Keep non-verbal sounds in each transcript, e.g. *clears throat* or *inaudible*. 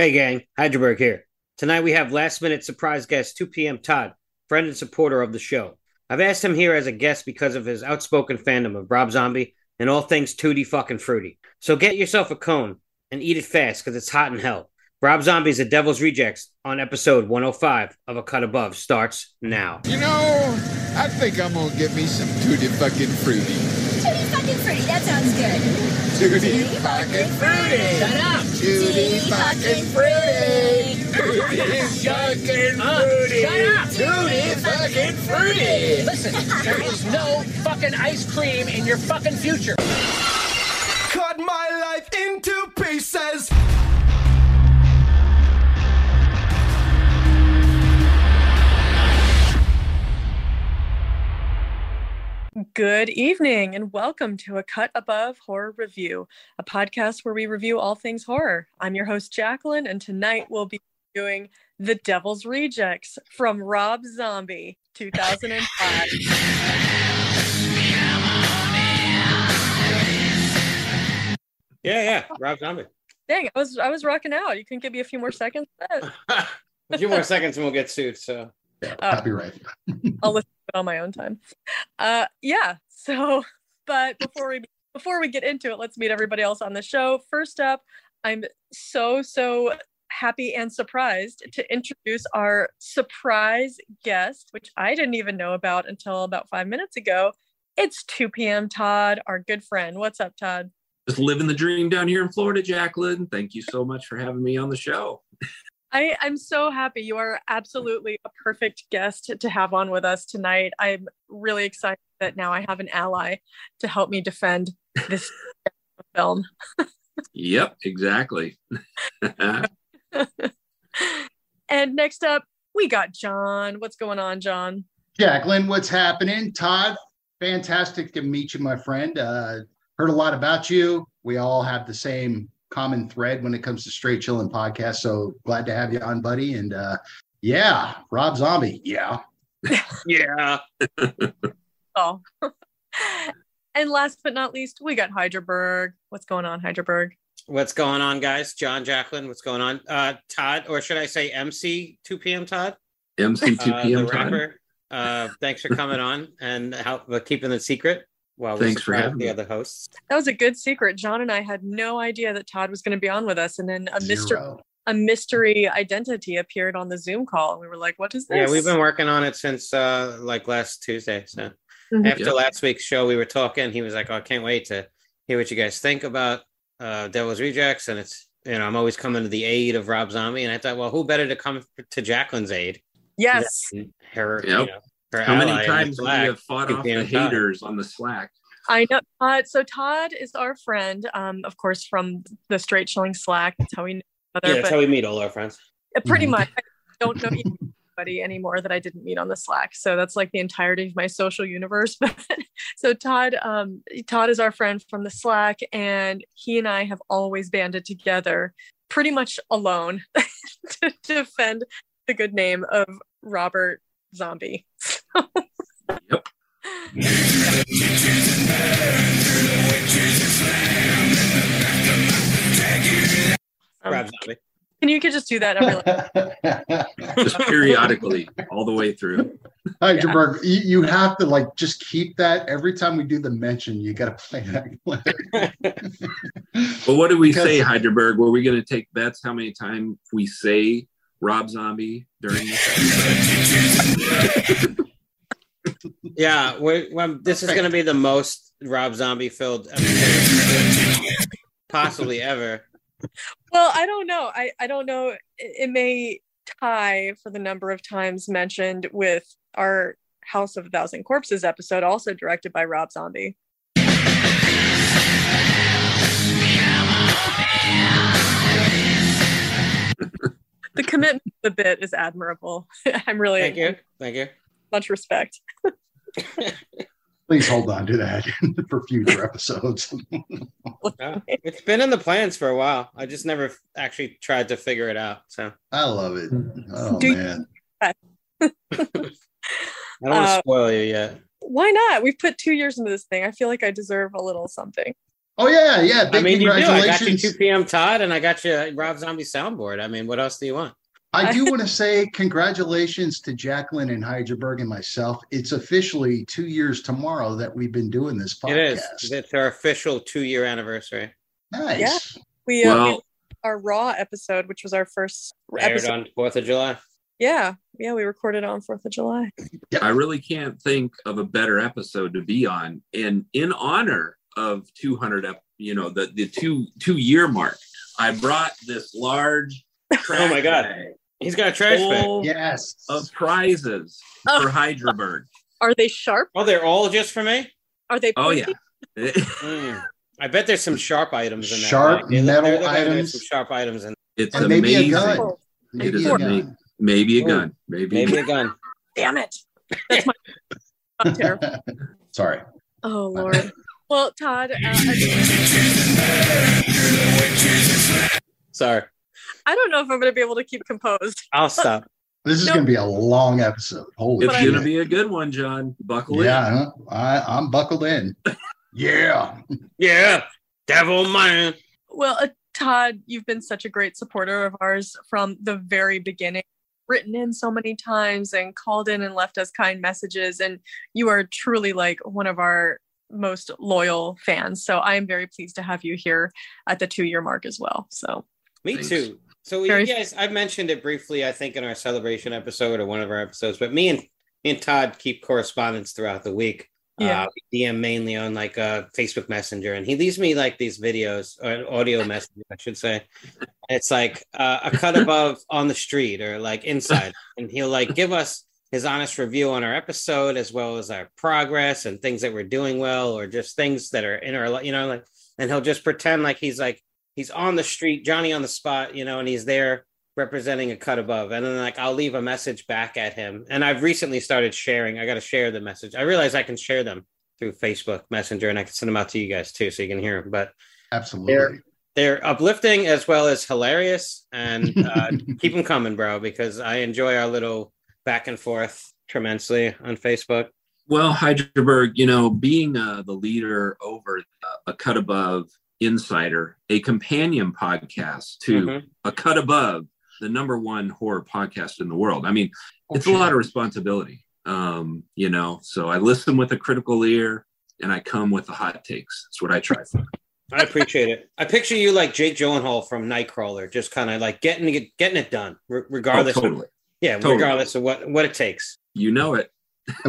Hey, gang, Hydraberg here. Tonight we have last minute surprise guest 2 p.m. Todd, friend and supporter of the show. I've asked him here as a guest because of his outspoken fandom of Rob Zombie and all things Tutti fucking fruity. So get yourself a cone and eat it fast because it's hot in hell. Rob Zombie's The Devil's Rejects on episode 105 of A Cut Above starts now. You know, I think I'm gonna get me some tutti fucking fruity. Tutti fucking fruity, that sounds good. Tutti fucking fruity. Shut up. Tutti fucking fruity. Tutti fucking fruity. Uh, shut up. Tutti fucking fruity. Listen, there is no fucking ice cream in your fucking future. cut my life into pieces. Good evening and welcome to a Cut Above Horror Review, a podcast where we review all things horror. I'm your host, Jacqueline, and tonight we'll be doing The Devil's Rejects from Rob Zombie, 2005. Yeah, yeah, Rob Zombie. Dang, I was I was rocking out. You couldn't give me a few more seconds? *laughs* a few more seconds and we'll get sued. So, Oh, Copyright. *laughs* I'll listen to it on my own time. Uh, yeah. So, *laughs* but before we before we get into it, let's meet everybody else on the show. First up, I'm so so happy and surprised to introduce our surprise guest, which I didn't even know about until about five minutes ago. It's 2 p.m. Todd, our good friend. What's up, Todd? just living the dream down here in Florida, Jacqueline. Thank you so much for having me on the show. I, I'm so happy. You are absolutely a perfect guest to have on with us tonight. I'm really excited that now I have an ally to help me defend this *laughs* film. Yep, exactly. *laughs* and next up, we got John. What's going on, John? Jacqueline, what's happening? Todd, fantastic to meet you, my friend. Uh, heard a lot about you. We all have the same common thread when it comes to straight chilling podcast. So glad to have you on, buddy. And uh, yeah, Rob Zombie. Yeah. *laughs* yeah. *laughs* Oh. *laughs* and last but not least, we got Hydraberg. What's going on, Hydraberg? What's going on, guys? John, Jacqueline, what's going on? Uh, Todd, or should I say MC 2 p.m. Todd? MC two Uh, PM the rapper. Uh, thanks for coming on and help uh, keeping it secret. While we Thanks for having the me. other hosts. That was a good secret. John and I had no idea that Todd was going to be on with us, and then a mystery a mystery identity appeared on the Zoom call, and we were like, "What is this?" Yeah, we've been working on it since uh, like last Tuesday. So Mhm. after Yeah. last week's show, we were talking. He was like, "Oh, I can't wait to hear what you guys think about uh, Devil's Rejects." And it's you know, I'm always coming to the aid of Rob Zombie, and I thought, well, who better to come to Jacqueline's aid? Yes. than Her, you know, her How many ally in the times have Slack, we have fought 2 off the p.m. Todd. haters on the Slack? I know. Todd, so Todd is our friend, um, of course, from the Straight Chilling Slack. That's how we know each Yeah, that's how we meet all our friends. pretty Mhm. much, I don't know anybody anymore that I didn't meet on the Slack. So that's like the entirety of my social universe. *laughs* But so Todd, um, Todd is our friend from the Slack, and he and I have always banded together, pretty much alone, *laughs* to defend the good name of Robert Zombie. *laughs* Yep. Um, Rob Can you could just do that every *laughs* Just periodically, all the way through. Hydraberg, you, you have to like just keep that every time we do the mention. You got to play that. *laughs* *laughs* But what do we Because- say, Hyderberg? Were we going to take bets how many times we say Rob Zombie during this? Yeah, well, this is going to be the most Rob Zombie filled possibly ever. Well, I don't know. I, I don't know. It, it may tie for the number of times mentioned with our House of a Thousand Corpses episode, also directed by Rob Zombie. the commitment to the bit is admirable. *laughs* I'm really Thank you. Thank you. Much respect. *laughs* Please hold on to that *laughs* for future *laughs* episodes. Yeah, it's been in the plans for a while. I just never actually tried to figure it out. So I love it. Oh Do you- man. I don't want to Uh, spoil you yet. Why not? We've put two years into this thing. I feel like I deserve a little something. Oh yeah, yeah. Big I mean, you do. I got you 2 p.m. Todd, and I got you Rob Zombie soundboard. I mean, what else do you want? I do *laughs* want to say congratulations to Jacqueline and Hyderberg and myself. It's officially two years tomorrow that we've been doing this podcast. It is. It's our official two year anniversary. Nice. Yeah. We, uh, we- our Raw episode, which was our first Aired episode. on 4th of July. Yeah, yeah, we recorded on Fourth of July. I really can't think of a better episode to be on. And in honor of 200, ep- you know, the, the two two year mark, I brought this large. *laughs* Oh my God. Trash bag He's got a trash bag. Yes. Of prizes Oh. for Hydraberg. Are they sharp? Oh, they're all just for me? Are they? Oh yeah. Mm. I bet there's some sharp items in that. Sharp bag. They look- metal they look like there's items. Some sharp items in It's And maybe a amazing. gun. Oh, Maybe is a gun. Maybe a gun. Maybe. Maybe a gun. damn it! That's my. *laughs* I'm terrible. Sorry. Oh Lord. Well, Todd, uh, I Sorry. I don't know if I'm going to be able to keep composed. I'll stop. This is No. going to be a long episode. Holy It's gonna be a good one, John. Buckle in. Yeah. I, I'm buckled in. *laughs* yeah. Yeah. Devil man. Well, uh, Todd, you've been such a great supporter of ours from the very beginning. Written in so many times and called in and left us kind messages, and you are truly like one of our most loyal fans. So I am very pleased to have you here at the two-year mark as well. So Me Thanks. too. So Very- you guys, I mentioned it briefly, I think, in our celebration episode or one of our episodes. But me and me and Todd keep correspondence throughout the week. Yeah. Uh, we DM mainly on like uh, Facebook Messenger, and he leaves me like these videos or audio *laughs* messages, I should say. It's like uh, a cut above on the street or like inside, and he'll like give us his honest review on our episode as well as our progress and things that we're doing well or just things that are in our you know like and he'll just pretend like he's like he's on the street johnny on the spot you know and he's there representing a cut above. And then like i'll leave a message back at him. And i've recently started sharing. I got to share the message. I realize i can share them through facebook messenger and i can send them out to you guys too so you can hear them but Absolutely. they're uplifting as well as hilarious and *laughs* uh, keep them coming bro because i enjoy our little back and forth tremendously on facebook. Well, Hyderberg, you know, being uh, the leader over uh, a cut above insider, a companion podcast to Mhm. a cut above the number one horror podcast in the world. I mean, Oh, it's a lot of responsibility, um, you know. So I listen with a critical ear, and I come with the hot takes. That's what I try for. *laughs* I appreciate it. I picture you like Jake Gyllenhaal from Nightcrawler, just kind of like getting it, getting it done, regardless. Oh, of, totally. yeah, Totally. regardless of what what it takes. You know it.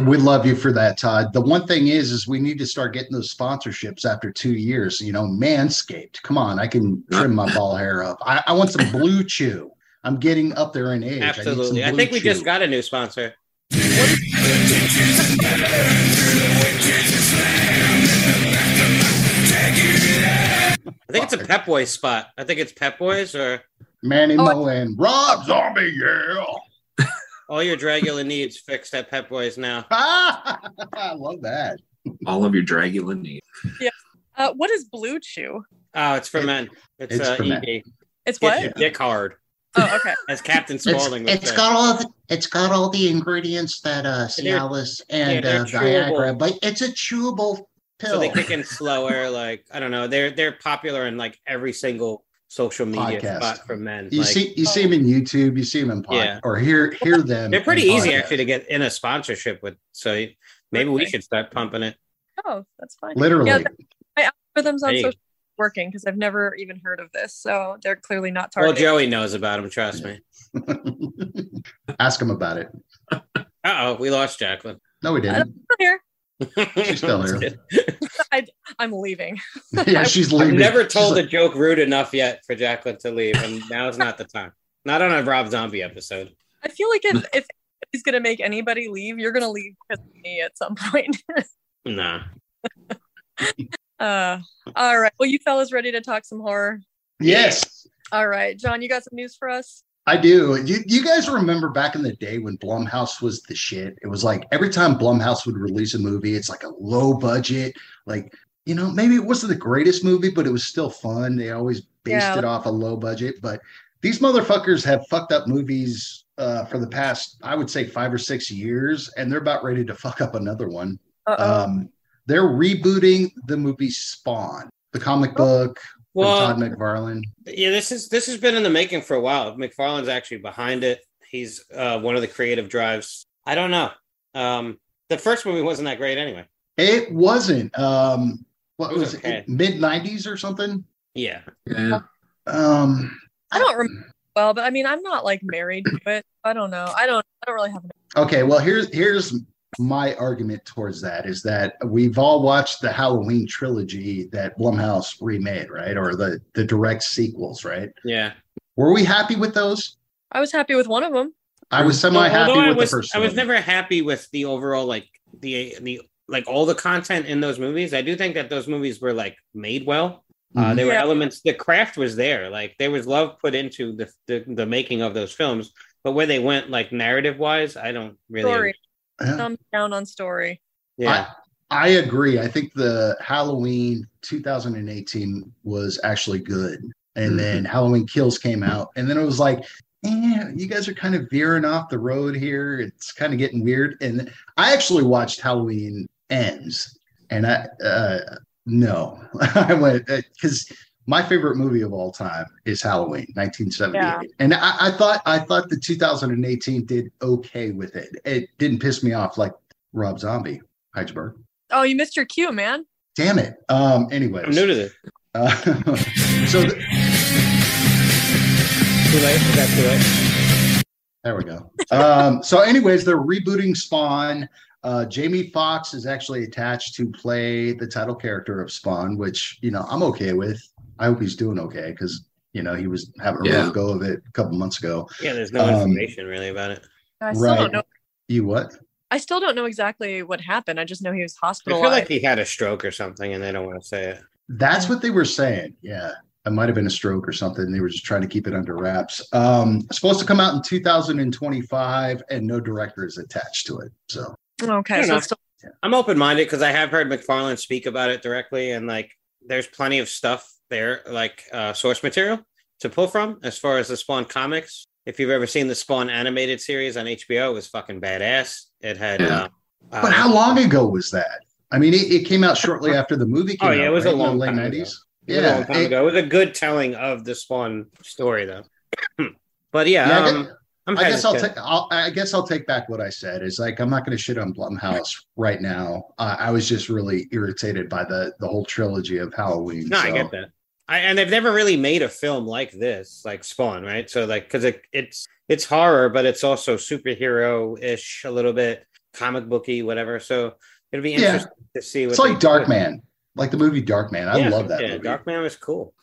We love you for that, Todd. The one thing is, is we need to start getting those sponsorships after two years. You know, Manscaped. Come on, I can trim my ball hair up. I, I want some Blue Chew. I'm getting up there in age. I, need some Absolutely. I, Blue think we just got a new sponsor. I think it's a Pep Boys spot. I think it's Pep Boys or Manny Oh. Moe and Rob Zombie. Yeah. All your Dragula needs fixed at Pep Boys now. *laughs* I love that. All of your Dragula needs. Yeah. Uh, what is Blue Chew? Oh, it's for It- men. It's, it's uh, for men. It's Get what? your dick hard, Oh, okay. *laughs* as Captain It's, Spaulding would it's say. got all the it's got all the ingredients that uh They're- Cialis and they're uh. Viagra, but it's a chewable pill. so they kick in slower. *laughs* Like I don't know, they're they're popular in like every single social media Podcast. spot for men. you like, see you see them in YouTube, you see them in pod, Yeah. or hear hear *laughs* them. they're pretty easy podcast. actually to get in a sponsorship with. So maybe we Okay. should start pumping it. Oh, that's fine. Literally. Yeah, algorithm's on Hey. social working because I've never even heard of this, so they're clearly not targeted. Well. Joey knows about them. Trust me. *laughs* Ask him about it. Uh oh, we lost Jacqueline. No, we didn't. here. She's *laughs* still here. *laughs* I'm leaving. *laughs* yeah, she's leaving. I've leaving. never She's told like, a joke rude enough yet for Jacqueline to leave, and now's not the time. Not on a Rob Zombie episode. I feel like if if he's gonna make anybody leave, you're gonna leave because of me at some point. Nah. uh, all right. Well, you fellas ready to talk some horror? Yes, All right, John, you got some news for us? I do. You, you guys remember back in the day when Blumhouse was the shit? It was like every time Blumhouse would release a movie, it's like a low budget, like you know, maybe it wasn't the greatest movie, but it was still fun. They always based Yeah. it off a low budget. But these motherfuckers have fucked up movies uh, for the past, I would say, five or six years, and they're about ready to fuck up another one. Uh-oh. Um, they're rebooting the movie Spawn. the comic book from Well, Todd McFarlane. Yeah, this is this has been in the making for a while. McFarlane's actually behind it. He's uh, one of the creative drives. I don't know. Um, the first movie wasn't that great anyway. It wasn't. Um, what It was was okay. it? Mid '90s or something. Yeah, Yeah. Um, I don't remember well, but I mean, I'm not like married to it. I don't know. I don't. I don't really have. An, Okay, well here's here's my argument towards that is that we've all watched the Halloween trilogy that Blumhouse remade, right? Or the the direct sequels, right? yeah. Were we happy with those? I was happy with one of them. I was semi happy Although I with was, the first I was one. never happy with the overall like the the like all the content in those movies. I do think that those movies were like made well. Uh, Mhm. there were Yeah. elements. The craft was there. Like there was love put into the the, the making of those films. But where they went like narrative wise, I don't really. Story. Yeah. Thumbs down on story. Yeah. I agree. I think the Halloween 2018 was actually good. And Mhm. then Halloween Kills came out. And then it was like, eh, you guys are kind of veering off the road here. It's kind of getting weird. And I actually watched Halloween Ends. And I, uh, no, *laughs* I went, because my favorite movie of all time is Halloween 1978. Yeah. And I, I thought, I thought the 2018 did okay with it. It didn't piss me off like Rob Zombie, Heidelberg. Oh, you missed your cue, man. Damn it. Um, anyways. I'm new to this. Uh, *laughs* so th- Too late. Is that too late? there we go. Um, so, anyways, they're rebooting Spawn. Uh, Jamie Foxx is actually attached to play the title character of Spawn, which you know I'm okay with. I hope he's doing okay because you know he was having a Yeah. rough go of it a couple months ago. Yeah, there's no Um, information really about it. I still Right. don't know. You what? I still don't know exactly what happened. I just know he was I hospitalized. feel like he had a stroke or something, and they don't want to say it. That's what they were saying. Yeah. It might have been a stroke or something. They were just trying to keep it under wraps. Um, supposed to come out in 2025, and no director is attached to it. So okay, so enough. it's still, I'm open minded because I have heard McFarlane speak about it directly, and like there's plenty of stuff there, like uh, source material to pull from as far as the Spawn comics. If you've ever seen the Spawn animated series on HBO, it was fucking badass. It had. Yeah. Uh, But how long ago was that? I mean, it, it came out shortly *laughs* after the movie came Oh out. yeah, it was right? a long late time ago. 90s. It was a Yeah. long time it- ago. It was a good telling of the Spawn story, though. *clears throat* but yeah, Yeah, I um, guess- I'm I guess I'll take. I'll, I guess I'll take back what I said. Is like I'm not going to shit on Blumhouse right now. Uh, I was just really irritated by the the whole trilogy of Halloween. No, I get that. I, and they've never really made a film like this, like Spawn, right? So like, because it, it's it's horror, but it's also superhero ish, a little bit comic booky, whatever. So it'll be Yeah. interesting to see. What It's like they do. Darkman, like the movie Darkman. I Yeah, love that Yeah, movie. Darkman was cool.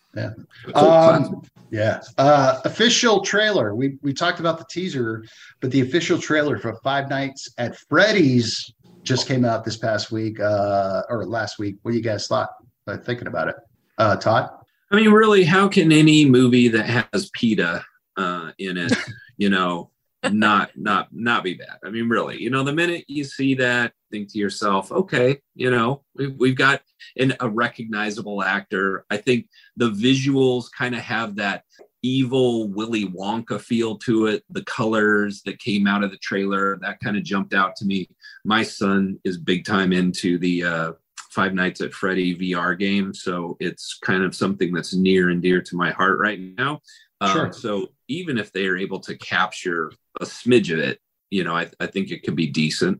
Um, yeah. Uh, official trailer. We we talked about the teaser, but the official trailer for Five Nights at Freddy's just came out this past week, uh, or last week. What do you guys thought? Uh, thinking about it, uh, Todd. I mean, really, how can any movie that has PETA uh, in it, *laughs* you know, not not not be bad? I mean, really, you know, the minute you see that, think to yourself, okay, you know, we've, we've got an, a recognizable actor. I think the visuals kind of have that evil Willy Wonka feel to it. The colors that came out of the trailer that kind of jumped out to me. My son is big time into the uh, Five Nights at Freddy VR game, so it's kind of something that's near and dear to my heart right now. Um, Sure. So even if they are able to capture a smidge of it, you know, I, I think it could be decent.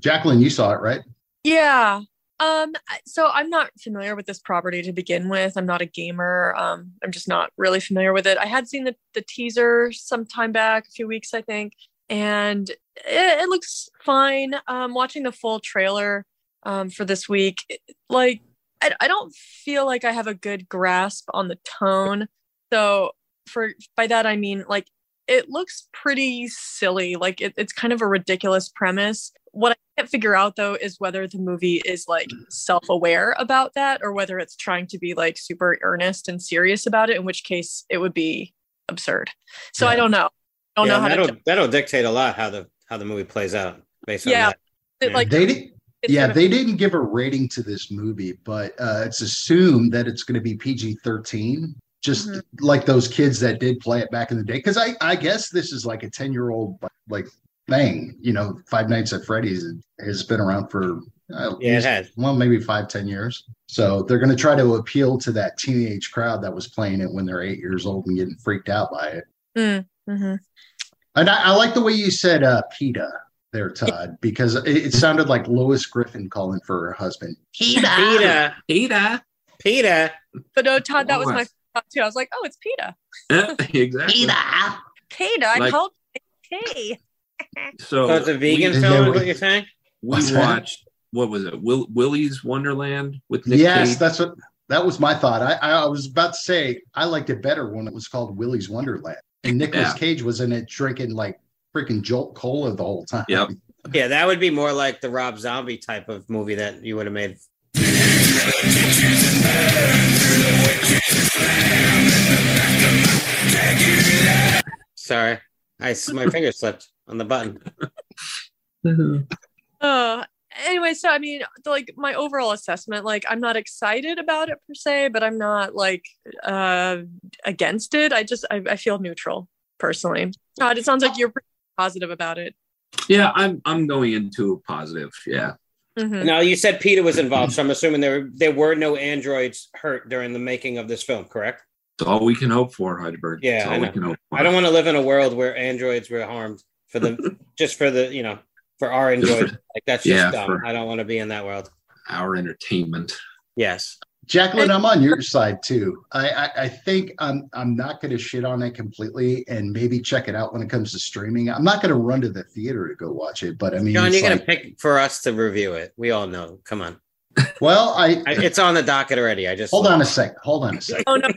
Jacqueline, you saw it, right? Yeah. Um, so I'm not familiar with this property to begin with. I'm not a gamer. Um, I'm just not really familiar with it. I had seen the, the teaser some time back, a few weeks, I think, and it, it looks fine. Um, watching the full trailer um, for this week, like, I, I don't feel like I have a good grasp on the tone. So for by that I mean like it looks pretty silly. Like it, it's kind of a ridiculous premise. What I can't figure out though is whether the movie is like self-aware about that or whether it's trying to be like super earnest and serious about it, in which case it would be absurd. So I don't know. I don't yeah, know how that'll to that'll dictate a lot how the how the movie plays out based on that. it, like they did. It's Yeah, gonna- they didn't give a rating to this movie, but uh, it's assumed that it's going to be PG 13, just Mhm. like those kids that did play it back in the day. Because I, I guess this is like a 10 year old like thing. You know, Five Nights at Freddy's has been around for At Yeah, it least- has. Well, maybe five, ten years. So they're going to try to appeal to that teenage crowd that was playing it when they're eight years old and getting freaked out by it. Mm, mhm. And I, I like the way you said uh, PETA there, Todd, because it, it sounded like Lois Griffin calling for her husband. PETA. Peter. PETA. But no, Todd, that was my thought too. I was like, oh, it's PETA. *laughs* exactly. PETA, I Like- called K. *laughs* So, So it's a vegan we, film, is we- what you're saying? we What's that? watched what was it? Will, Willy's Wonderland with Nick yes, Cage. that's what that was my thought. I, I was about to say I liked it better when it was called Willy's Wonderland. And Nicolas Yeah. Cage was in it drinking like freaking Jolt Cola the whole time. Yep. Yeah, that would be more like the Rob Zombie type of movie that you would have made. Sorry, I s- my finger slipped on the button. *laughs* Uh, anyway, so I mean, like my overall assessment, like I'm not excited about it per se, but I'm not like uh against it. I just I, I feel neutral personally. Todd, it sounds like you're pretty positive about it. Yeah, I'm I'm going into a positive. Yeah. Mhm. Now you said Peter was involved, so I'm assuming there there were no androids hurt during the making of this film, correct? It's all we can hope for, Heidelberg. Yeah, It's all I we can hope for. I don't want to live in a world where androids were harmed for the *laughs* just for the you know for our Just for- enjoyment. Like that's just yeah, dumb. I don't want to be in that world. our entertainment. Yes. Jacqueline, I'm on your side too. I, I, I think I'm I'm not going to shit on it completely, and maybe check it out when it comes to streaming. I'm not going to run to the theater to go watch it, but I mean, John, you're gonna pick for us to review it. We all know. Come on, well, I, I, it's on the docket already. I just hold on a sec. Hold on a sec. Oh no,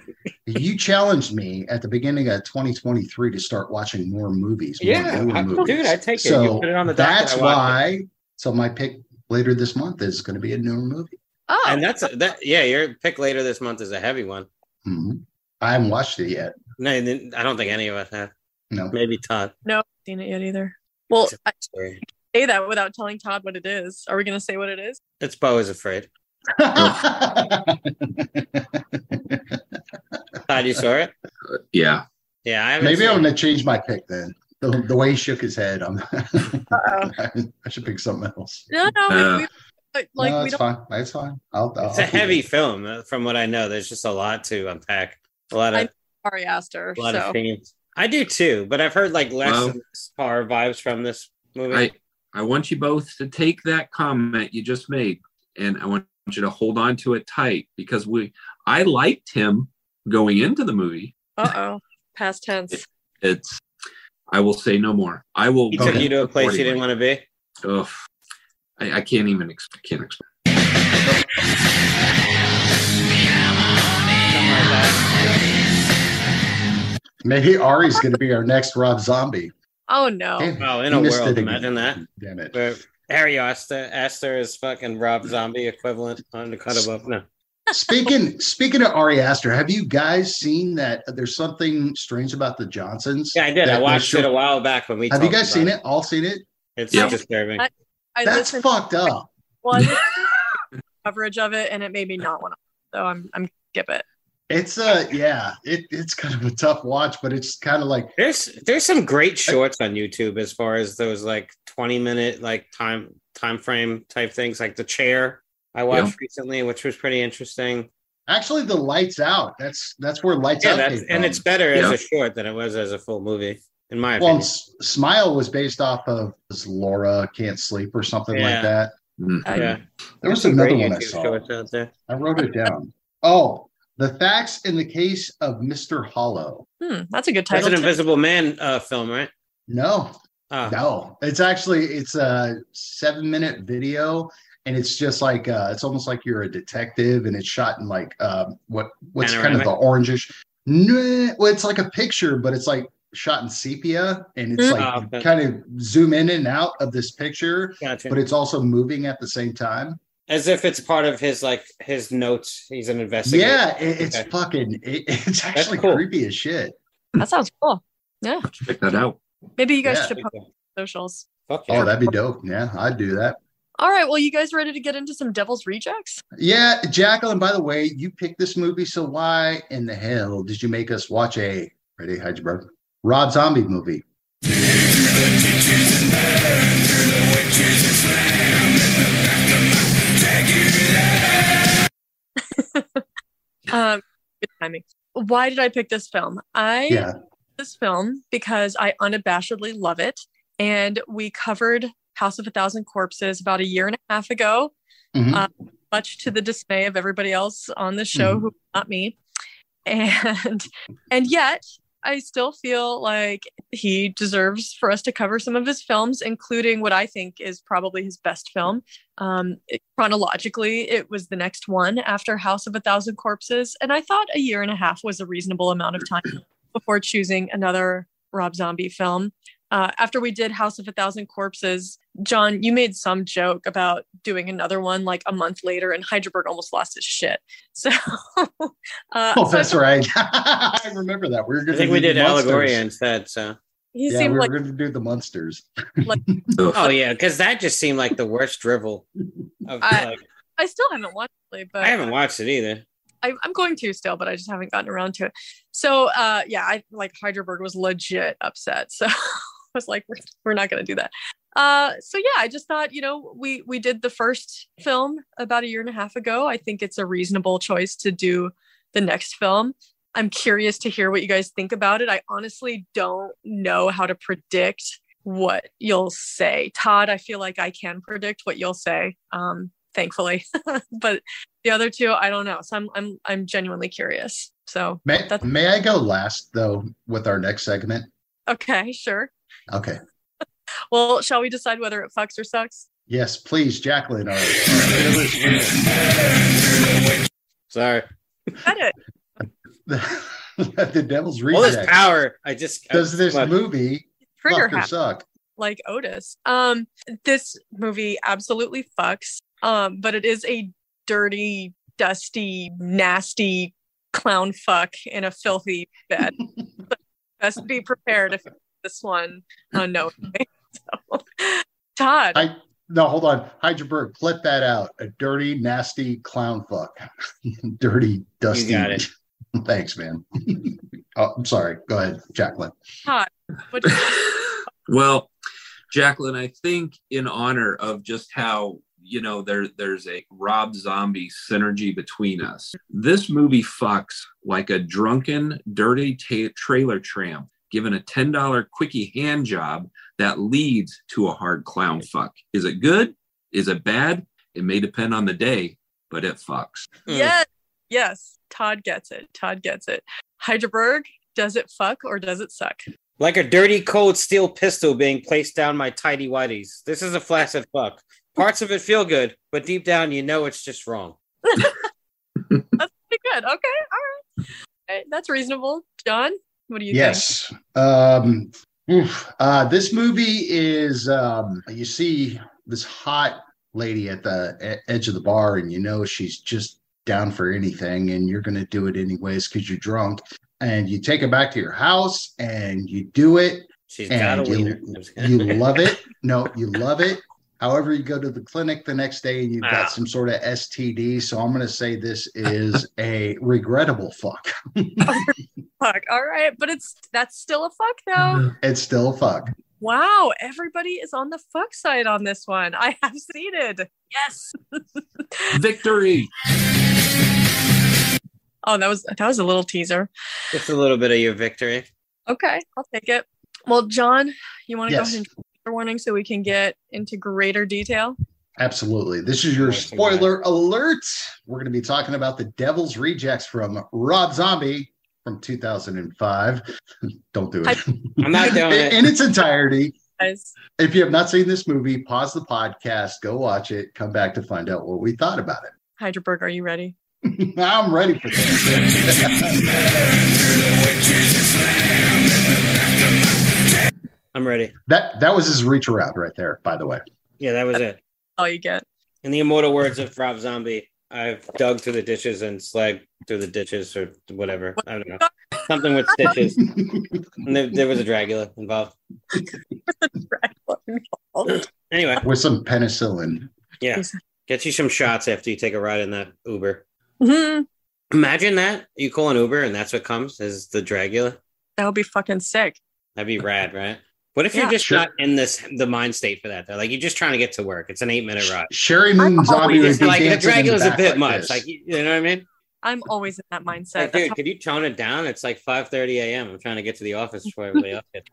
You challenged me at the beginning of 2023 to start watching more movies. more Yeah, I- movies. dude, I take it. You So put it on the docket, that's watch it. why. So my pick later this month is going to be a newer movie. Oh, And that's a, that. Yeah, your pick later this month is a heavy one. Mhm. I haven't watched it yet. No, I don't think any of us have. No. Maybe Todd. no, seen it yet either. Well, I say that without telling Todd what it is. Are we gonna say what it is? It's Beau is afraid. *laughs* Todd, you saw it? Yeah. Yeah, I Maybe I'm going to change my pick then. The, the way he shook his head, I'm. *laughs* I should pick something else. No, no, we- Uh, we, but, like no, we it's don't. fine. It's fine. I'll, I'll, It's a I'll keep heavy it. film, uh, from what I know. There's just a lot to unpack. A lot of I'm Ari Aster. a lot So of themes. I do too, but I've heard like less Well- than horror vibes from this movie. I I want you both to take that comment you just made and I want you to hold on to it tight because we I liked him going into the movie. uh oh, past tense. It's I will say no more. I will he took you to a place you didn't want to be. Ugh. I, I can't even ex- I can't explain. Maybe Ari's going to be our next Rob Zombie. Oh no. Damn, Oh, in he a world, it again. that. Damn it. Where Ari Aster, Aster is fucking Rob Zombie equivalent on the cut above. No. Speaking speaking of Ari Aster, have you guys seen that there's something strange about the Johnsons? Yeah, I did. I watched it a while back when we Have you talked guys seen about it? All seen it? It's Yeah. disturbing. I- I That's listened fucked up. one *laughs* coverage of it, and it made me not want to. So I'm I'm skip it. It's uh yeah, it, it's kind of a tough watch, but it's kind of like There's there's some great shorts on YouTube as far as those like 20 minute like time time frame type things like the chair I watched recently, which was pretty interesting. actually the lights out. That's that's where lights Yeah, out. that's and it's better as a short than it was as a full movie, in my well, opinion. S- Smile was based off of Laura Can't Sleep or something Yeah. like that. Mhm. Yeah, There was Some another great one I saw. shorts out there. I wrote it down. Oh, the facts in the case of Mr. Hollow. Hmm, that's a good title. That's an too. Invisible Man uh, film, right? No, Oh, no, it's actually it's a seven minute video, and it's just like uh, it's almost like you're a detective, and it's shot in like um, what what's kind of the orangish. No, well, it's like a picture, but it's like shot in sepia, and it's Mm. like Oh, okay. kind of zoom in and out of this picture, gotcha. but it's also moving at the same time. As if it's part of his like his notes. He's an investigator. Yeah, it, it's Okay. fucking. It, *laughs* it's actually cool. creepy as shit. That sounds cool. Yeah, Check that out. maybe you guys Yeah. should post socials. Fuck yeah. Oh, that'd be dope. Yeah, I'd do that. All right, well, you guys ready to get into some Devil's Rejects? Yeah, Jacqueline, by the way, you picked this movie, so why in the hell did you make us watch a ready, Heidelberg? Rob Zombie movie? *laughs* Um, good timing. Why did I pick this film? I Yeah. this film because I unabashedly love it. And we covered House of a Thousand Corpses about a year and a half ago, Mhm. uh, much to the dismay of everybody else on the show, Mhm. who not me. *laughs* And and yet I still feel like he deserves for us to cover some of his films, including what I think is probably his best film. Um, it- chronologically, it was the next one after House of a Thousand Corpses, and I thought a year and a half was a reasonable amount of time before choosing another Rob Zombie film. Uh, after we did House of a Thousand Corpses, John, you made some joke about doing another one like a month later, and Heidelberg almost lost his shit. *laughs* So, uh, Oh, so I that's thought right. *laughs* I remember that. We were I going think we did Allegoria instead. So, he Yeah, seemed we were like going to do the monsters. *laughs* oh yeah, because that just seemed like the worst drivel. Of, I- like, I still haven't watched it, but I haven't watched it either. I, I'm going to still, but I just haven't gotten around to it. So uh yeah, I like Heidelberg was legit upset. So I was like, we're, we're not gonna do that. Uh so yeah, I just thought, you know, we we did the first film about a year and a half ago. I think it's a reasonable choice to do the next film. I'm curious to hear what you guys think about it. I honestly don't know how to predict what you'll say. Todd, I feel like I can predict what you'll say. Um, thankfully. *laughs* but the other two, I don't know. So I'm I'm I'm genuinely curious. So May, may I go last, though, with our next segment? okay, sure. Okay. *laughs* Well, shall we decide whether it fucks or sucks? Yes, please, Jacqueline. Our, our fearless winner. Sorry. Got it. *laughs* the Devil's All this Reject. power. I just Does this What? movie Trigger fuck or suck? like Otis. Um, this movie absolutely fucks. Um, but it is a dirty, dusty, nasty clown fuck in a filthy bed. But *laughs* best be prepared if this one unknowingly. *laughs* So, Todd, I no, hold on. Heidelberg, clip that out. A dirty, nasty clown fuck. *laughs* dirty, dusty. got it. *laughs* Thanks, man. oh, I'm sorry. Go ahead, Jacqueline. Todd, what do you well, Jacqueline, I think in honor of just how you know there there's a Rob Zombie synergy between us. This movie fucks like a drunken, dirty ta- trailer tramp given a ten dollar quickie hand job that leads to a hard clown fuck. Is it good? Is it bad? It may depend on the day, but it fucks. Mm. Yes, yes. Todd gets it. Todd gets it. Heidelberg, does it fuck or does it suck? like a dirty cold steel pistol being placed down my tidy whities. This is a flaccid fuck. Parts of it feel good, but deep down you know it's just wrong. *laughs* That's pretty good. Okay, all right. All right, That's reasonable. John, what do you think? yes. Um. Uh, this movie is um, you see this hot lady at the e- edge of the bar, and you know she's just down for anything, and you're going to do it anyways because you're drunk. And you take her back to your house, and you do it, She's got a and you, you love *laughs* it. No, you love it. However, you go to the clinic the next day and you've Wow. got ah. some sort of STD. So I'm going to say this is *laughs* a regrettable fuck. *laughs* Fuck. All right, but it's that's still a fuck though. It's still a fuck. Wow, everybody is on the fuck side on this one. I have seated. Yes. *laughs* Victory! Oh, that was that was a little teaser. Just a little bit of your victory. Okay, I'll take it. Well, John, you want to Yes. go ahead and trigger warning so we can get into greater detail? Absolutely. This is your spoiler alert. We're going to be talking about the Devil's Rejects from Rob Zombie from 2005. *laughs* Don't do it. I'm not doing *laughs* in, it. in its entirety. If you have not seen this movie, pause the podcast, go watch it, come back to find out what we thought about it. Heidelberg, are you ready? *laughs* I'm ready for this. I'm ready. that that was his reach around right there, by the way. Yeah, that was it. All you get. In the immortal words of Rob Zombie, I've dug through the ditches and slagged through the ditches or whatever. I don't know. Something with stitches. And there, there was a Dragula involved. Anyway, With some penicillin. yeah. Get you some shots after you take a ride in that Uber. Mhm. Imagine that. You call an Uber and that's what comes is the Dragula. That would be fucking sick. That'd be rad, right? What if you're just Sure. not in this the mind state for that though? Like you're just trying to get to work. It's an eight minute ride. Sheri Moon Zombie would It's be like the dancing in Dragula's a bit like much. this. Like you you know what I mean? I'm always in that mindset. Like, dude, how- could you tone it down? It's like five thirty a.m. I'm trying to get to the office before everybody else gets.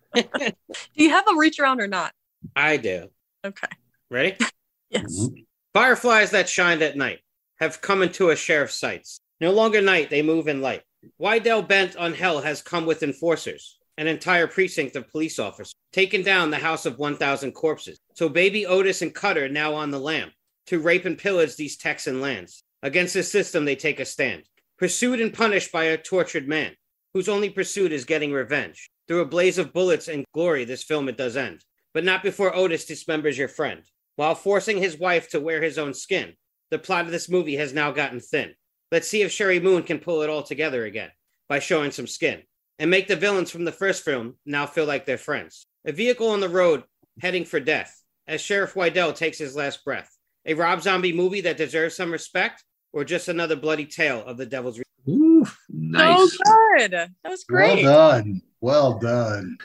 do you have a reach around or not? I do. Okay. Ready? *laughs* Yes. Mhm. Fireflies that shined at night have come into a sheriff's sights. No longer night, they move in light. Wydell bent on hell has come with enforcers, an entire precinct of police officers, taken down the house of 1,000 corpses. So baby Otis and Cutter now on the lam to rape and pillage these Texan lands. Against the system, they take a stand. Pursued and punished by a tortured man, whose only pursuit is getting revenge. Through a blaze of bullets and glory, this film it does end. But not before Otis dismembers your friend. While forcing his wife to wear his own skin, the plot of this movie has now gotten thin. Let's see if Sheri Moon can pull it all together again by showing some skin and make the villains from the first film now feel like they're friends. A vehicle on the road heading for death as Sheriff Wydell takes his last breath. A Rob Zombie movie that deserves some respect or just another bloody tale of the devil's. Re- Ooh, nice. So good. That was great. Well done. Well done.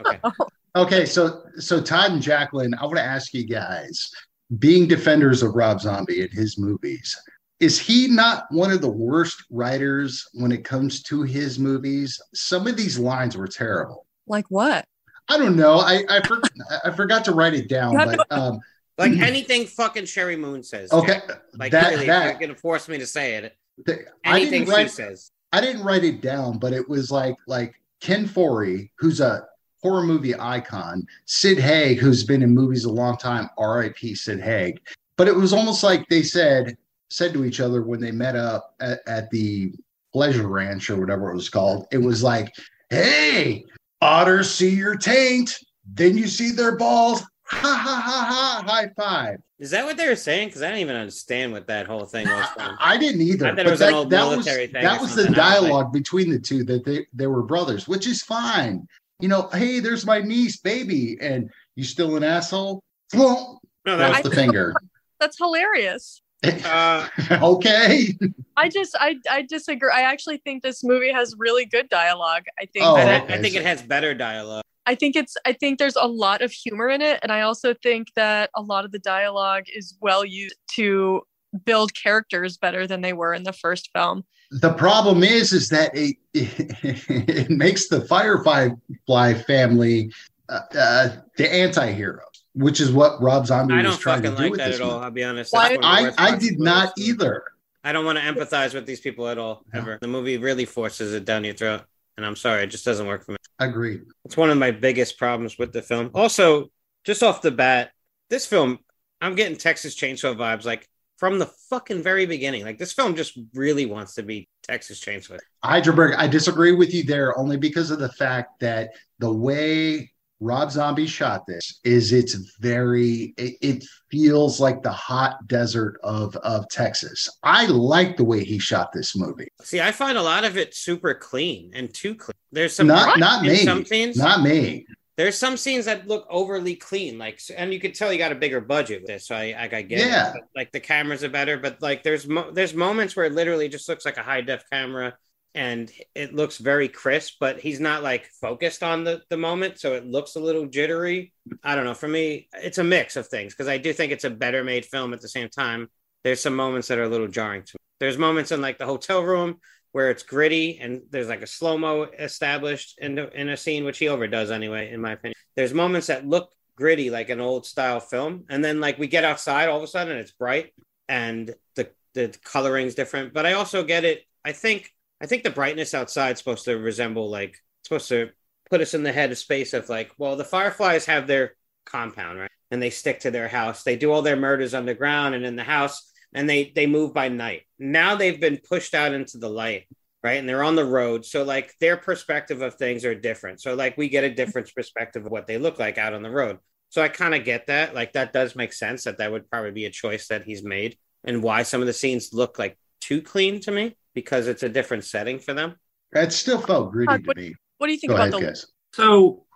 okay. *laughs* Oh. Okay, so so Todd and Jacqueline, I want to ask you guys, being defenders of Rob Zombie and his movies, is he not one of the worst writers when it comes to his movies? Some of these lines were terrible. Like what? I don't know. I I, for, I forgot to write it down, but *laughs* um, Like anything fucking Sheri Moon says. okay, Jack. Like that really, if that you're gonna force me to say it, th- I anything didn't she write. says. I didn't write it down, but it was like like Ken Foree, who's a horror movie icon, Sid Haig, who's been in movies a long time, R.I.P. Sid Haig. But it was almost like they said said to each other when they met up at, at the Pleasure Ranch or whatever it was called. It was like, "Hey, otters see your taint, then you see their balls. Ha ha ha ha! High five." Is that what they were saying? Because I didn't even understand what that whole thing was. *laughs* I didn't either. I thought it but was that, was thing that was the was like- dialogue between the two that they they were brothers, which is fine. You know, hey, there's my niece, baby, and you still an asshole. Well, No, that's that, the finger. That's hilarious. uh, *laughs* okay. I just I I disagree. I actually think this movie has really good dialogue. I think Oh, that okay. I think it has better dialogue. I think it's I think there's a lot of humor in it and I also think that a lot of the dialogue is well used to build characters better than they were in the first film. The problem is, is that it *laughs* it, makes the Firefly family uh, uh, the anti-hero, which is what Rob Zombie I was don't trying to fucking do like with that this at all. movie. I'll be honest. Why- That's one of the I I did not movie. either. I don't want to empathize with these people at all. No. Ever. The movie really forces it down your throat, and I'm sorry, it just doesn't work for me. Agreed. It's one of my biggest problems with the film. Also, just off the bat, this film, I'm getting Texas Chainsaw vibes like from the fucking very beginning. Like this film just really wants to be Texas Chainsaw. Hydraberg, I disagree with you there only because of the fact that the way Rob Zombie shot this is it's very it, it feels like the hot desert of of Texas. I like the way he shot this movie. See, I find a lot of it super clean and too clean. There's some Not not me. some scenes. Not me. There's some scenes that look overly clean, like, and you could tell you got a bigger budget with this. So I, I, I get Yeah. it. Like the cameras are better, but like there's mo- there's moments where it literally just looks like a high def camera, and it looks very crisp. But he's not like focused on the the moment, so it looks a little jittery. I don't know. For me, it's a mix of things because I do think it's a better made film. At the same time, there's some moments that are a little jarring to me. There's moments in like the hotel room where it's gritty and there's like a slow mo established in the, in a scene, which he overdoes anyway, in my opinion. There's moments that look gritty, like an old style film, and then like we get outside, all of a sudden it's bright and the the coloring's different. But I also get it. I think I think the brightness outside is supposed to resemble like supposed to put us in the head of space of like, well, the Fireflies have their compound, right? And they stick to their house. They do all their murders underground and in the house, and they they move by night. Now they've been pushed out into the light, right? And they're on the road. So like their perspective of things are different. So like we get a different perspective of what they look like out on the road. So I kind of get that. Like that does make sense that that would probably be a choice that he's made and why some of the scenes look like too clean to me because it's a different setting for them. It still felt gritty Uh, to me. What do you think Go about ahead, the guys. So,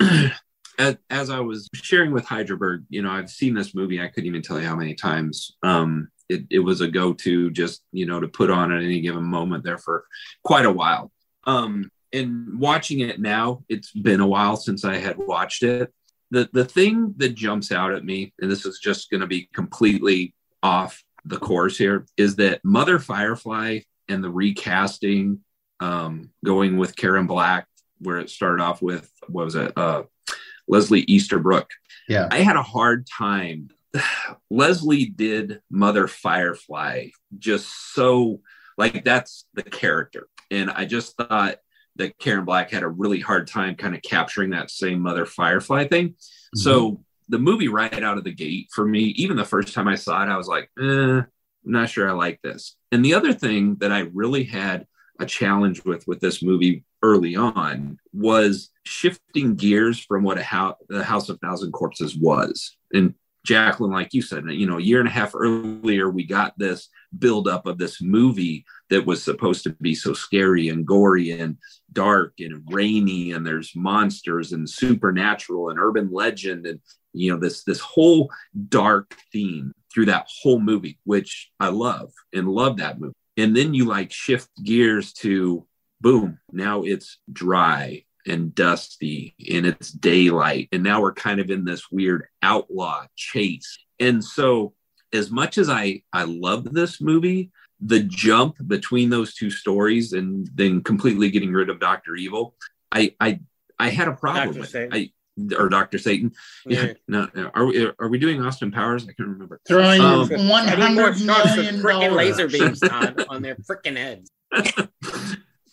*clears throat* as, as I was sharing with Hydraberg, you know, I've seen this movie. I couldn't even tell you how many times. Um, it, it was a go-to just you know to put on at any given moment there for quite a while. Um and watching it now it's been a while since i had watched it. The the thing that jumps out at me and this is just going to be completely off the course here is that mother firefly and the recasting um going with karen black where it started off with what was it uh leslie easterbrook. Yeah. i had a hard time *sighs* leslie did mother firefly just so like that's the character. And i just thought that karen black had a really hard time kind of capturing that same mother firefly thing. So the movie right out of the gate for me even the first time i saw it i was like eh, i'm not sure i like this. And the other thing that i really had a challenge with with this movie early on was shifting gears from what a house the house of thousand corpses was. And jacqueline like you said you know a year and a half earlier we got this buildup of this movie that was supposed to be so scary and gory and dark and rainy and there's monsters and supernatural and urban legend and you know this this whole dark theme through that whole movie which i love and love that movie. And then you like shift gears to boom now it's dry and dusty and it's daylight and now we're kind of in this weird outlaw chase and so as much as i i love this movie the jump between those two stories and then completely getting rid of dr evil i i i had a problem Dr. with Satan. it I, or dr satan yeah, Yeah. no no. are we are we doing austin powers i can't remember Throwing Um, one I need more hundred shots of million freaking laser beams Todd, on their *laughs* freaking heads.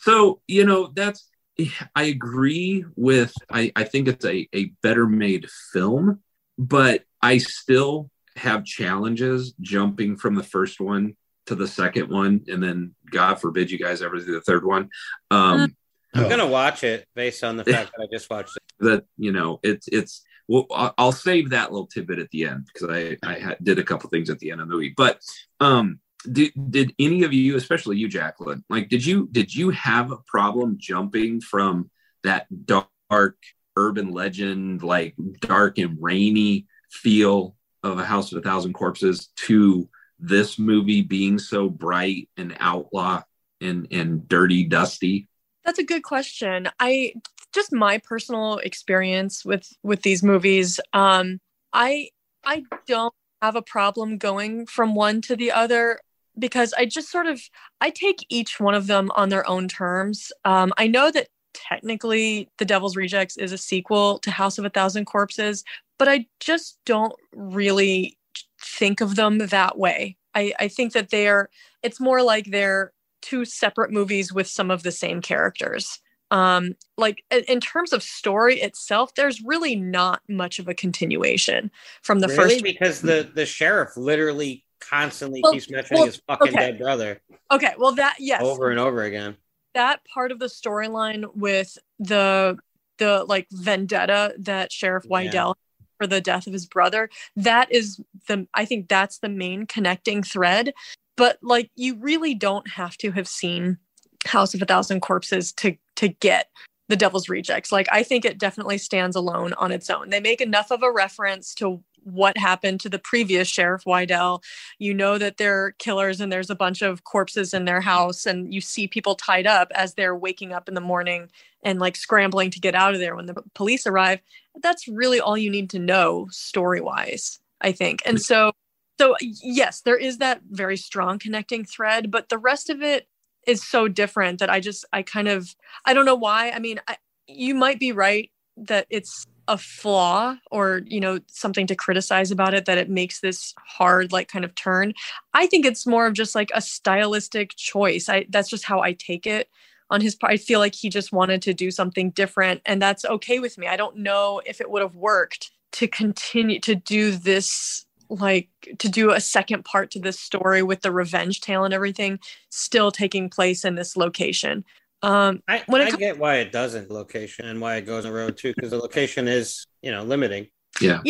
so you know that's i agree with i i think it's a a better made film but i still have challenges jumping from the first one to the second one and then god forbid you guys ever do the third one. Um I'm gonna watch it based on the fact that I just watched it. that you know it's it's well I'll, I'll save that little tidbit at the end because i i did a couple things at the end of the movie but um did, did any of you especially you jacqueline like did you did you have a problem jumping from that dark urban legend like dark and rainy feel of a house of a thousand corpses to this movie being so bright and outlaw and and dirty dusty That's a good question. I just my personal experience with with these movies. Um, I I don't have a problem going from one to the other because I just sort of I take each one of them on their own terms. Um, I know that technically The Devil's Rejects is a sequel to House of a Thousand Corpses, but I just don't really think of them that way. I, I think that they're it's more like they're two separate movies with some of the same characters. Um, like in- in terms of story itself, there's really not much of a continuation from the really? first. because the the sheriff literally constantly Well- keeps mentioning well, his fucking okay. dead brother Okay, well that yes, over and over again. that part of the storyline with the the like vendetta that Sheriff Yeah. Wydell for the death of his brother, that is the I think that's the main connecting thread. But like you really don't have to have seen House of a Thousand Corpses to to get the Devil's Rejects. Like I think it definitely stands alone on its own. They make enough of a reference to what happened to the previous Sheriff Wydell you know that they're killers and there's a bunch of corpses in their house and you see people tied up as they're waking up in the morning and like scrambling to get out of there when the police arrive. That's really all you need to know story wise i think. And so so yes there is that very strong connecting thread but the rest of it is so different that i just i kind of i don't know why. I mean I, you might be right that it's a flaw or you know something to criticize about it that it makes this hard like kind of turn. I think it's more of just like a stylistic choice. I that's just how i take it on his part. I feel like he just wanted to do something different and that's okay with me. I don't know if it would have worked to continue to do this like to do a second part to this story with the revenge tale and everything still taking place in this location um I, When I com- get why it doesn't location and why it goes on the road too, because the location is you know limiting. yeah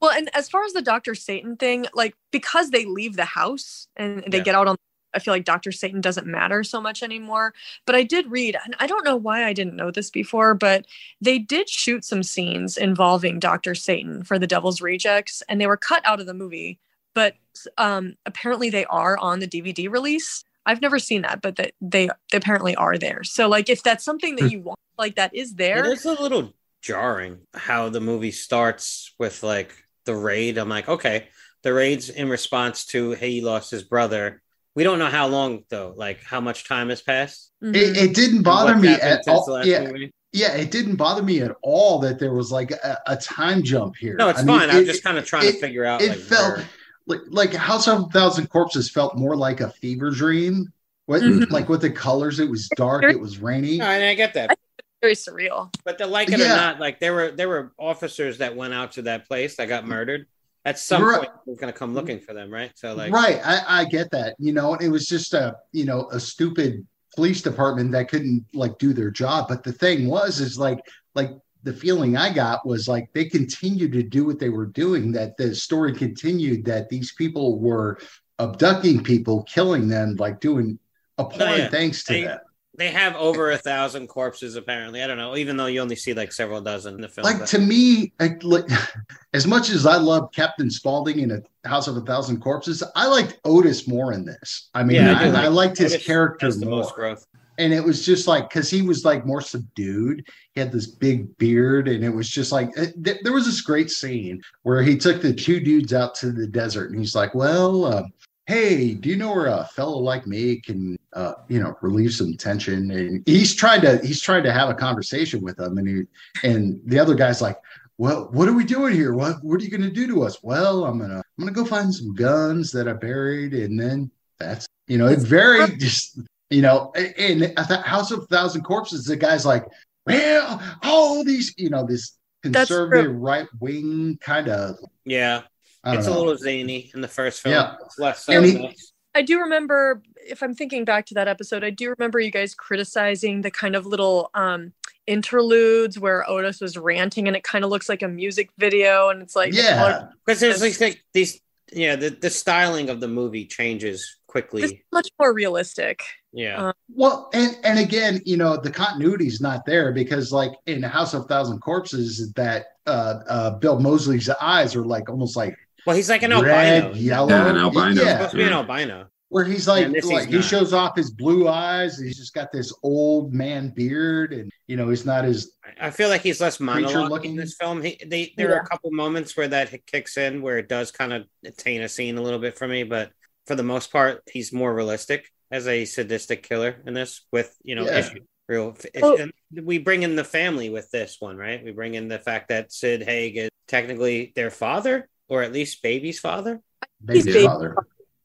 Well, and as far as the Dr. Satan thing, like because they leave the house and they Yeah. get out on I feel like Dr. Satan doesn't matter so much anymore. But I did read, and I don't know why I didn't know this before, but they did shoot some scenes involving Dr. Satan for the Devil's Rejects, and they were cut out of the movie but um, apparently they are on the DVD release. I've never seen that, but that they, they apparently are there. So like, if that's something that you want, like that is there. It is a little jarring how the movie starts with like the raid. I'm like, okay, the raid's in response to hey, he lost his brother. We don't know how long though, like how much time has passed. Mhm. It, it didn't bother me at since the all. last Yeah, movie. yeah, it didn't bother me at all that there was like a, a time jump here. No, it's I mean, fine. I'm it- just kind of trying it- to figure out. it like, felt where- like like House of a Thousand Corpses felt more like a fever dream. What Mhm. like with the colors? It was dark. It was rainy. No, and I get that, Very surreal. but the like it or not, like there were there were officers that went out to that place that got murdered. At some Right. point, we're gonna come looking for them, right? So like, right, I, I get that. You know, it was just a you know a stupid police department that couldn't like do their job. But the thing was, is like like the feeling I got was like they continued to do what they were doing. That the story continued. That these people were abducting people, killing them, like doing oh, appalling yeah. things to They- them. they have over a thousand corpses apparently. I don't know, even though you only see like several dozen in the film. like but- to me I, like *laughs* as much as i love captain spaulding in a house of a thousand corpses i liked otis more in this i mean Yeah, I I, do I, liked his Otis character the more most growth. And it was just like because he was like more subdued. He had this big beard and it was just like th- there was this great scene where he took the two dudes out to the desert and he's like well uh, hey do you know where a fellow like me can uh, you know relieve some tension? And he's trying to he's trying to have a conversation with them and he and the other guy's like well what are we doing here? What what are you going to do to us? Well i'm gonna i'm gonna go find some guns that i buried and then that's you know it very *laughs* just you know in a th- house of a thousand corpses the guy's like well all these you know this conservative right wing kind of Yeah, I it's a little zany in the first film. Yeah. It's less so. He- I do remember, if I'm thinking back to that episode, I do remember you guys criticizing the kind of little um, interludes where Otis was ranting, and it kind of looks like a music video, and it's like yeah Because there's like, like these, yeah, the, the styling of the movie changes this is quickly. much more realistic. Yeah, uh, Well, and and again, you know, the continuity is not there because, like in House of Thousand Corpses, that uh, uh, Bill Moseley's eyes are like almost like well, he's like an red, albino. yellow, Yeah, an albino. Yeah, supposed to be an albino. where he's like, And like he shows off his blue eyes. He's just got this old man beard, and you know, he's not as I feel like he's less monologue looking. in this film. He, they, there are a couple moments where that kicks in, where it does kind of taint a scene a little bit for me, but for the most part, he's more realistic as a sadistic killer in this, with you know Yeah. issue, real. Issue. Oh. And we bring in the family with this one, right? We bring in the fact that Sid Haig is technically their father, or at least baby's father. baby's baby- father.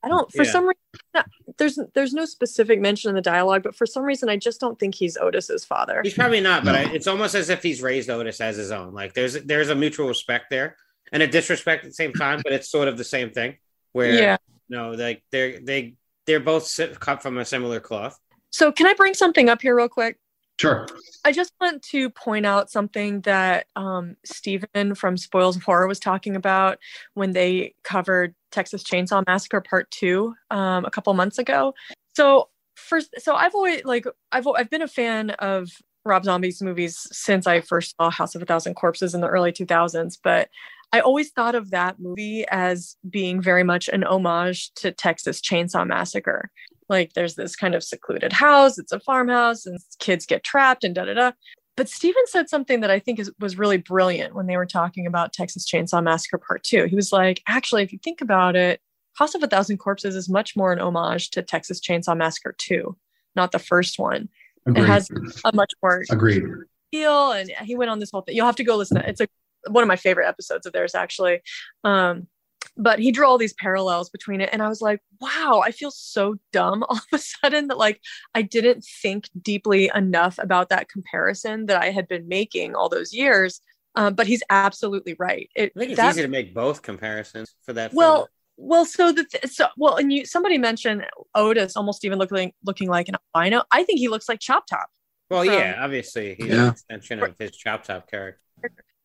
I don't, for Yeah. some reason, there's there's no specific mention in the dialogue, but for some reason, I just don't think he's Otis's father. He's probably not, but No. I, it's almost as if he's raised Otis as his own. Like there's there's a mutual respect there and a disrespect at the same time, but it's sort of the same thing. Where Yeah. no, like they're they they're both cut from a similar cloth. So, can I bring something up here real quick? Sure. I just want to point out something that um, Stephen from Spoils of Horror was talking about when they covered Texas Chainsaw Massacre Part Two um, a couple months ago. So first, so I've always like I've I've been a fan of Rob Zombie's movies since I first saw House of a Thousand Corpses in the early 2000s, but I always thought of that movie as being very much an homage to Texas Chainsaw Massacre like there's this kind of secluded house it's a farmhouse and kids get trapped and da da da but Steven said something that I think is, was really brilliant when they were talking about Texas Chainsaw Massacre Part Two. He was like, actually, if you think about it, House of a Thousand Corpses is much more an homage to Texas Chainsaw Massacre Two, not the first one. Agreed. It has a much more Agreed. feel, and he went on this whole thing. You'll have to go listen. To it. It's a one of my favorite episodes of theirs, actually. Um, but he drew all these parallels between it and i was like wow i feel so dumb *laughs* all of a sudden that like i didn't think deeply enough about that comparison that i had been making all those years um, but he's absolutely right it, I think it's that- easy to make both comparisons for that. well film. well so the th- so well and you somebody mentioned otis almost even looking looking like an albino i think he looks like chop top well, from- yeah, obviously he's Yeah. an extension of his chop top character.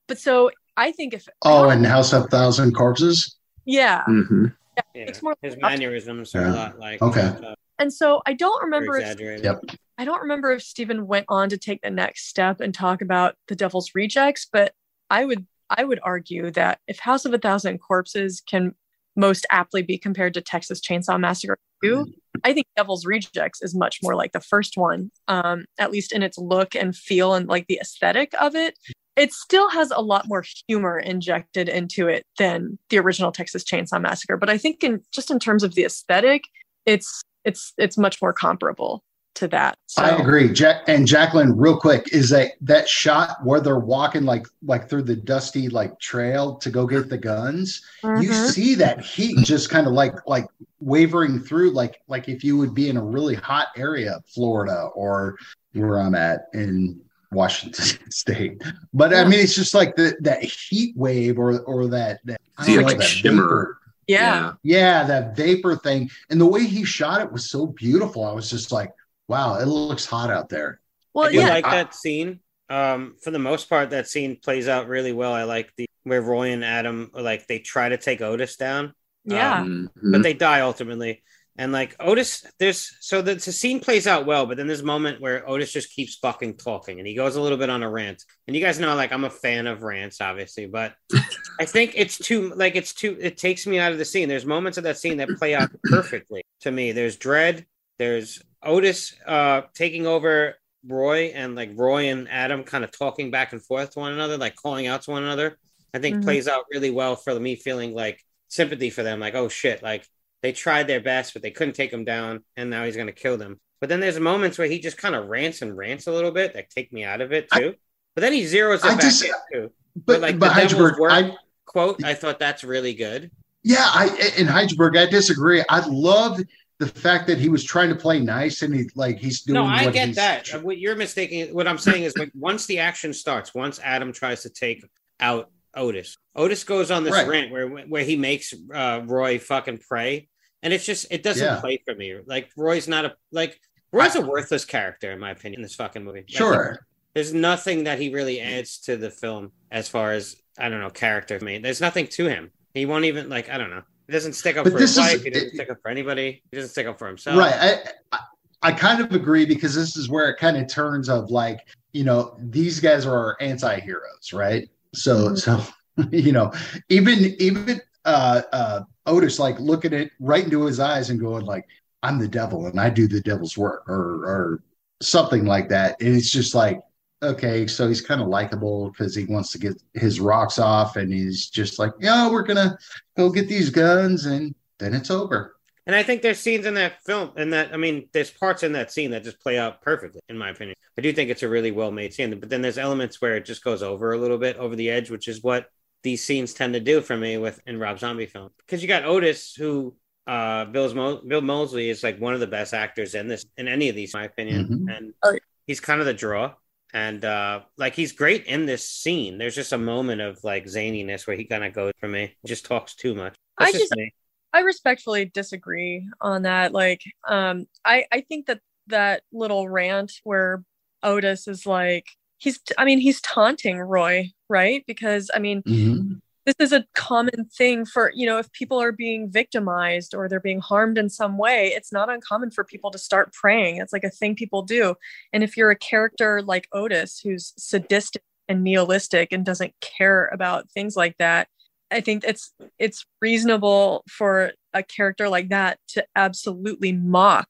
But so i think if Oh, and House of Thousand Corpses. yeah hmm Yeah, It's more his like- mannerisms are a lot like Okay. Chop and so i don't remember if. Yep. I don't remember if Stephen went on to take the next step and talk about the Devil's Rejects, but I would I would argue that if House of a Thousand Corpses can most aptly be compared to Texas Chainsaw Massacre 2. I think Devil's Rejects is much more like the first one, um, at least in its look and feel and like the aesthetic of it. It still has a lot more humor injected into it than the original Texas Chainsaw Massacre, but I think in just in terms of the aesthetic, it's it's it's much more comparable to that. So. I agree. Jack and Jacqueline, real quick, is that that shot where they're walking like like through the dusty like trail to go get the guns. You Mhm. see that heat just kind of like like wavering through like like if you would be in a really hot area, Florida or where I'm at in Washington *laughs* State. But I mean, it's just like the that heat wave or or that that I See, don't like know, that shimmer. vapor. yeah. Yeah, that vapor thing. And the way he shot it was so beautiful. I was just like, wow, it looks hot out there. Well, I yeah. like I- that scene. Um, for the most part, that scene plays out really well. I like the where Roy and Adam like they try to take Otis down, yeah. Mhm. but they die ultimately. And like Otis, there's so the, the scene plays out well, but then there's a moment where Otis just keeps fucking talking, and he goes a little bit on a rant. And you guys know, like I'm a fan of rants, obviously, but *laughs* I think it's too like it's too. It takes me out of the scene. There's moments of that scene that play out perfectly to me. There's Dread. There's Otis uh taking over Roy, and like Roy and Adam kind of talking back and forth to one another, like calling out to one another. I think Mhm. plays out really well for me feeling like sympathy for them. Like, oh shit, like they tried their best, but they couldn't take him down, and now he's gonna kill them. But then there's moments where he just kind of rants and rants a little bit that take me out of it too. but then he zeroes it I back just- too. But, like, but the Heidelberg, work- I Quote, I thought that's really good. Yeah, I in Heidelberg, I disagree. I love the fact that he was trying to play nice and he like he's doing. No, I get that. Uh, What you're mistaking, what I'm saying is like once the action starts, once Adam tries to take out Otis, Otis goes on this Right. rant where where he makes uh, Roy fucking pray, and it's just it doesn't Yeah. play for me. Like Roy's not a like Roy's a worthless character in my opinion in this fucking movie. Like, Sure. there's nothing that he really adds to the film as far as I don't know character I mean, There's nothing to him. He won't even like I don't know. He doesn't stick up But for his is- wife. He doesn't stick up for anybody. He doesn't stick up for himself. Right. I, I I kind of agree because this is where it kind of turns of like you know these guys are our anti-heroes, right? So Mhm. so *laughs* you know even even uh uh Otis like looking at right into his eyes and going like I'm the devil and I do the devil's work or or something like that. And it's just like okay, so he's kind of likable because he wants to get his rocks off and he's just like, yeah, we're gonna go get these guns and then it's over. And I think there's scenes in that film, and that I mean, there's parts in that scene that just play out perfectly, in my opinion. I do think it's a really well made scene, but then there's elements where it just goes over a little bit, over the edge, which is what these scenes tend to do for me with in Rob Zombie film. Because you got Otis, who uh Bill's Mo- Bill Moseley is like one of the best actors in this in any of these, in my opinion, Mhm. and Oh, yeah. he's kind of the draw. And uh like he's great in this scene. There's just a moment of like zaniness where he kind of goes for me, just talks too much. I That's just- me. I respectfully disagree on that. Like, um, I I think that that little rant where Otis is like, he's, I mean, he's taunting Roy, right? Because I mean, Mhm. this is a common thing for you know if people are being victimized or they're being harmed in some way it's not uncommon for people to start praying it's like a thing people do and if you're a character like otis who's sadistic and nihilistic and doesn't care about things like that i think it's it's reasonable for a character like that to absolutely mock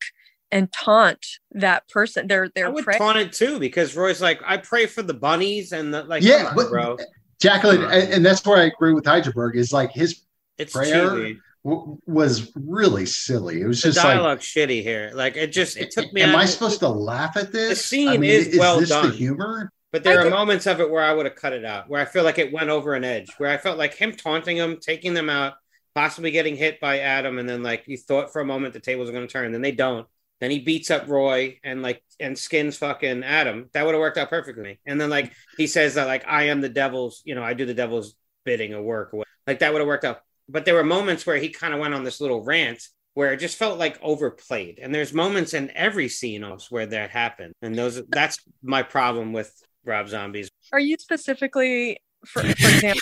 and taunt that person they're they're I would praying taunt it too because Roy's like, I pray for the bunnies and the like. Yeah, come on, but- bro, Jacqueline, and, and that's where I agree with Heidelberg. Is like his it's prayer w- was really silly. It was The just like, dialogue's shitty here. Like it just it took me. am out I supposed to laugh at this? The scene is is well this done. The humor. But there I are did- moments of it where I would have cut it out, where I feel like it went over an edge, where I felt like him taunting them, taking them out, possibly getting hit by Adam, and then like you thought for a moment the tables are going to turn, then they don't. Then he beats up Roy and like and skins fucking Adam. That would have worked out perfectly. And then like he says that like I am the devil's, you know, I do the devil's bidding or work or. Like that would have worked out. But there were moments where he kind of went on this little rant where it just felt like overplayed. And there's moments in every scene else where that happened. And those that's my problem with Rob Zombies. are you specifically for, for example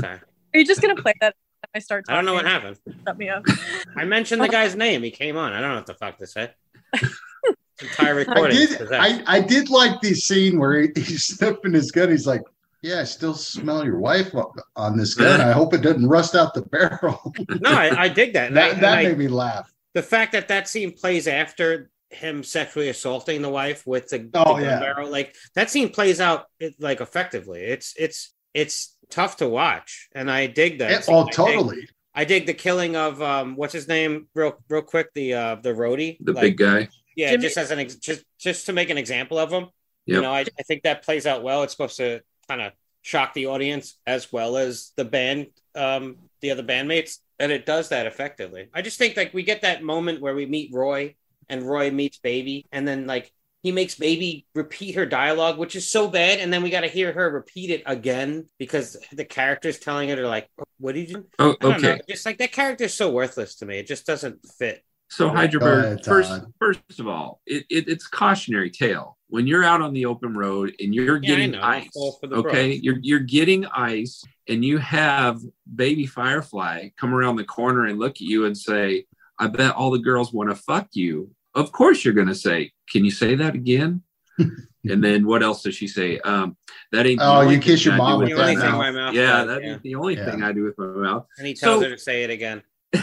Sorry. *laughs* are you just gonna play that if i start I don't know what happened. Shut me up I mentioned the guy's *laughs* name. He came on. I don't know what the fuck to say. *laughs* Entire I recording. is did. I, I did like the scene where he, *laughs* he's sniffing his gun. He's like, yeah, I still smell your wife on this gun. I hope it doesn't rust out the barrel. No, I, I dig that. And I- that and I- made me laugh. the fact that that scene plays after him sexually assaulting the wife with the, Oh, the gun yeah. barrel, like that scene plays out it, like effectively. It's it's it's tough to watch, and I dig that. Yeah, scene. oh, I dig- totally. I dig the killing of um what's his name real real quick the uh the roadie The like, big guy. yeah Jimmy- just as an ex- just just to make an example of him you know I, I think that plays out well it's supposed to kind of shock the audience as well as the band um the other bandmates and it does that effectively I just think like we get that moment where we meet Roy and Roy meets Baby and then like he makes Baby repeat her dialogue which is so bad and then we got to hear her repeat it again because the character's telling her to like oh, what did you Oh, I don't know. okay. Just like that character's so worthless to me. It just doesn't fit. So Go Hydraberg, first first of all, it, it it's cautionary tale. When you're out on the open road and you're Yeah, getting ice, All for the okay, bros. you're you're getting ice, and you have baby Firefly come around the corner and look at you and say, "I bet all the girls want to fuck you." Of course, you're going to say, "Can you say that again?" *laughs* and then what else does she say? Um, that ain't. Oh, you kiss your I mom with The with only that mouth. my mouth Yeah, does, that yeah. the only Yeah. thing I do with my mouth. And he tells So- her to say it again. *laughs*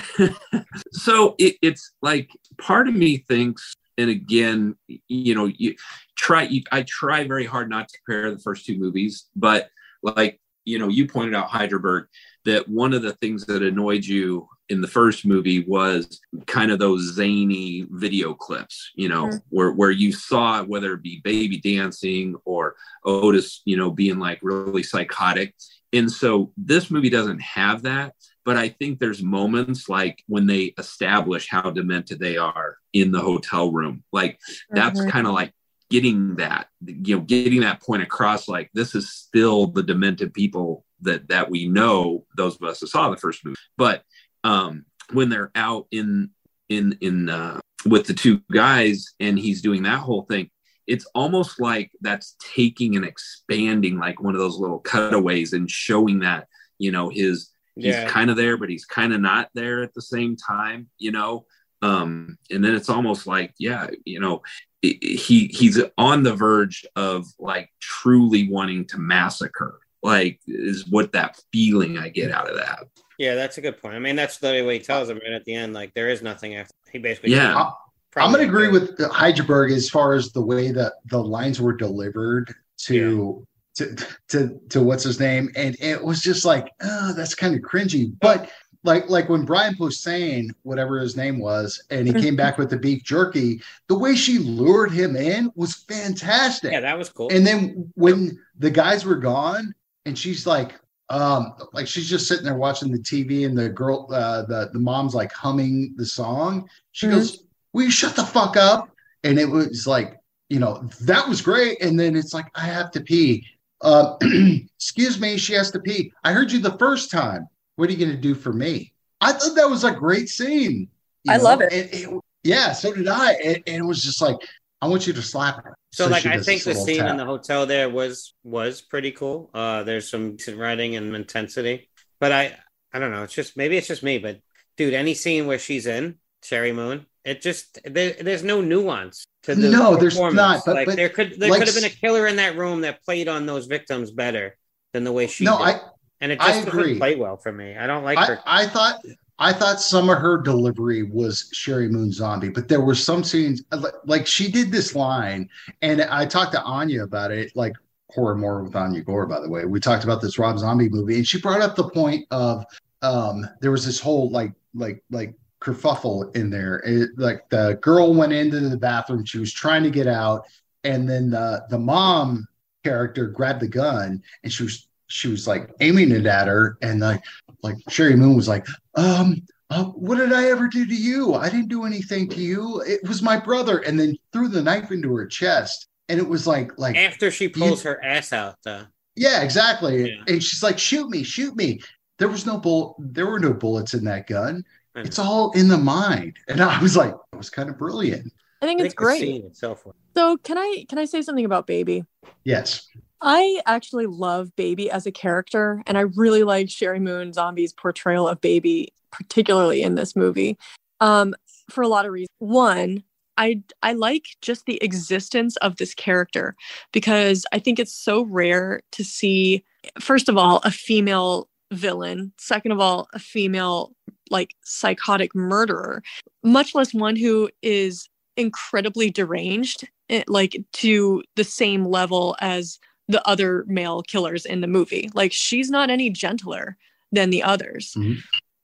so it, it's like part of me thinks and again you know you try you, i try very hard not to compare the first two movies but like you know you pointed out hyderberg that one of the things that annoyed you in the first movie was kind of those zany video clips you know Mhm. where where you saw whether it be baby dancing or otis you know being like really psychotic and so this movie doesn't have that but I think there's moments like when they establish how demented they are in the hotel room. Like that's Mhm. kind of like getting that, you know, getting that point across. Like this is still the demented people that that we know. Those of us that saw the first movie, but um, when they're out in in in uh, with the two guys and he's doing that whole thing. It's almost like that's taking and expanding like one of those little cutaways and showing that, you know, his he's Yeah. kind of there but he's kind of not there at the same time you know um and then it's almost like yeah you know i- i- he he's on the verge of like truly wanting to massacre like is what that feeling i get out of that Yeah, that's a good point. I mean, that's the way he tells him right at the end. Like there is nothing after. He basically. Yeah. I- I'm going to agree with Heidelberg as far as the way that the lines were delivered to to, to to what's his name, and it was just like, oh, that's kind of cringy. But like like when Brian Posehn, whatever his name was, and he came back with the beef jerky, the way she lured him in was fantastic. Yeah, that was cool. And then when the guys were gone, and she's like, um, like she's just sitting there watching the TV, and the girl, uh, the the mom's like humming the song. She Mhm. goes, "Will you shut the fuck up?" And it was like, you know, that was great. And then it's like, I have to pee. Uh, *clears throat* excuse me, she has to pee. I heard you the first time. What are you going to do for me? I thought that was a great scene. you I love it. And it- yeah, so did I. And, and it was just like, I want you to slap her. So, like, I think the this little scene in the hotel there was was pretty cool. Uh, there's some writing and intensity, but I I don't know. It's just maybe it's just me, but dude, any scene where she's in Sheri Moon, it just there, there's no nuance to the No, there's performance. not, but- like but, there could there like could have been a killer in that room that played on those victims better than the way she no, did. I and it just doesn't play well for me. I don't like I, her. I thought I thought some of her delivery was Sheri Moon Zombie, but there were some scenes like- like she did this line, and I talked to Anya about it, like horror more with Anya Gore, by the way. We talked about this Rob Zombie movie, and she brought up the point of um there was this whole like like like kerfuffle in there. It, like the girl went into the bathroom, she was trying to get out, and then the the mom character grabbed the gun and she was she was like aiming it at her, and like like Sheri Moon was like, um, uh, what did I ever do to you? I didn't do anything to you. It was my brother, and then threw the knife into her chest, and it was like like After she pulls her ass out, though. yeah, exactly. Yeah. And she's like, shoot me, shoot me. There was no bull. There were no bullets in that gun. It's all in the mind. And I was like, it was kind of brilliant. I think I it's think great. scene So can I can I say something about Baby? Yes. I actually love Baby as a character, and I really like Sheri Moon Zombie's portrayal of Baby, particularly in this movie, um, for a lot of reasons. One, I I like just the existence of this character because I think it's so rare to see first of all a female villain, second of all a female like psychotic murderer, much less one who is incredibly deranged eh, like to the same level as the other male killers in the movie. Like she's not any gentler than the others. Mhm.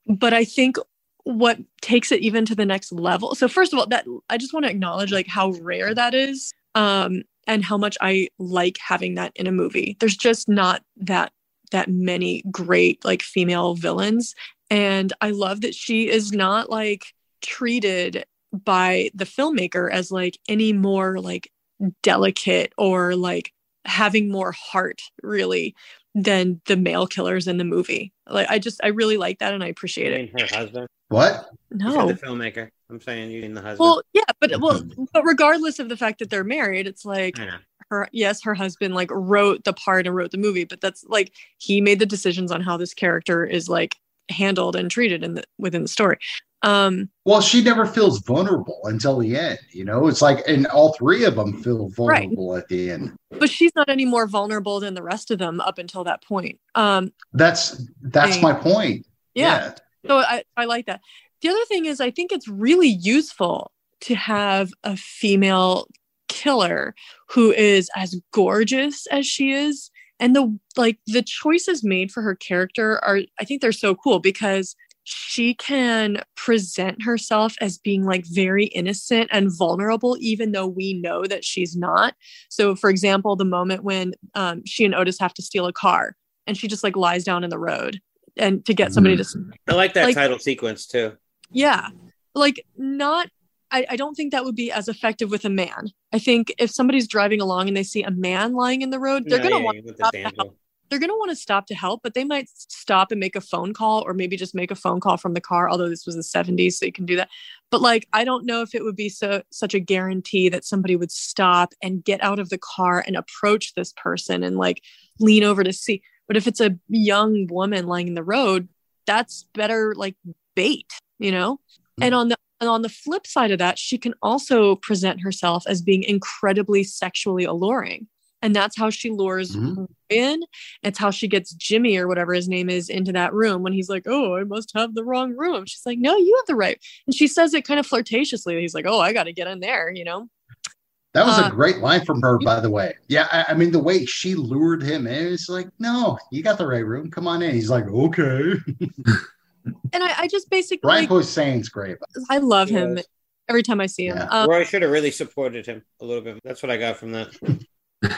But I think what takes it even to the next level. So first of all, that I just want to acknowledge like how rare that is um and how much I like having that in a movie. There's just not that that many great like female villains and I love that she is not like treated by the filmmaker as like any more like delicate or like having more heart really than the male killers in the movie. Like I just I really like that and I appreciate it. her husband? What? You No. said the filmmaker. I'm saying you mean the husband. Well, yeah, but well, but regardless of the fact that they're married, it's like her yes, her husband like wrote the part and wrote the movie, but that's like he made the decisions on how this character is like handled and treated in the within the story. Um Well, she never feels vulnerable until the end. You know, it's like, and all three of them feel Right. vulnerable at the end. but she's not any more vulnerable than the rest of them up until that point. Um That's that's Thing. my point. yeah. So I, I like that. The other thing is, I think it's really useful to have a female killer who is as gorgeous as she is. And the like the choices made for her character are I think they're so cool because she can present herself as being like very innocent and vulnerable, even though we know that she's not. So, for example, the moment when um, she and Otis have to steal a car and she just like lies down in the road and to get somebody to I like that Like- title sequence too. yeah. Like not I, I don't think that would be as effective with a man. I think if somebody's driving along and they see a man lying in the road, they're No, gonna yeah, want with to the stop to damsel. help. They're gonna want to stop to help, but they might stop and make a phone call or maybe just make a phone call from the car, although this was the 70s, so you can do that. But like I don't know if it would be so such a guarantee that somebody would stop and get out of the car and approach this person and like lean over to see. But if it's a young woman lying in the road, that's better like bait, you know? And on the and on the flip side of that, she can also present herself as being incredibly sexually alluring. And that's how she lures Mhm. In. It's how she gets Jimmy or whatever his name is into that room when he's like, Oh, I must have the wrong room. She's like, No, you have the right. And she says it kind of flirtatiously. He's like, Oh, I got to get in there, you know? That was Uh, a great line from her, by the way. Yeah, I, I mean the way she lured him in, it's like, no, you got the right room. Come on in. He's like, okay. *laughs* And I, I just basically, Brian Posehn's great. I love him Yes. every time I see him. Yeah. Um, Roy should have really supported him a little bit. That's what I got from that.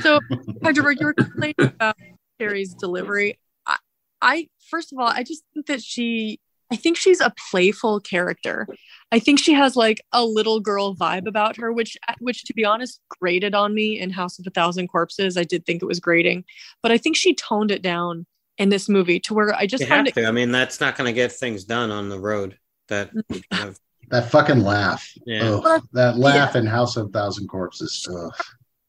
So, Hydraberg, you were complaining about Carrie's delivery. I, I, first of all, I just think that she, I think she's a playful character. I think she has like a little girl vibe about her, which, which to be honest, grated on me in House of a Thousand Corpses. I did think it was grating, but I think she toned it down in this movie to where I just You found have it. to. I mean, that's not going to get things done on the road. That mm-hmm. kind of, That fucking laugh. yeah. Ugh, that laugh in House of a Thousand Corpses. Ugh.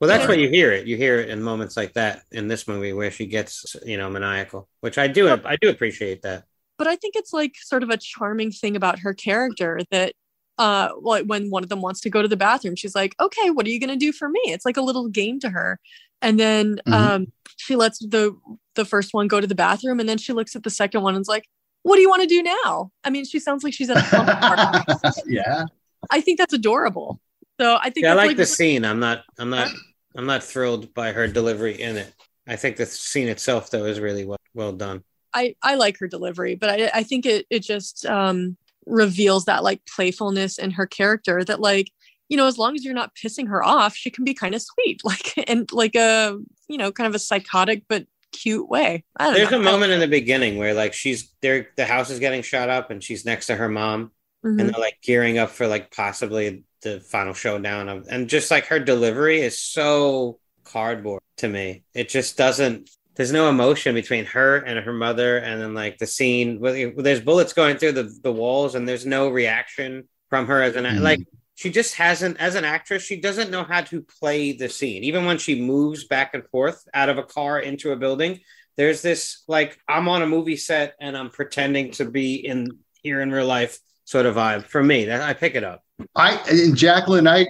Well, that's Sorry. where you hear it. You hear it in moments like that in this movie where she gets, you know, maniacal, which I do. I do appreciate that. but I think it's like sort of a charming thing about her character that uh like when one of them wants to go to the bathroom she's like okay what are you going to do for me it's like a little game to her and then Mhm. um she lets the the first one go to the bathroom and then she looks at the second one and is like what do you want to do now i mean she sounds like she's at a slumber *laughs* yeah. i think that's adorable so i think Yeah, I that's like the scene. I'm not. I'm not. I'm not thrilled by her delivery in it. I think the scene itself, though, is really well well done. I I like her delivery, but I I think it it just um reveals that like playfulness in her character that like you know as long as you're not pissing her off, she can be kind of sweet, *laughs* like and like a you know kind of a psychotic but cute way. I don't There's know. a moment in the beginning where like she's there, the house is getting shot up, and she's next to her mom, Mhm. and they're like gearing up for like possibly the final showdown of, and just like her delivery is so cardboard to me. It just doesn't. There's no emotion between her and her mother, and then like the scene. where there's bullets going through the the walls, and there's no reaction from her as an Mhm. like. She just hasn't, as an actress, she doesn't know how to play the scene. Even when she moves back and forth out of a car into a building, there's this like I'm on a movie set and I'm pretending to be in here in real life sort of vibe for me. That I pick it up. I and Jacqueline, I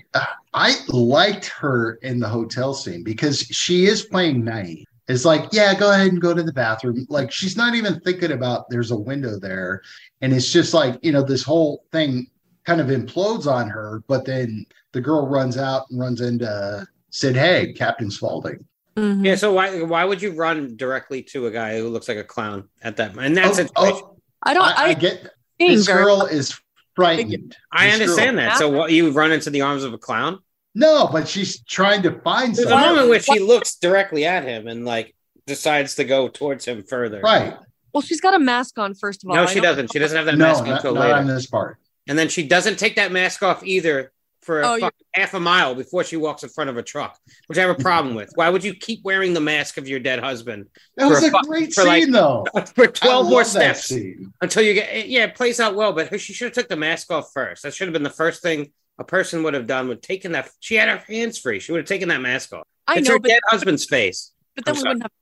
I liked her in the hotel scene because she is playing naive. It's like, yeah, go ahead and go to the bathroom. Like she's not even thinking about there's a window there. And it's just like, you know, this whole thing kind of implodes on her, but then the girl runs out and runs into said, Hey, Captain Spaulding. Mhm. Yeah, so why why would you run directly to a guy who looks like a clown at that? And that's Oh, it. oh, I don't. I, I, I get being this very- girl is frightened. I This girl- understand that. So what you run into the arms of a clown? No, but she's trying to find There's a something. moment where she looks directly at him and like decides to go towards him further. Right. Well, she's got a mask on first of all. No, I she don't- doesn't. She doesn't have that No, mask on not, until not later. on this part. And then she doesn't take that mask off either for Oh, you- half a mile before she walks in front of a truck, which I have a problem with. Why would you keep wearing the mask of your dead husband That was a a fu- great for like- scene, though. *laughs* for 12 more steps until you get yeah, it plays out well, but she should have took the mask off first. That should have been the first thing a person would have done with taking that she had her hands free. She would have taken that mask off. I it's know, her but, dead husband's face. but then I'm we sorry. wouldn't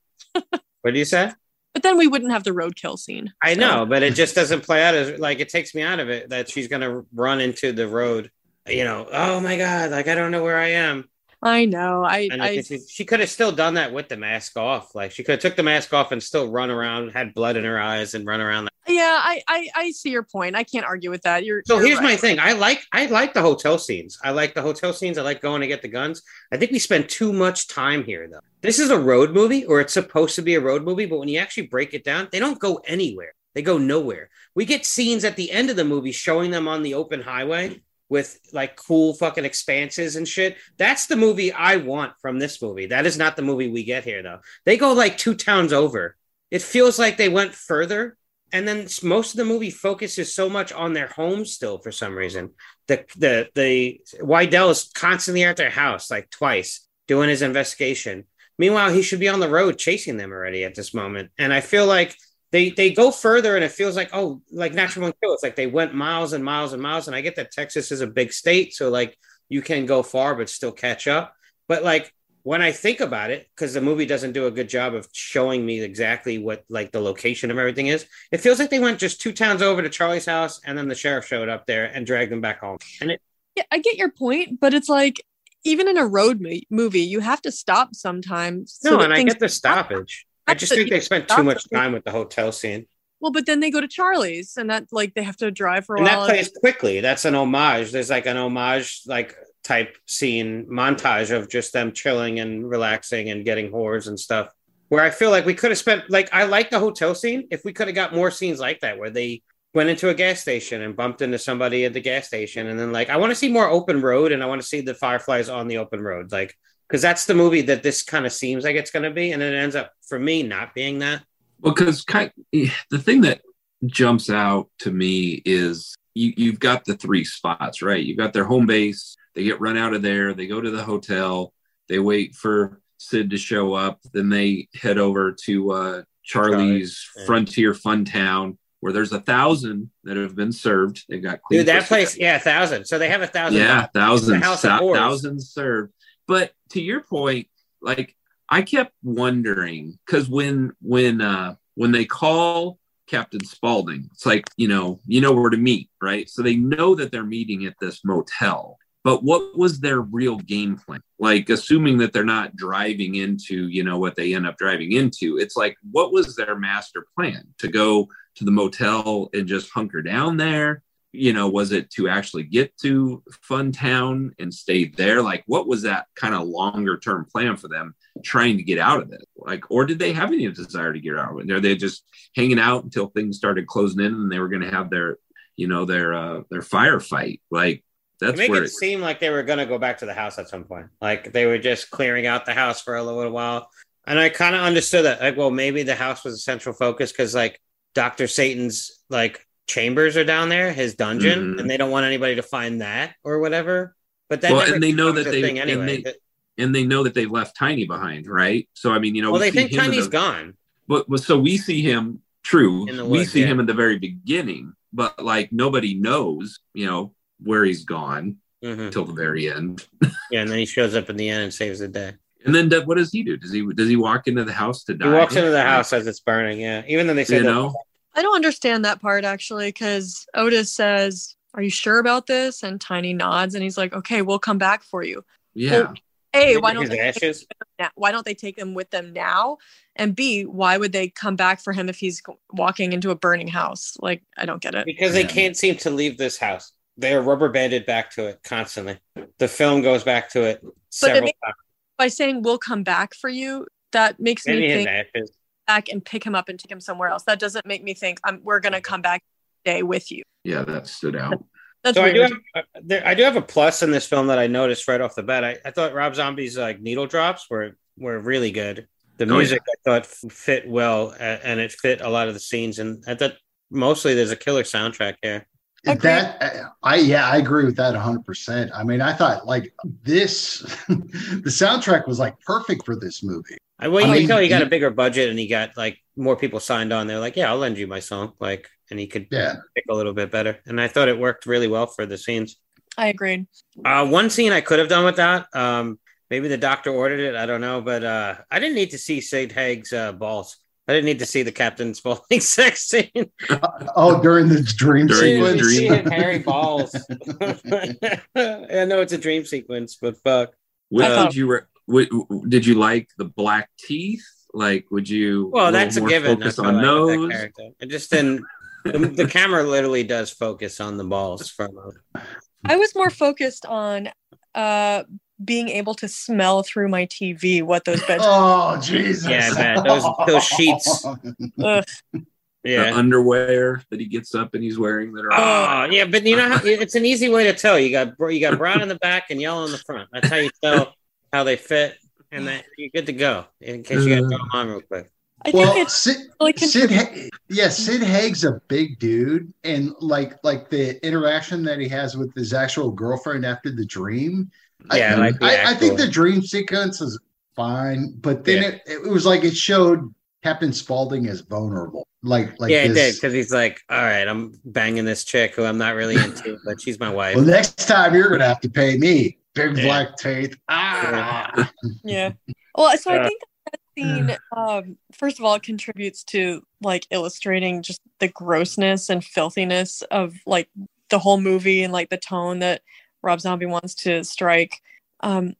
have. *laughs* What do you say? But then we wouldn't have the roadkill scene. I So- know, but it just doesn't play out as like it takes me out of it that she's gonna run into the road. You know, oh my god, like I don't know where I am. I know. I. I she, she could have still done that with the mask off. Like she could have took the mask off and still run around, had blood in her eyes, and run around. yeah. I, I. I see your point. I can't argue with that. You're. So you're here's my thing. I like I like the hotel scenes. I like the hotel scenes. I like going to get the guns. I think we spend too much time here though. This is a road movie, or it's supposed to be a road movie, but when you actually break it down, they don't go anywhere. They go nowhere. We get scenes at the end of the movie showing them on the open highway with like cool fucking expanses and shit. That's the movie I want from this movie. That is not the movie we get here though. They go like two towns over. It feels like they went further and then most of the movie focuses so much on their home still for some reason. The the the Wydell is constantly at their house like twice doing his investigation. Meanwhile, he should be on the road chasing them already at this moment. And I feel like they they go further and it feels like oh like natural Born kill. It's like they went miles and miles and miles. And I get that Texas is a big state, so like you can go far but still catch up. But like when I think about it, because the movie doesn't do a good job of showing me exactly what like the location of everything is, it feels like they went just two towns over to Charlie's house, and then the sheriff showed up there and dragged them back home. And it, Yeah, I get your point, but it's like even in a road mo- movie, you have to stop sometimes. no, that and I get the stoppage. I just think they spent too much time with the hotel scene, Well, but then they go to Charlie's, and that like they have to drive for a and that while. plays quickly. That's an homage. There's like an homage, like type scene montage of just them chilling and relaxing and getting whores and stuff. Where I feel like we could have spent, like, I like the hotel scene. If we could have got more scenes like that, where they went into a gas station and bumped into somebody at the gas station, and then like, I want to see more open road, and I want to see the fireflies on the open road, like, because that's the movie that this kind of seems like it's going to be, and it ends up for me not being that. Well, because kind the thing that jumps out to me is you you've got the three spots, right? You've got their home base. They get run out of there. They go to the hotel. They wait for Sid to show up. Then they head over to uh, Charlie's yeah. Frontier Fun Town, where there's a thousand that have been served. They got clean Dude, that place, yeah, a thousand. So they have a thousand. Yeah, thousands, of thousands served. But to your point, like I kept wondering because when when uh when they call Captain Spaulding, it's like you know you know where to meet, right? So they know that they're meeting at this motel. But what was their real game plan? Like, assuming that they're not driving into, you know, what they end up driving into, it's like, what was their master plan to go to the motel and just hunker down there? You know was it to actually get to fun town and stay there like what was that kind of longer term plan for them trying to get out of it like or did they have any desire to get out of it are they just hanging out until things started closing in and they were going to have their you know their uh their firefight like that's make where it seem like they were going to go back to the house at some point. Like they were just clearing out the house for a little while. And I kind of understood that. Like, well, maybe the house was a central focus because, like, Dr. Satan's, like, chambers are down there, his dungeon, Mhm. and they don't want anybody to find that or whatever. But that Well, and they know that they- thing and anyway. they- and they know that they've left tiny behind right so i mean you know well, we they see think Tiny's the- gone. but, but so we see him true the we see yeah. him in the very beginning but like nobody knows you know where he's gone Mhm. until the very end Yeah, and then he shows up in the end and saves the day. and then what does he do does he does he walk into the house to die He walks into the house as it's burning. Yeah, even though they say you know I don't understand that part actually because Otis says "Are you sure about this?" And Tiny nods, and he's like, "Okay, we'll come back for you." Yeah. A, why don't they take ashes? now- why don't they take him with them now? And B, why would they come back for him if he's walking into a burning house? Like, I don't get it. Because they Yeah. can't seem to leave this house. They are rubber banded back to it constantly. The film goes back to it several makes- times. By saying we'll come back for you, that makes Maybe me think ashes. Back and pick him up and take him somewhere else. That doesn't make me think I'm, we're gonna come back today with you. Yeah, that stood out. That's so I do, have, uh, there, I do have a plus in this film that I noticed right off the bat. I, I thought Rob Zombie's like needle drops were were really good. The Oh, music I thought fit well, uh, and it fit a lot of the scenes. And I thought mostly there's a killer soundtrack here. Agreed. That I yeah, I agree with that 100%. I mean, I thought like this *laughs* the soundtrack was like perfect for this movie. I, well, I you can tell he got he- a bigger budget, and he got like more people signed on. They're like, "Yeah, I'll lend you my song," like, and he could Yeah. pick a little bit better. And I thought it worked really well for the scenes. I agreed. Uh, one scene I could have done with that. Um, maybe the doctor ordered it. I don't know, but uh, I didn't need to see Sid Haig's uh, balls. I didn't need to see the captain's *laughs* Spaulding sex scene. *laughs* Oh, during the dream During the sequence. dream. *laughs* Seeing hairy balls. I know it's a dream sequence, but fuck. What I thought- did you re- what, did you like the black teeth? Like, would you? Well, a that's a given. Focus on why I like that those. character. I just didn't. The, the camera literally does focus on the balls for a. I was more focused on uh being able to smell through my TV what those *laughs* beds. Oh Jesus! Yeah, I bet. Those- those sheets. *laughs* Ugh. The Yeah. underwear that he gets up and he's wearing that are. Oh, yeah, but you know how it's an easy way to tell. You got you got brown in the back and yellow in the front. That's how you tell how they fit, and that you're good to go. In case you got to throw them on real quick. I think Well, it's Sid, really Sid contributes. Ha- yeah, Sid Haig's a big dude, and like like the interaction that he has with his actual girlfriend after the dream. Yeah, I, like I, I think the dream sequence is fine, but then Yeah. it, it was like it showed Captain Spaulding as vulnerable. Like like yeah, it did because he's like, "All right, I'm banging this chick who I'm not really into, but she's my wife." Well, next time you're gonna have to pay me. Big Yeah. black teeth. Ah. Yeah. Well, so I think that scene, um, first of all, it contributes to like illustrating just the grossness and filthiness of like the whole movie and like the tone that Rob Zombie wants to strike. Um,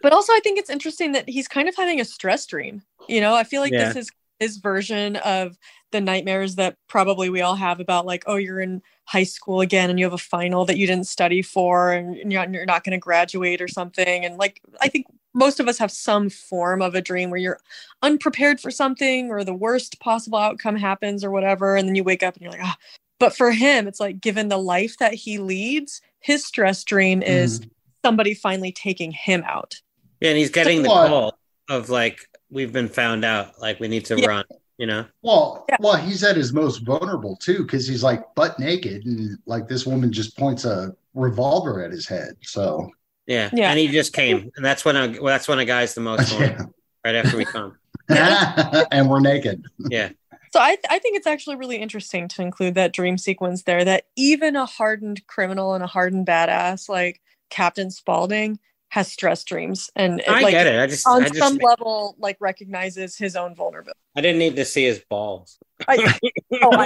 but also, I think it's interesting that he's kind of having a stress dream. You know, I feel like this is his version of the nightmares that probably we all have about like, oh, you're in high school again and you have a final that you didn't study for and you're you're not going to graduate or something. And like, I think most of us have some form of a dream where you're unprepared for something or the worst possible outcome happens or whatever. And then you wake up and you're like, ah. But for him, it's like, given the life that he leads, his stress dream is somebody finally taking him out. Yeah, and he's getting the call of like, "We've been found out. Like, we need to Yeah. run." You know? Well, Yeah. well, he's at his most vulnerable too, because he's like butt naked, and like this woman just points a revolver at his head. So Yeah. Yeah. And he just came, and that's when a well, that's when a guy's the most *laughs* vulnerable, right after we come. *laughs* and we're naked. Yeah. So I, I think it's actually really interesting to include that dream sequence there that even a hardened criminal and a hardened badass like Captain Spaulding has stress dreams and it, I like get it. I just, on I just, some level like recognizes his own vulnerability. I didn't need to see his balls. I, *laughs* oh,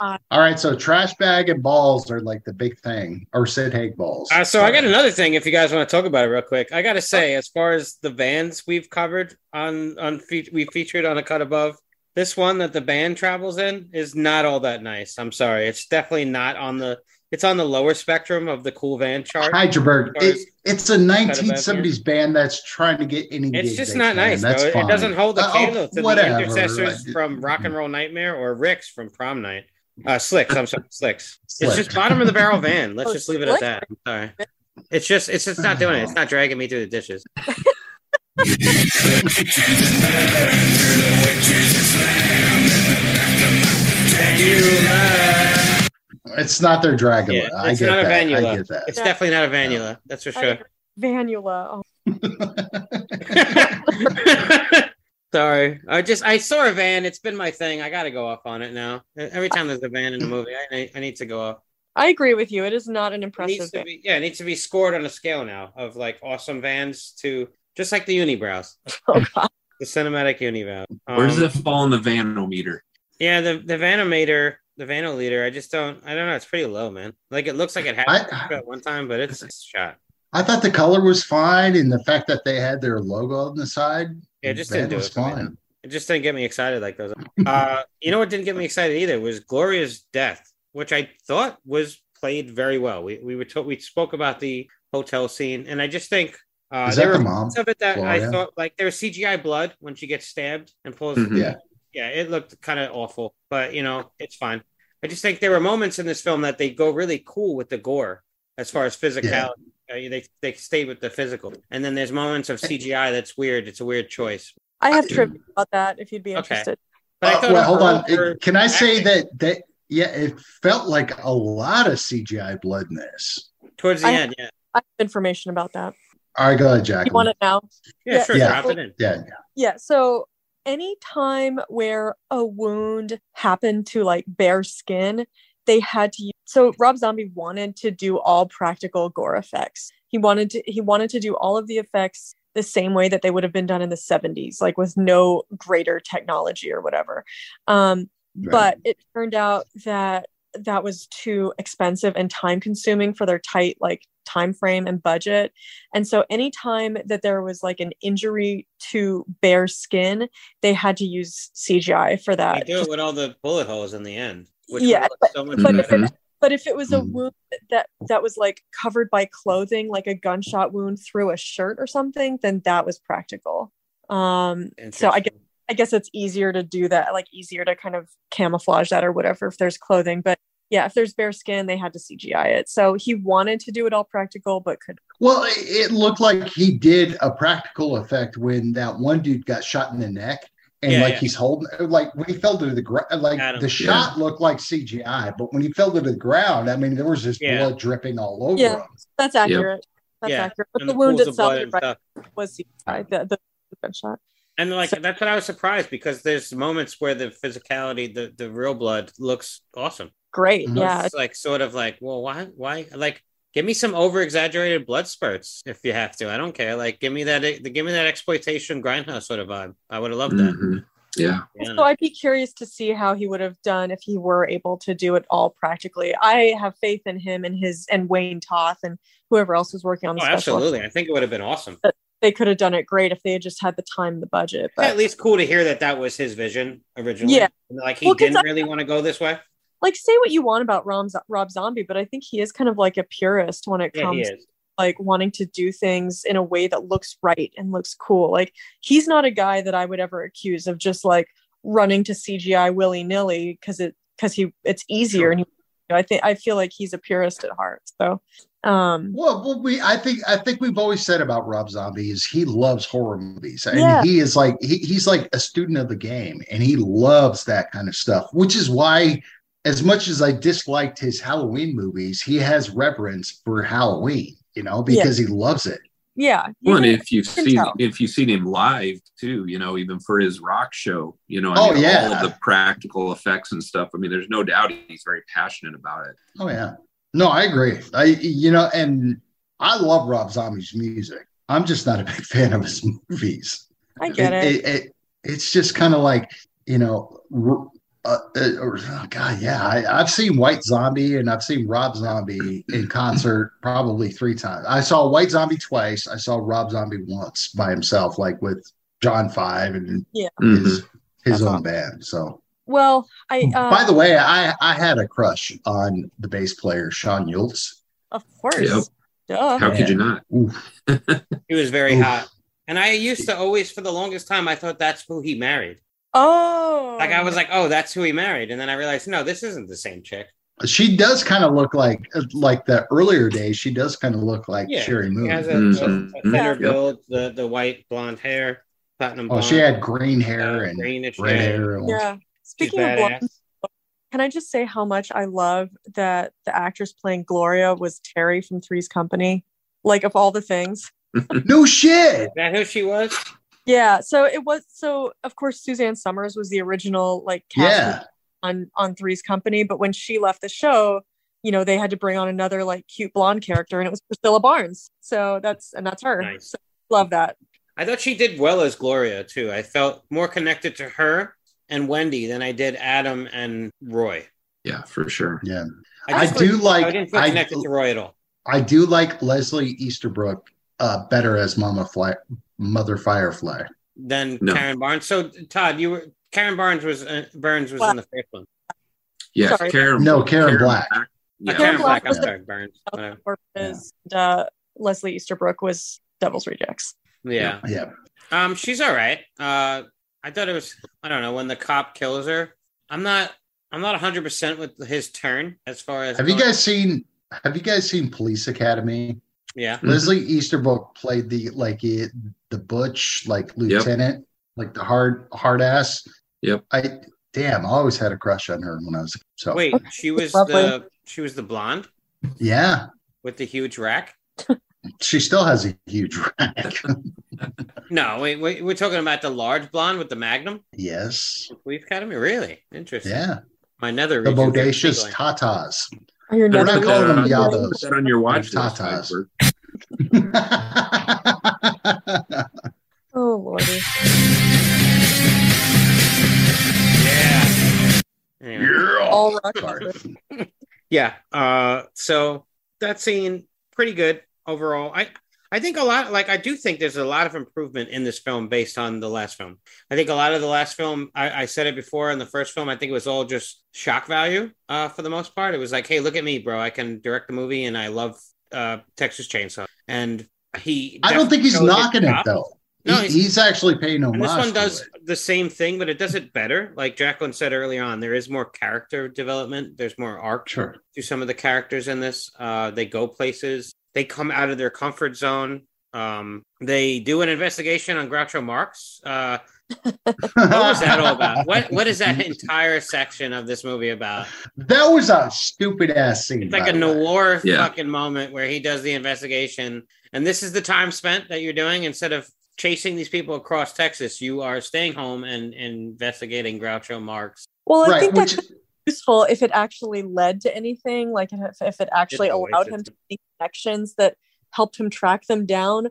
I, All right, so trash bag and balls are like the big thing, or Sid Haig balls. Uh, so I got another thing. If you guys want to talk about it real quick, I got to say, as far as the vans we've covered on on fe- we featured on a cut above, this one that the band travels in is not all that nice. I'm sorry, it's definitely not on the. It's on the lower spectrum of the cool van chart. Hydraberg. It, it's a band 1970s band that's trying to get any. It's just not can. nice, That's though. It- fine. It doesn't hold a Uh, oh, to whatever. the intercessors I- from Rock and Roll Nightmare or Rick's from Prom Night. Uh, Slicks, I'm sorry, Slicks. It's just bottom of the barrel van. Let's Oh, just leave it at that. I'm sorry. It's just, it's just not doing it. It's not dragging me through the dishes. *laughs* It's not their Dragula. Yeah, I it's get not a that. I get that. It's definitely not a vanilla. That's for sure. Vanula. Oh, *laughs* Sorry, I just I saw a van. It's been my thing. I got to go off on it now. Every time there's a van in a movie, I, I need to go off. I agree with you. It is not an It impressive. needs to be yeah, it needs to be scored on a scale now of like awesome vans to just like the unibrows, *laughs* Oh, God. the cinematic unibrow. Where does Um, it fall in the vanometer? Yeah, the the Vanometer the Vano leader. I just don't. I don't know. It's pretty low, man. Like it looks like it I- happened at one time, but it's, it's shot. I thought the color was fine, and the fact that they had their logo on the side, Yeah, it just didn't do was it for fine. It just didn't get me excited like those. Uh, you know what didn't get me excited either was Gloria's death, which I thought was played very well. We we were to- we spoke about the hotel scene, and I just think uh, Is there that were the mom? of it that I thought like there was CGI blood when she gets stabbed and pulls. Mhm. Yeah. Yeah, it looked kind of awful, but you know it's fine. I just think there were moments in this film that they go really cool with the gore as far as physicality. Uh, they they stay with the physical, and then there's moments of CGI that's weird. It's a weird choice. I have trivia about that if you'd be Okay. interested. But Uh, thought well, hold on. overall, Can I say acting- that that yeah, it felt like a lot of CGI blood in this. towards the I- end, yeah, I have information about that. All right, go ahead, Jack. You want it now? yeah, Yeah. sure, Yeah. drop it in. Yeah, Yeah. So any time where a wound happened to like bare skin, they had to use, so Rob Zombie wanted to do all practical gore effects. He wanted to he wanted to do all of the effects the same way that they would have been done in the 70s, like with no greater technology or whatever. Um, Right. but it turned out that that was too expensive and time consuming for their tight like time frame and budget and so anytime that there was like an injury to bare skin they had to use cgi for They that do it with all the bullet holes in the end, which Yeah, would look so much but if it, but if it was a Mhm. wound that that was like covered by clothing like a gunshot wound through a shirt or something then that was practical um so i guess I guess it's easier to do that, like easier to kind of camouflage that or whatever if there's clothing. But yeah, if there's bare skin, they had to CGI it. So he wanted to do it all practical, but could Well, it- it looked like he did a practical effect when that one dude got shot in the neck. And Yeah, like yeah. he's holding, like when he fell to the ground, like Adam. the shot looked like CGI, but when he fell to the ground, I mean, there was just Yeah. blood dripping all over Yeah. him. that's accurate. That's Yeah, accurate. But And the, the wound itself blood you're and right, was CGI. The, the gunshot. And like So- that's what I was surprised because there's moments where the physicality, the the real blood looks awesome. Great. Mhm. Yeah. It's like sort of like, well, why why like give me some over exaggerated blood spurts if you have to. I don't care. Like give me that give me that exploitation grindhouse sort of vibe. I would have loved that. Mhm. Yeah. to be So. I'd be curious to see how he would have done if he were able to do it all practically. I have faith in him and his and Wayne Toth and whoever else was working on the Oh, special. absolutely. I think it would have been awesome. They could have done it great if they had just had the time, and the budget. But At least cool to hear that that was his vision originally. Yeah. Like he Well, 'cause didn't I- really want to go this way. Like say what you want about Rob, Rob Zombie, but I think he is kind of like a purist when it Yeah, he comes is. like wanting to do things in a way that looks right and looks cool. Like he's not a guy that I would ever accuse of just like running to CGI willy nilly because it because he it's easier and he, I think I feel like he's a purist at heart. So um Well, well, we I think I think we've always said about Rob Zombie is he loves horror movies, and Yeah. he is like he, he's like a student of the game, and he loves that kind of stuff. Which is why, as much as I disliked his Halloween movies, he has reverence for Halloween. You know, Yeah. because he loves it. yeah. Well, and if you've seen tell. if you've seen him live too, you know, even for his rock show, you know, I Oh, mean, yeah. all of the practical effects and stuff. I mean, there's no doubt he's very passionate about it. Oh yeah, no, I agree. I you know, and I love Rob Zombie's music. I'm just not a big *laughs* fan of his movies. I get it. it, it it's just kind of like you know r- uh, uh, or, oh god yeah I, i've seen white zombie and i've seen rob zombie in concert probably three times i saw white zombie twice i saw rob zombie once by himself like with john five and Yeah. His, his own awesome. band so Well, I uh, by the way i i had a crush on the bass player sean Yseult. of course. Yep. Duh. How could you not? He was very Oof. hot. And I used to always, for the longest time, I thought that's who he married. Oh. Like I was like, oh, that's who he married. And then I realized, no, this isn't the same chick. she does kind of look like like the earlier days she does kind of look like Yeah, Sheri He moon has a, Mhm. a, a thinner Yep. build, the, the white blonde hair, platinum oh blonde. she had green hair uh, and greenish red hair. hair Yeah. Speaking of badass. blonde, can I just say how much I love that the actress playing Gloria was Terry from Three's Company? Like of all the things. no shit Is that who she was? Yeah. So it was so of course Suzanne Somers was the original like cast yeah on on Three's Company, but when she left the show, you know, they had to bring on another like cute blonde character and it was Priscilla Barnes. So that's and that's her. Nice. So, love that. I thought she did well as Gloria too. I felt more connected to her and Wendy than I did Adam and Roy. Yeah, for sure. Yeah, I just do feel- like- I didn't feel I- connected to Roy at all. I do like Leslie Easterbrook uh, better as Mama Fly, Mother Firefly. Than No. Karen Barnes. So Todd, you were Karen Barnes was uh, Burns was in the first one. Yeah, Sorry. Karen. No, Karen Black. Uh, Yeah. Karen Black Black. I'm was sorry, Burns. Whatever. Corpus, and, uh, Leslie Easterbrook was Devil's Rejects. Yeah. Yeah, Um, she's all right. Uh, I thought it was. I don't know when the cop kills her. I'm not. I'm not 100 percent with his turn as far as. have you guys seen? Have you guys seen Police Academy? Yeah. Mhm. Leslie Easterbrook played the like the butch like lieutenant, like the hard hard ass. Yep. I damn, I always had a crush on her when I was so. Wait, she was the. She was the blonde yeah, with the huge rack. she still has a huge rack. *laughs* No, wait, wait, we're talking about the large blonde with the Magnum. yes, Police Academy, really interesting. yeah, My nether the bodacious tatas. Are your We're not calling them Yados. Put that on your watch tatas. Piper. *laughs* Oh lordy. Yeah. Anyway. All rock Sorry. *laughs* Yeah. Uh, so that scene pretty good overall. I I think a lot like I do think there's a lot of improvement in this film based on the last film. I think a lot of the last film, I, I said it before in the first film, I think it was all just shock value uh, for the most part. It was like, hey, look at me, bro. I can direct the movie and I love uh, Texas Chainsaw. And he I don't think he's knocking it showed though. No, he's- he's, actually paying homage. This one does it. the same thing, but it does it better. Like Jacqueline said earlier on, there is more character development. There's more arc Sure. to some of the characters in this. Uh, they go places. They come out of their comfort zone. Um, they do an investigation on Groucho Marx. Uh, what was that all about? What *laughs* What is that entire section of this movie about? That was a stupid ass scene. It's like a the way. noir Yeah. fucking moment where he does the investigation, and this is the time spent that you're doing instead of chasing these people across Texas. You are staying home and, and investigating Groucho Marx. Well, I Right, think that which could useful if it actually led to anything, like if, if it actually It's allowed him to make connections that helped him track them down.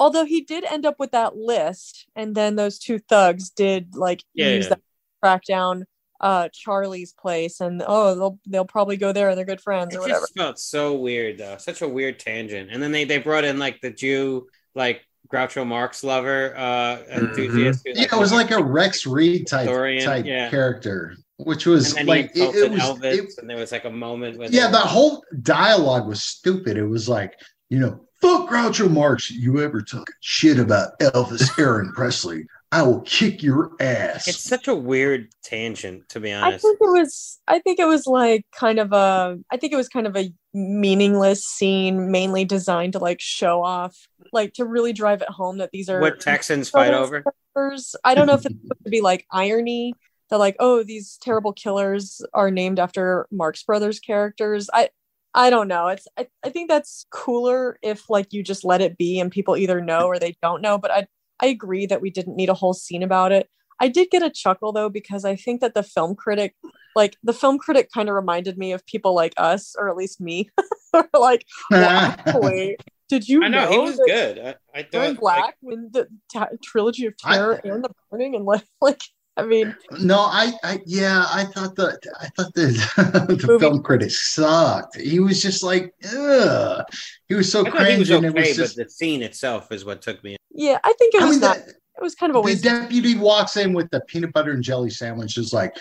Although he did end up with that list, and then those two thugs did like Yeah, use yeah. that to track down uh Charlie's place, and oh, they'll they'll probably go there and they're good friends It or whatever. just felt so weird though, such a weird tangent. And then they they brought in like the Jew, like Groucho Marx lover, uh, enthusiast. who, Yeah, it was like a Rex Reed type Historian, type yeah. character, which was and like it, it was. Elvis, it- and there was like a moment with yeah, the whole dialogue was stupid. It was like, you know, fuck Groucho Marx. You ever took a shit about Elvis *laughs* Aaron Presley? I will kick your ass. It's such a weird tangent, to be honest. I think it was I think it was like kind of a I think it was kind of a meaningless scene mainly designed to like show off like to really drive it home that these are What Texans fight over? characters. I don't know if it's *laughs* supposed to be like irony that like oh these terrible killers are named after Marx Brothers characters. I I don't know. It's I, I think that's cooler if like you just let it be and people either know or they don't know. But I I agree that we didn't need a whole scene about it. I did get a chuckle though because I think that the film critic, like the film critic, kind of reminded me of people like us, or at least me. *laughs* like, *laughs* well, actually, did you I know, know, he was good. I, I Burn thought Black like, when the ta- trilogy of I- terror and the burning and like, *laughs* like I mean, No, I, I, yeah, I thought the, I thought the, *laughs* the Movie- film critic sucked. He was just like, ugh. He was so I thought he was cringe, and it okay, was just. but the scene itself is what took me. yeah, I think it was I was mean, not. the, It was kind of a the waste. deputy walks in with the peanut butter and jelly sandwich, is like,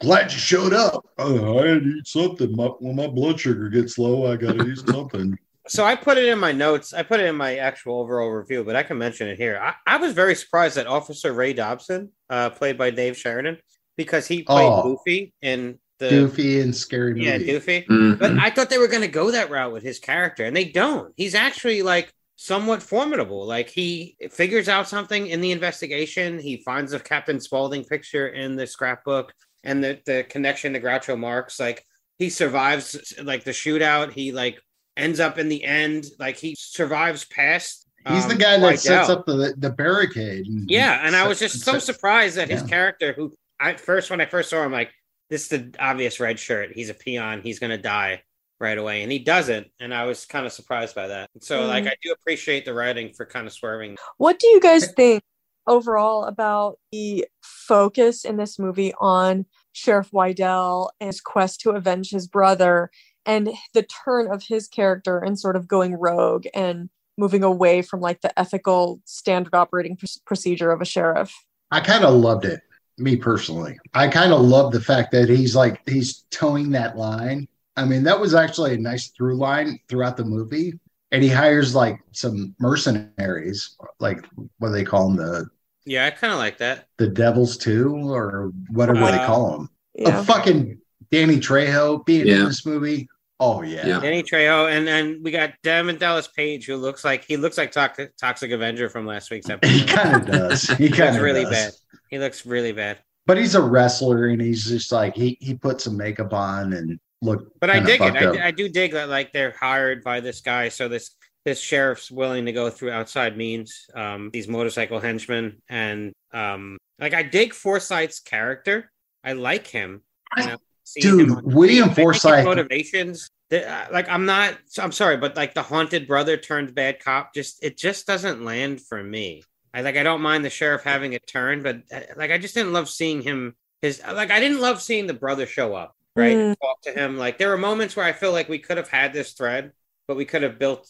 "Glad you showed up. Oh, I had to eat something. My, when my blood sugar gets low, I gotta eat something." So I put it in my notes. I put it in my actual overall review, but I can mention it here. I, I was very surprised that Officer Ray Dobson, uh, played by Dave Sheridan, because he played Oh. Goofy in the Goofy and scary movie. yeah Doofy. Mhm. But I thought they were going to go that route with his character, and they don't. He's actually like somewhat formidable. Like he figures out something in the investigation. He finds a Captain Spaulding picture in the scrapbook, and the the connection to Groucho Marx. Like he survives like the shootout. He like ends up in the end. Like he survives past. He's the um, guy that Slidell. sets up the the barricade. and- Yeah, and I was just so set- surprised that his yeah. character, who I first when I first saw him, like this is the obvious red shirt. He's a peon. He's gonna die right away, and he doesn't. And I was kind of surprised by that. So Mm. like I do appreciate the writing for kind of swerving. What do you guys think overall about the focus in this movie on Sheriff Wydell and his quest to avenge his brother and the turn of his character and sort of going rogue and moving away from like the ethical standard operating pr- procedure of a sheriff. I kind of loved it, me personally. I kind of love the fact that he's like he's towing that line. I mean, that was actually a nice through line throughout the movie. And he hires like some mercenaries, like what do they call them, the Yeah, I kind of like that. the devils too, or whatever they Uh, call them. Yeah. A fucking Danny Trejo being in this movie. Oh yeah. Yeah. Danny Trejo, and then we got Diamond Dallas Page, who looks like he looks like Toxic, Toxic Avenger from last week's *laughs* episode. He kind of does. *laughs* He He kind looks of really does. bad. He looks really bad. But he's a wrestler, and he's just like he he put some makeup on and look. But I dig it. I, I do dig that like they're hired by this guy, so this this sheriff's willing to go through outside means. Um, these motorcycle henchmen, and um, like I dig Forsythe's character. I like him. You know, seeing Dude, him on William screen. I think his Forsythe- motivations. the- uh, Like I'm not. I'm sorry, but like the haunted brother turned bad cop. Just it just doesn't land for me. I like. I don't mind the sheriff having a turn, but uh, like I just didn't love seeing him. His like I didn't love seeing the brother show up right Mm. talk to him like there were moments where i feel like we could have had this thread but we could have built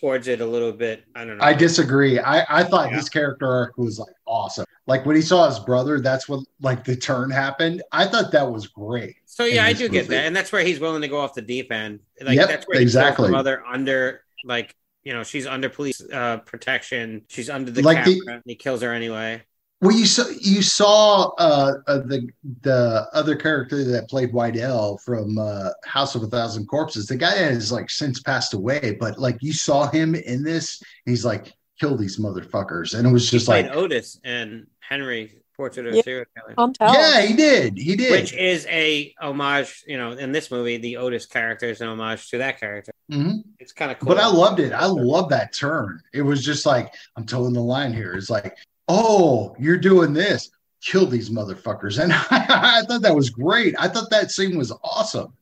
towards it a little bit i don't know I disagree. I, I thought Yeah. his character arc was like awesome. Like when he saw his brother, that's when like the turn happened. I thought that was great. so yeah i do get that and that's where he's willing to go off the deep end like Yep, that's where exactly. exactly mother under like you know she's under police uh protection she's under the Like camera the- and he kills her anyway Well, you saw you saw uh, uh, the the other character that played Wydell from uh, House of a Thousand Corpses. The guy has like since passed away, but like you saw him in this, he's like kill these motherfuckers, and it was just played like otis and henry portrait of a Yeah. serial killer yeah, he did, he did. which is a homage you know in this movie the otis character is an homage to that character Mhm. it's kind of cool But I loved it. I love that turn. It was just like I'm towing the line here. It's like, oh, you're doing this. Kill these motherfuckers, *laughs* and I, thought that was great. I thought that scene was awesome.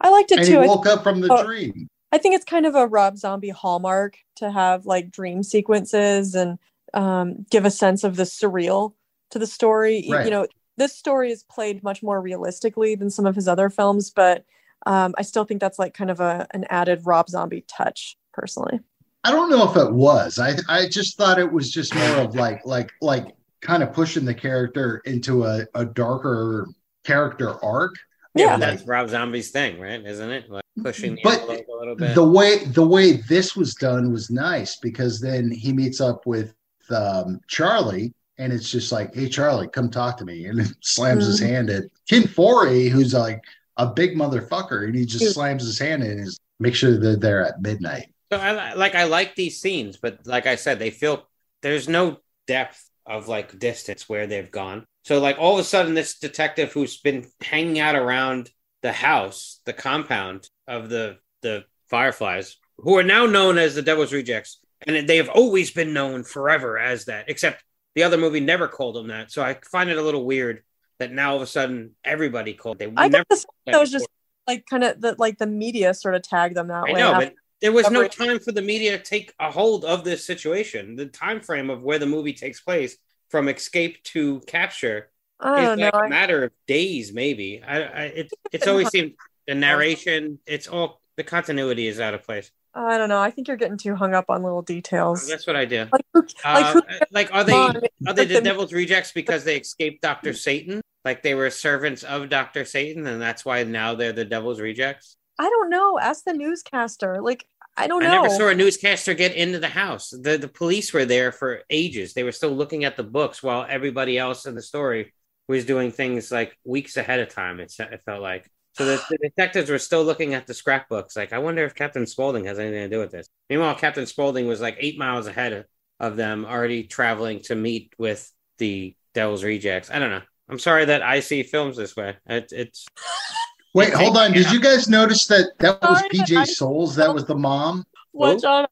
I liked it And he too. I, woke up from the Oh. dream. I think it's kind of a Rob Zombie hallmark to have like dream sequences and um, give a sense of the surreal to the story. You- Right. You know, this story is played much more realistically than some of his other films, but um, I still think that's like kind of a an added Rob Zombie touch, personally. I don't know if it was. I I just thought it was just more of like like like kind of pushing the character into a, a darker character arc. Yeah. But that's Rob Zombie's thing, right? Isn't it? Like pushing the But envelope a little bit. The way the way this was done was nice because then he meets up with um, Charlie and it's just like, hey Charlie, come talk to me, and *laughs* slams his Mhm. hand at Ken Foree, who's like a big motherfucker, and he just slams his hand in his make sure that they're there at midnight. So I like I like these scenes, but like I said, they feel there's no depth of like distance where they've gone. So like all of a sudden, this detective who's been hanging out around the house, the compound of the the Fireflies, who are now known as the Devil's Rejects, and they have always been known forever as that. Except the other movie never called them that. So I find it a little weird that now all of a sudden everybody called. They I never that was just like kind of the like the media sort of tagged them that I way. know, but there was no time for the media to take a hold of this situation. The time frame of where the movie takes place from escape to capture is like a matter of days, maybe. I, I it, it's always seemed the narration, it's all the continuity is out of place. I don't know. I think you're getting too hung up on little details. That's what I do. Like, who, like, Uh, like, are they on, are they the the- devil's rejects because they escaped Doctor Satan? Like they were servants of Doctor Satan, and that's why now they're the devil's rejects. I don't know. Ask the newscaster. Like, I don't know. I never saw a newscaster get into the house. The the police were there for ages. They were still looking at the books while everybody else in the story was doing things like weeks ahead of time. It, it felt like. So the, the *sighs* detectives were still looking at the scrapbooks. Like, I wonder if Captain Spaulding has anything to do with this. Meanwhile, Captain Spaulding was like eight miles ahead of, of them, already traveling to meet with the Devil's Rejects. I don't know. I'm sorry that I see films this way. It, it's *laughs* Wait, hold on. Did you guys notice that that was PJ Soles? That was the mom. what, Who? John?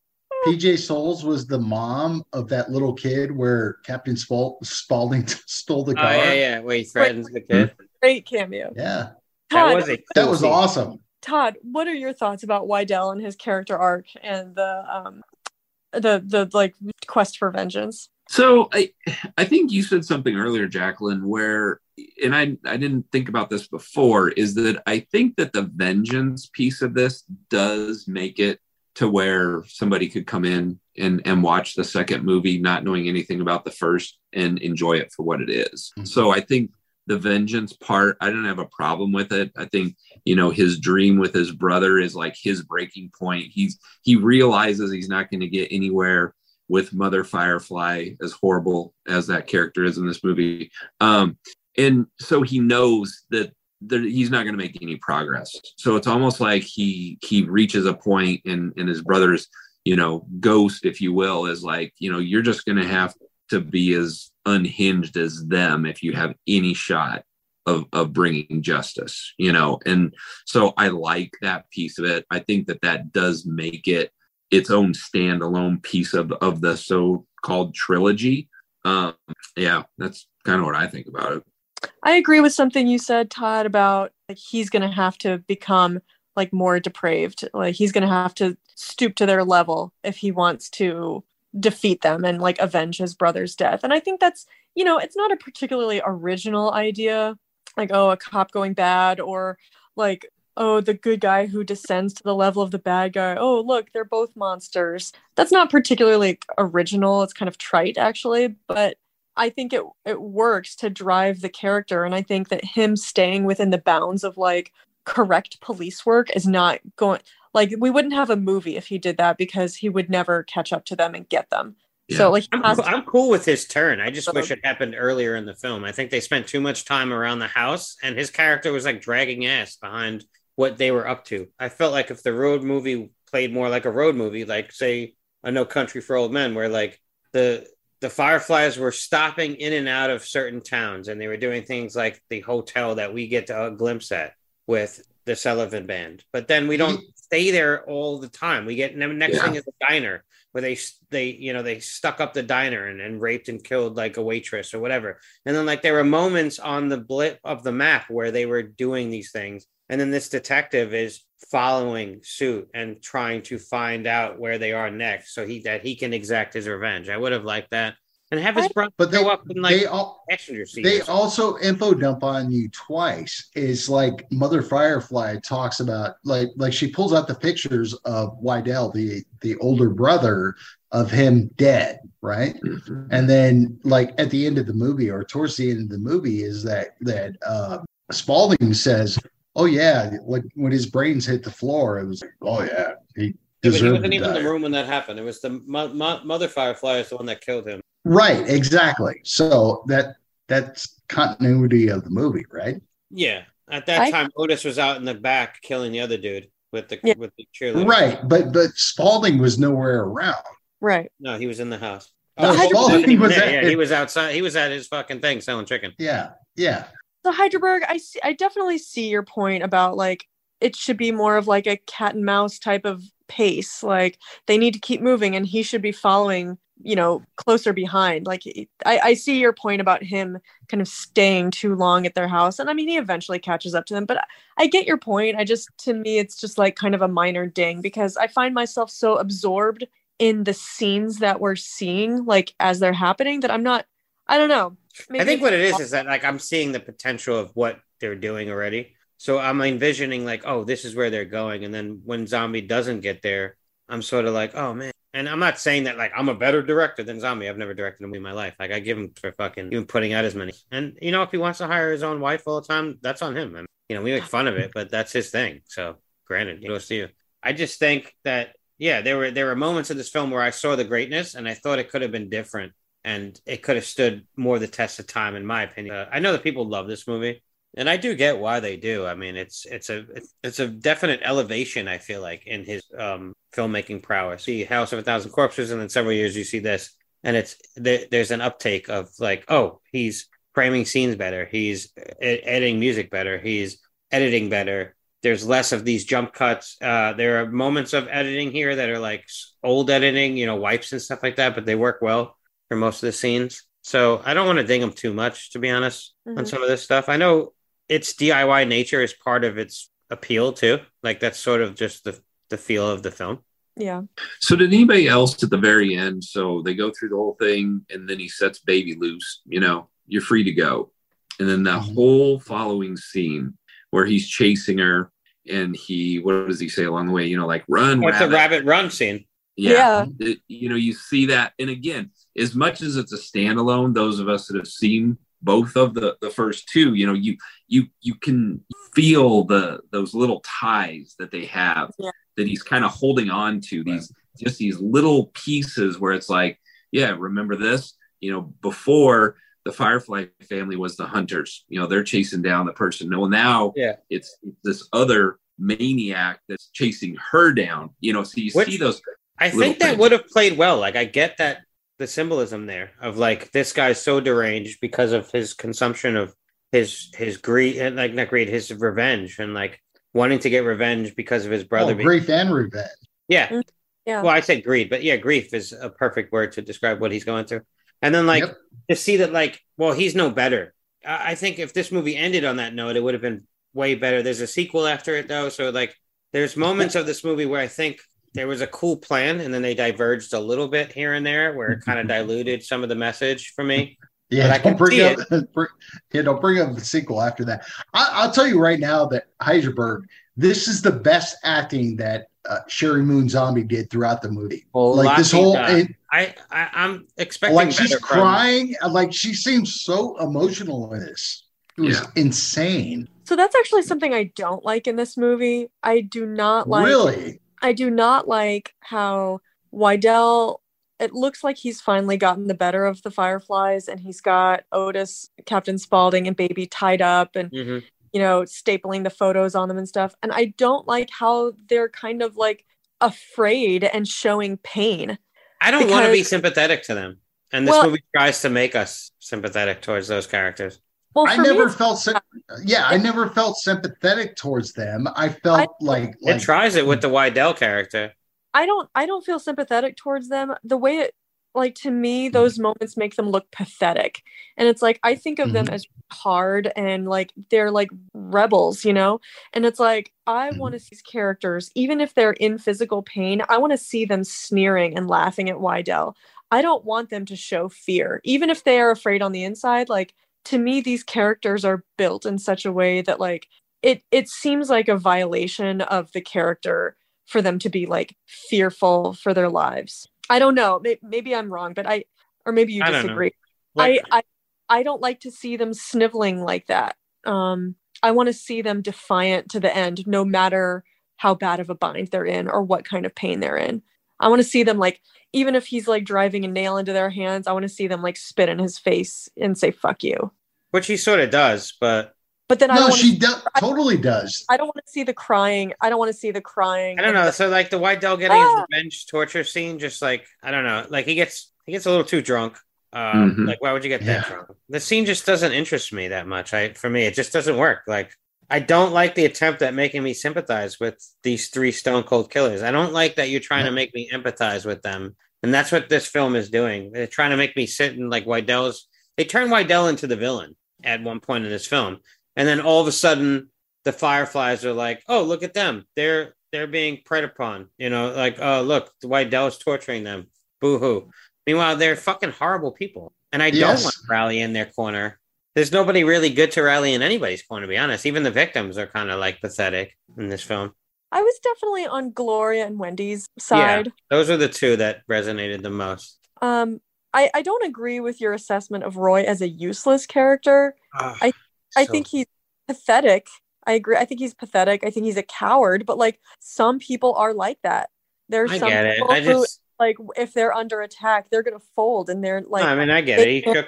PJ Soles was the mom of that little kid where Captain Spal- Spaulding *laughs* stole the car. oh car. yeah, yeah. Where he threatens the kid. Great cameo. Yeah, That Todd, was a that was awesome. Todd, what are your thoughts about Wydell and his character arc and the um the the like quest for vengeance? So I I think you said something earlier, Jacqueline, where and I I didn't think about this before, is that I think that the vengeance piece of this does make it to where somebody could come in and and watch the second movie not knowing anything about the first and enjoy it for what it is. Mhm. So I think the vengeance part, I don't have a problem with it. I think, you know, his dream with his brother is like his breaking point. He's he realizes he's not going to get anywhere with Mother Firefly, as horrible as that character is in this movie. Um, and so he knows that there, he's not going to make any progress. So it's almost like he he reaches a point, and and his brother's you know ghost, if you will, is like you know you're just going to have to be as unhinged as them if you have any shot of of bringing justice. You know, and so I like that piece of it. I think that that does make it its own standalone piece of of the so called trilogy. Um, yeah, that's kind of what I think about it. I agree with something you said, Todd, about like he's gonna have to become like more depraved. Like he's gonna have to stoop to their level if he wants to defeat them and like avenge his brother's death. And I think that's you know, it's not a particularly original idea, like oh, a cop going bad or like oh, the good guy who descends to the level of the bad guy. Oh, look, they're both monsters. That's not particularly original. It's kind of trite actually, but I think it it works to drive the character, and I think that him staying within the bounds of like correct police work is not going like we wouldn't have a movie if he did that because he would never catch up to them and get them. Yeah. So like I'm, cool- to- I'm cool with his turn. I just Uh-huh. wish it happened earlier in the film. I think they spent too much time around the house, and his character was like dragging ass behind what they were up to. I felt like if the road movie played more like a road movie, like say a No Country for Old Men, where like the the Fireflies were stopping in and out of certain towns, and they were doing things like the hotel that we get to a glimpse at with the Sullivan Band. But then we don't stay there all the time. We get and the next Yeah. thing is a diner where they they you know they stuck up the diner and, and raped and killed like a waitress or whatever. And then like there were moments on the blip of the map where they were doing these things. And then this detective is following suit and trying to find out where they are next so he that he can exact his revenge. I would have liked that. And have his I- brother But they, go up in like they all passenger seat. they also info dump on you twice. Is like Mother Firefly talks about like like she pulls out the pictures of Wydell, the the older brother of him dead, right? Mhm. And then like at the end of the movie or towards the end of the movie is that that uh Spaulding says, Oh yeah, like when his brains hit the floor, it was like, Oh yeah, he Yeah, he wasn't even in the room when that happened. It was the mo- mo- mother firefly is the one that killed him. Right, exactly. So that that's continuity of the movie, right? Yeah, at that I- time Otis was out in the back killing the other dude with the Yeah. with the cheerleader. Right, but but Spaulding was nowhere around. right. No, he was in the house. No, Oh, Spaulding he was was at- yeah, he was outside. He was at his fucking thing selling chicken. Yeah, yeah. So Hyderberg, I see I definitely see your point about like it should be more of like a cat and mouse type of pace. Like they need to keep moving and he should be following, you know, closer behind. Like I, I see your point about him kind of staying too long at their house. And I mean he eventually catches up to them, but I, I get your point. I just to me it's just like kind of a minor ding because I find myself so absorbed in the scenes that we're seeing like as they're happening that I'm not I don't know. I think what it is is that like I'm seeing the potential of what they're doing already. So I'm envisioning like, oh, this is where they're going, and then when Zombie doesn't get there, I'm sort of like, oh man. And I'm not saying that like I'm a better director than Zombie. I've never directed a movie in my life. Like I give him for fucking even putting out as many. And you know, if he wants to hire his own wife all the time, that's on him. I mean, you know, we make fun of it, but that's his thing. So granted, goes to you. I just think that yeah, there were there were moments in this film where I saw the greatness, and I thought it could have been different and it could have stood more the test of time, in my opinion. Uh, I know that people love this movie, and I do get why they do. I mean, it's it's a it's a definite elevation. I feel like in his um, filmmaking prowess. See House of a Thousand Corpses, and then several years you see this, and it's there, there's an uptake of like, oh, he's framing scenes better, he's editing music better, he's editing better. There's less of these jump cuts. Uh, there are moments of editing here that are like old editing, you know, wipes and stuff like that, but they work well for most of the scenes. So I don't want to ding him too much, to be honest, on Mhm. some of this stuff. I know its DIY nature is part of its appeal too. Like that's sort of just the the feel of the film. Yeah. So did anybody else at the very end? So they go through the whole thing, and then he sets baby loose. You know, you're free to go. And then that Mhm. whole following scene where he's chasing her, and he what does he say along the way? You know, like run, What's the rabbit. rabbit run scene? Yeah. It- you know, you see that. And again, as much as it's a standalone, those of us that have seen both of the the first two, you know, you you you can feel the those little ties that they have Yeah. that he's kind of holding on to these just these little pieces where it's like, yeah, remember this? You know, before the Firefly family was the hunters, you know, they're chasing down the person. No, now Yeah. it's this other maniac that's chasing her down. You know, so you Which- see those I think that thing. would have played well. Like I get that the symbolism there of like this guy's so deranged because of his consumption of his his greed and like not greed, his revenge and like wanting to get revenge because of his brother. Oh, being- grief and revenge. yeah. Mm, yeah. Well, I said greed, but yeah, grief is a perfect word to describe what he's going through. And then like Yep. to see that like, well, he's no better. I I think if this movie ended on that note, it would have been way better. There's a sequel after it though, so like there's moments of this movie where I think there was a cool plan and then they diverged a little bit here and there where it kind of *laughs* diluted some of the message for me. But I can bring see up, *laughs* bring, yeah, don't bring up the sequel after that. I, I'll tell you right now that Heisenberg, this is the best acting that uh, Sheri Moon Zombie did throughout the movie. Well, like this whole, uh, it, I, I I'm expecting like she's better from- crying, like she seems so emotional in this. It was Yeah. insane. So that's actually something I don't like in this movie. I do not like really? I do not like how Wydell it looks like he's finally gotten the better of the Fireflies and he's got Otis, Captain Spaulding, and Baby tied up and Mhm. you know, stapling the photos on them and stuff. And I don't like how they're kind of like afraid and showing pain. I don't want to be sympathetic to them. And this Well- movie tries to make us sympathetic towards those characters. Well, I for me, never felt, sy- yeah, I never felt sympathetic towards them. I felt I- like, It tries it with the Wydell character. I don't I don't feel sympathetic towards them. The way it like to me those mm-hmm. moments make them look pathetic. And it's like I think of them mm-hmm. as hard and like they're like rebels, you know? And it's like I mm-hmm. want to see these characters even if they're in physical pain, I want to see them sneering and laughing at Wydell. I don't want them to show fear even if they are afraid on the inside like to me these characters are built in such a way that like it it seems like a violation of the character for them to be like fearful for their lives. I don't know. Maybe, maybe I'm wrong, but I or maybe you I disagree. Like, I, I I don't like to see them sniveling like that. Um, I want to see them defiant to the end, no matter how bad of a bind they're in or what kind of pain they're in. I want to see them like, even if he's like driving a nail into their hands, I want to see them like spit in his face and say "fuck you." which he sort of does, but But then I no, don't. she see- do- totally does. I don't want to see the crying. I don't want to see the crying. I don't know. the- So like the Wydell getting Ah! his revenge torture scene, just like I don't know, like he gets he gets a little too drunk. Um, Mhm. Like why would you get that drunk? The scene just doesn't interest me that much. I for me it just doesn't work. Like I don't like the attempt at making me sympathize with these three stone cold killers. I don't like that you're trying to make me empathize with them. And that's what this film is doing. They're trying to make me sit in like Wydell's they turn Wydell into the villain at one point in this film. And then all of a sudden the fireflies are like, oh, look at them. They're they're being preyed upon. You know, like, oh look, Wydell's torturing them. Boo hoo. Meanwhile, they're fucking horrible people. And I don't want to rally in their corner. There's nobody really good to rally in anybody's corner, to be honest. Even the victims are kind of like pathetic in this film. I was definitely on Gloria and Wendy's side. Those are the two that resonated the most. Um, I, I don't agree with your assessment of Roy as a useless character. I So- think he's pathetic. I agree. I think he's pathetic. I think he's a coward. But like some people are like that. There's I some get it. people I who like if they're under attack, they're gonna fold and they're like I mean, I get it. He they- shook,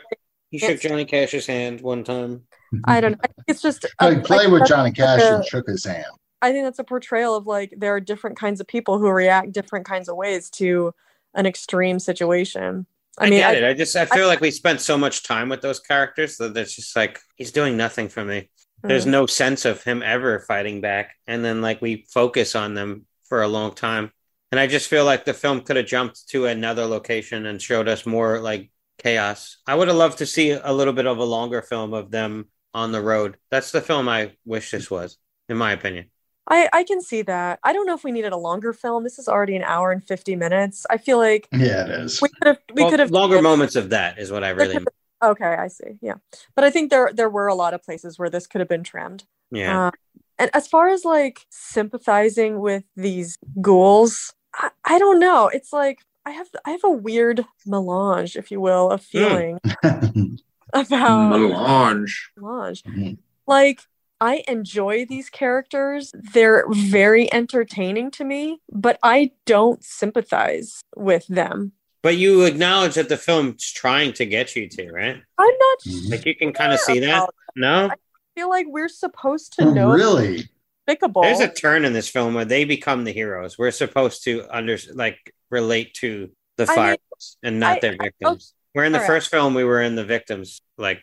he shook Johnny Cash's hand one time. I don't know. I think it's just He a- played like, with Johnny Cash a- and shook his hand. I think that's a portrayal of like there are different kinds of people who react different kinds of ways to an extreme situation. I, I, mean, get I, it. I just I feel like we spent so much time with those characters that it's just like he's doing nothing for me. There's Mm. no sense of him ever fighting back, and then like we focus on them for a long time, and I just feel like the film could have jumped to another location and showed us more like chaos. I would have loved to see a little bit of a longer film of them on the road. That's the film I wish this was, in my opinion. I I can see that. I don't know if we needed a longer film. This is already an hour and 50 minutes. I feel like Yeah, it is. we could have we Well, could have longer moments of that is what I really. *laughs* Okay, I see. Yeah. But I think there there were a lot of places where this could have been trimmed. Yeah. Uh, and as far as like sympathizing with these ghouls, I, I don't know. It's like I have I have a weird melange, if you will, of feeling *laughs* about Melange. melange. Mhm. Like I enjoy these characters. They're very entertaining to me, but I don't sympathize with them. But you acknowledge that the film's trying to get you to, right? I'm not Mhm. Like you can kind of see that. about- No, I feel like we're supposed to know it's really? Despicable. there's a turn in this film where they become the heroes. We're supposed to under like relate to the I mean, fires and not I- their I- we're in the first film we were in the victims, like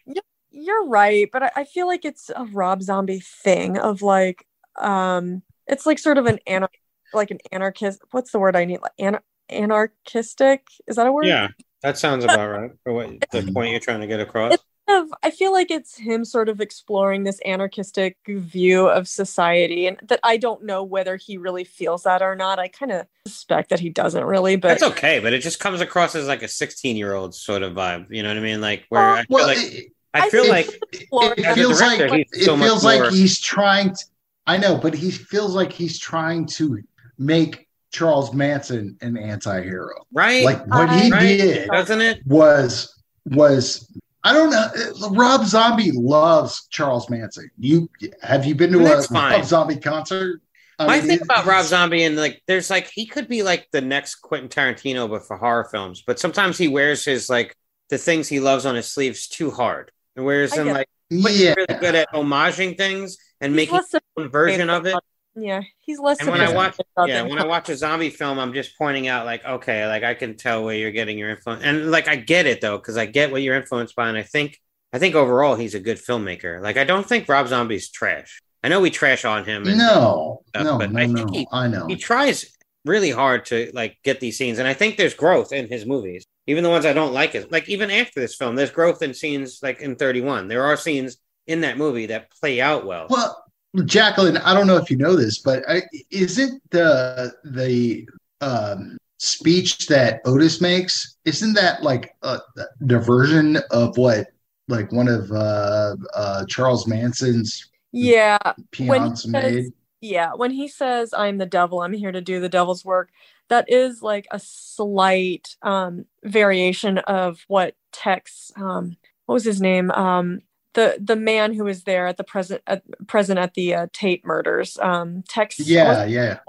You're right, but I, feel like it's a Rob Zombie thing of like, um, it's like sort of an anar- like an anarchist. What's the word I need? Like anar- anarchistic? Is that a word? yeah, that sounds about right for what the point you're trying to get across. It's of- I feel like it's him sort of exploring this anarchistic view of society, and that I don't know whether he really feels that or not. I kind of suspect that he doesn't really, but it's okay, but it just comes across as like a 16 year old sort of vibe. You know what I mean? Like where Uh, I feel Well, like it, I I feel think- like Explore- it As a feels like director, he's it so much feels like more- he's trying. To, I know, but he feels like he's trying to make Charles Manson an anti-hero. right, Like what he right, did doesn't it? was was I don't know. Rob Zombie loves Charles Manson. You have you been to And a fine. Rob Zombie concert? I My mean, thing it- about Rob Zombie and like, there's like he could be like the next Quentin Tarantino, but for horror films. But sometimes he wears his like the things he loves on his sleeves too hard, and wears I them like but he's really good at homaging things and he's making less his own version of it. Yeah, he's less. And when I watch, yeah, when I watch a zombie film, I'm just pointing out like, okay, like I can tell where you're getting your influence, and like I get it though, because I get what you're influenced by, and I think, I think overall he's a good filmmaker. Like I don't think Rob Zombie's trash. I know we trash on him. and- no, stuff, no, but no, I no. he- I know. he tries really hard to like get these scenes and i think there's growth in his movies even the ones i don't like it like even after this film there's growth in scenes like in 31 there are scenes in that movie that play out well Well, Jacqueline, I don't know if you know this, but I, isn't the the um, speech that Otis makes isn't that like a, a version of what like one of uh, uh, Charles Manson's yeah, peons says- made? yeah. When he says, "I'm the devil. I'm here to do the devil's work," that is like a slight um, variation of what Tex. Um, what was his name? Um, the the man who was there at the present at present at the uh, Tate murders. Um, Tex. Yeah, yeah.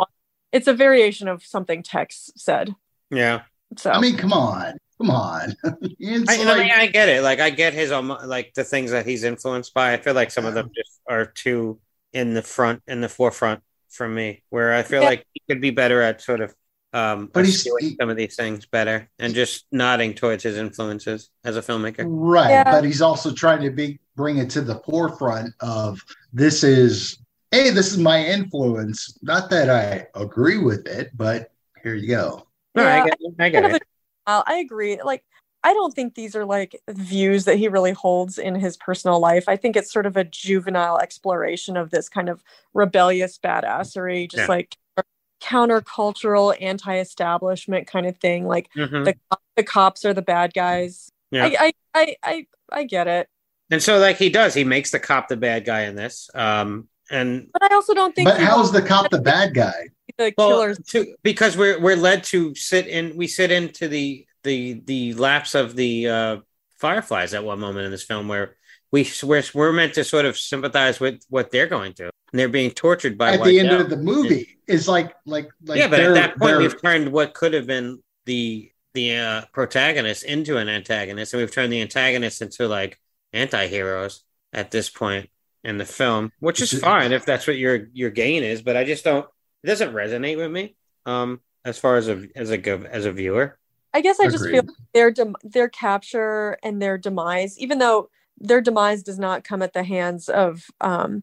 it's a variation of something Tex said. yeah So I mean, come on, come on. *laughs* I, and I mean, I get it like i get his um, like the things that he's influenced by i feel like some of them just are too in the front in the forefront for me where i feel Yeah. like he could be better at sort of um But he's- eschewing he- some of these things better and just nodding towards his influences as a filmmaker Right, Yeah. but he's also trying to be bring it to the forefront of this is hey, this is my influence. Not that I agree with it, but here you go. no Yeah, i get it i get it a- uh, agree. Like, I don't think these are like views that he really holds in his personal life. I think it's sort of a juvenile exploration of this kind of rebellious badassery, just Yeah. like countercultural, anti-establishment kind of thing. Like Mhm. the the cops are the bad guys. Yeah. I, I I I I get it, And so, like he does, he makes the cop the bad guy in this. Um, and but I also don't think. But how is the cop the bad guy? the well, killers? to, because we're we're led to sit in, we sit into the the the lapse of the uh, fireflies at one moment in this film where we we're, we're meant to sort of sympathize with what they're going through, and they're being tortured by At the end Wydell. of the movie, is like like like yeah, but at they're- that point, we've turned what could have been the the uh, protagonist into an antagonist, and we've turned the antagonist into like anti-heroes at this point in the film, which is fine if that's what your your gain is. But I just don't. It doesn't resonate with me. Um, as far as a as a gov- as a viewer, I guess I just feel Agreed. their dem- their capture and their demise, even though their demise does not come at the hands of um,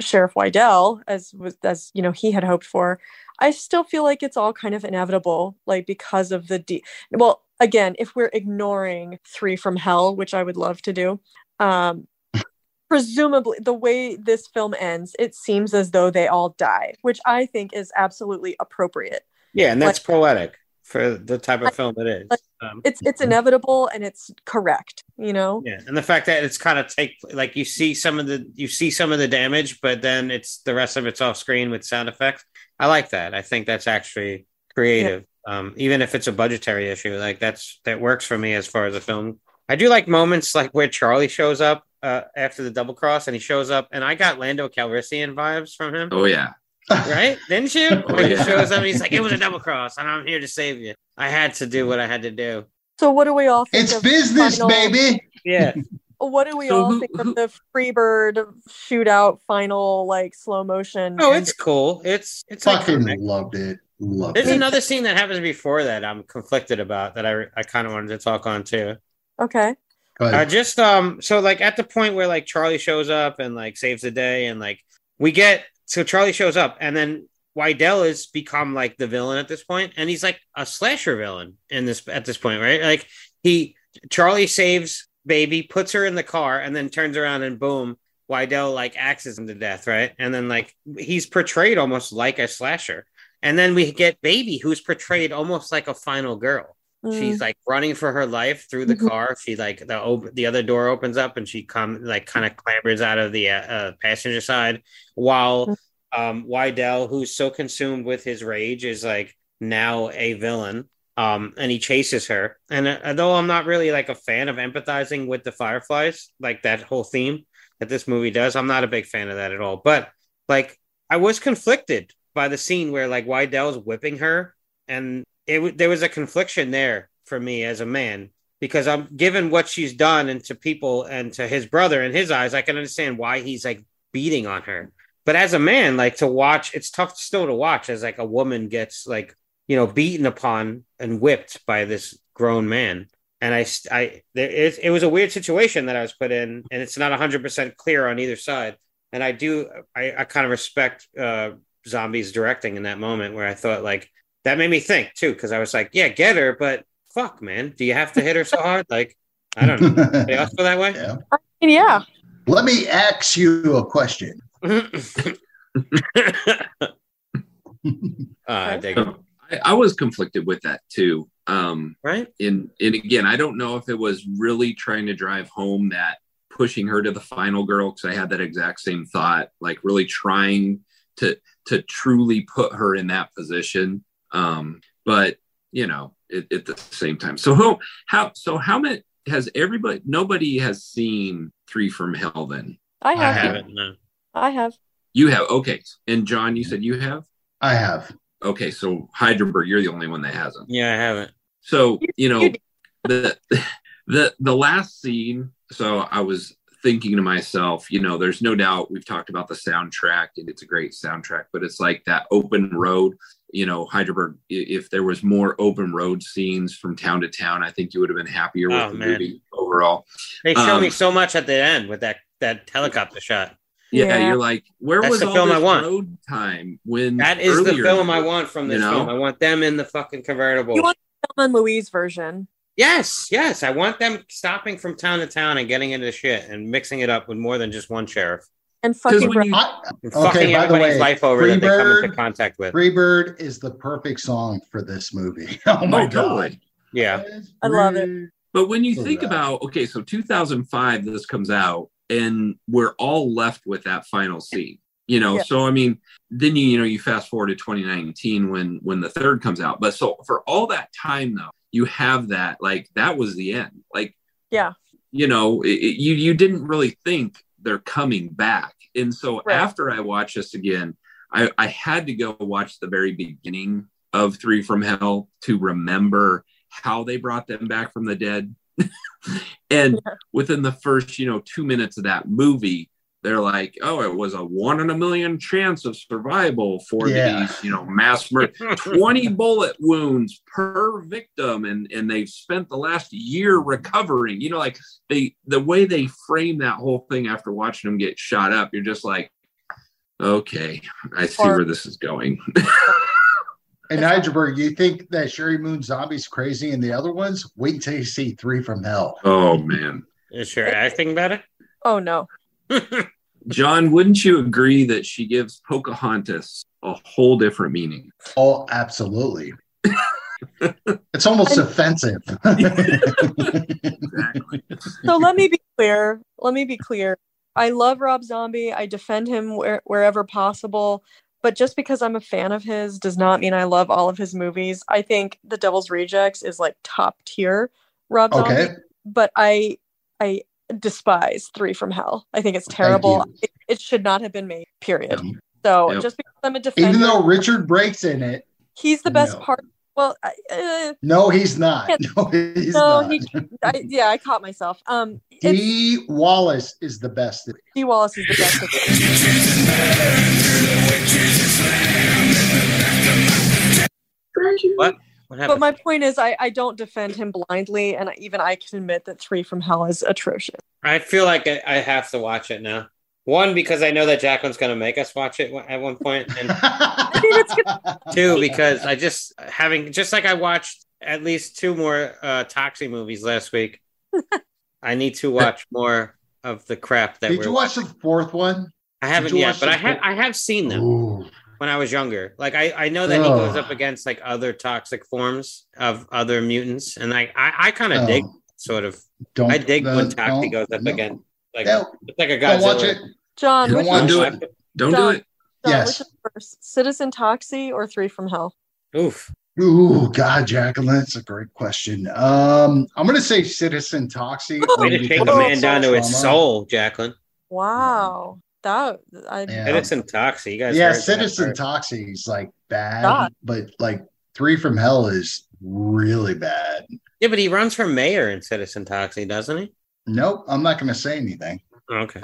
Sheriff Wydell, as was as you know he had hoped for. I still feel like it's all kind of inevitable, like because of the de- well, again, if we're ignoring Three from Hell, which I would love to do, um, *laughs* presumably the way this film ends, it seems as though they all die, which I think is absolutely appropriate. Yeah, and that's Like- poetic for the type of film it is. Like- Um, It's it's inevitable and it's correct, you know? yeah, and the fact that it's kind of take like you see some of the you see some of the damage, but then it's the rest of it's off screen with sound effects. I like that. I think that's actually creative. Um, even if it's a budgetary issue, like that's that works for me as far as a film. I do like moments like where Charlie shows up uh, after the double cross, and he shows up, and I got Lando Calrissian vibes from him. Oh yeah. Right? Didn't you? *laughs* Oh, When he shows up, he's like, "It was a double cross, and I'm here to save you." I had to do what I had to do. So what do we all think It's of business, final- baby. Yeah, *laughs* What do we So all who- think who- of the Freebird shootout final like slow motion? Oh, and- it's cool. It's it's Fucking iconic. loved it. Loved There's it. another scene that happens before that I'm conflicted about that I I kind of wanted to talk on too. okay. Go Uh, just um, so like at the point where like Charlie shows up and like saves the day, and like we get so Charlie shows up, and then Wydell has become like the villain at this point, and he's like a slasher villain in this at this point, right? Like he Charlie saves baby, puts her in the car, and then turns around and boom, Wydell like axes him to death, right? And then like he's portrayed almost like a slasher, and then we get baby, who's portrayed almost like a final girl Mm. she's like running for her life through the Mhm. car. She like the op- the other door opens up and she come like kind of clambers out of the uh, uh, passenger side while um Wydell who's so consumed with his rage is like now a villain um and he chases her. And uh, although I'm not really like a fan of empathizing with the fireflies like that whole theme that this movie does I'm not a big fan of that at all. But like I was conflicted by the scene where like Wydell's whipping her and it there was a confliction there for me as a man because I'm given what she's done and to people and to his brother in his eyes, I can understand why he's like beating on her. But as a man, like to watch, it's tough still to watch as like a woman gets like you know beaten upon and whipped by this grown man. And I, I, there, it, it was a weird situation that I was put in, and it's not hundred percent clear on either side. And I do, I, I kind of respect uh, Zombies directing in that moment where I thought like that made me think too because I was like, yeah, get her, but fuck, man, do you have to hit her so hard? Like, I don't know. *laughs* Anybody else feel that way? Yeah. Yeah. Let me ask you a question. *laughs* uh, dig. I, I was conflicted with that too. Um, right? and and again, I don't know if it was really trying to drive home that pushing her to the final girl because I had that exact same thought, like really trying to to truly put her in that position. Um, but you know, it, at the same time, so who how so how many has everybody? Nobody has seen Three from Hell. Then I I have. haven't. No. I have. you have okay, and John, you said you have I have. okay. So Heidelberg, you're the only one that hasn't. Yeah, I haven't. So you know the the the last scene. So I was thinking to myself, you know, there's no doubt we've talked about the soundtrack and it's a great soundtrack, but it's like that open road. You know, Heidelberg. If there was more open road scenes from town to town, I think you would have been happier with Oh, the man. movie overall. They show Um, me so much at the end with that that helicopter shot. Yeah, Yeah. you're like, where That's was the all film I want. road time when That is the film I want from this you know? film. I want them in the fucking convertible. You want Thelma and Louise version. yes, yes. I want them stopping from town to town and getting into shit and mixing it up with more than just one sheriff. And 'Cause fucking when you- I, And Okay, fucking by the everybody's way, life over that they come into contact with. Freebird is the perfect song for this movie. *laughs* Oh my Oh, totally. god. Yeah. I love it. But when you Oh, think yeah. about okay, so 2005 this comes out and we're all left with that final scene. You know, Yeah. so I mean, then you you know you fast forward to 2019 when when the third comes out. But so for all that time though, you have that like that was the end. Like Yeah. you know, it, it- you you didn't really think they're coming back. And so Right. after I watched this again, I I had to go watch the very beginning of Three from Hell to remember how they brought them back from the dead. *laughs* and Yeah. within the first, you know, two minutes of that movie, they're like, oh, it was a one in a million chance of survival for Yeah. these, you know, mass murder, *laughs* 20 bullet wounds per victim. And, and they've spent the last year recovering, you know, like they, the way they frame that whole thing after watching them get shot up, you're just like, okay, I see Or- where this is going. *laughs* And Heidelberg, you think that Sheri Moon Zombie's crazy and the other ones? Wait until you see Three from Hell. oh man. Is your acting better? oh no. *laughs* John, wouldn't you agree that she gives Pocahontas a whole different meaning? Oh, absolutely. *laughs* it's almost offensive. *laughs* Exactly. so let me be clear. Let me be clear. I love Rob Zombie. I defend him where, wherever possible. But just because I'm a fan of his does not mean I love all of his movies. I think The Devil's Rejects is like top tier Rob Zombie. But I I despise Three from Hell. I think it's terrible. It, it should not have been made. Period. Um, So Yep. just because I'm a defender, Even though Richard Brake's in it, he's the best No. part. Well, uh, no, he's not. *laughs* No, he's no, not. he, *laughs* I, yeah, I caught myself. Um, Dee Wallace is the best. Dee Wallace is the best. of what? What But my point is, I, I don't defend him blindly, and even I can admit that Three from Hell is atrocious. I feel like I, I have to watch it now. One because I know that Jacqueline's going to make us watch it at one point, and *laughs* *laughs* two because I just having just like I watched at least two more uh Toxie movies last week. *laughs* I need to watch more of the crap that Did we're. you watch the fourth one? I haven't yet, but I have I have seen them Ooh. When I was younger. Like I I know that he goes up against like other toxic forms of other mutants, and like I I kind of Oh, dig sort of. Don't I dig uh, when Toxie goes up no. against like No, it's like a don't watch it. John, don't one, want do it. Don't do it. John, Yes. which is first, Citizen Toxie or Three from Hell? Oof. Ooh, God, Jacqueline, that's a great question. Um, I'm gonna say Citizen Toxie. Way to take because a man down to his trauma. soul, Jacqueline. Wow, that I Yeah. Citizen Toxie. You guys Yeah, Citizen part. Toxie is like bad, God. but like Three from Hell is really bad. Yeah, but he runs for mayor in Citizen Toxie, doesn't he? Nope, I'm not gonna say anything. Okay.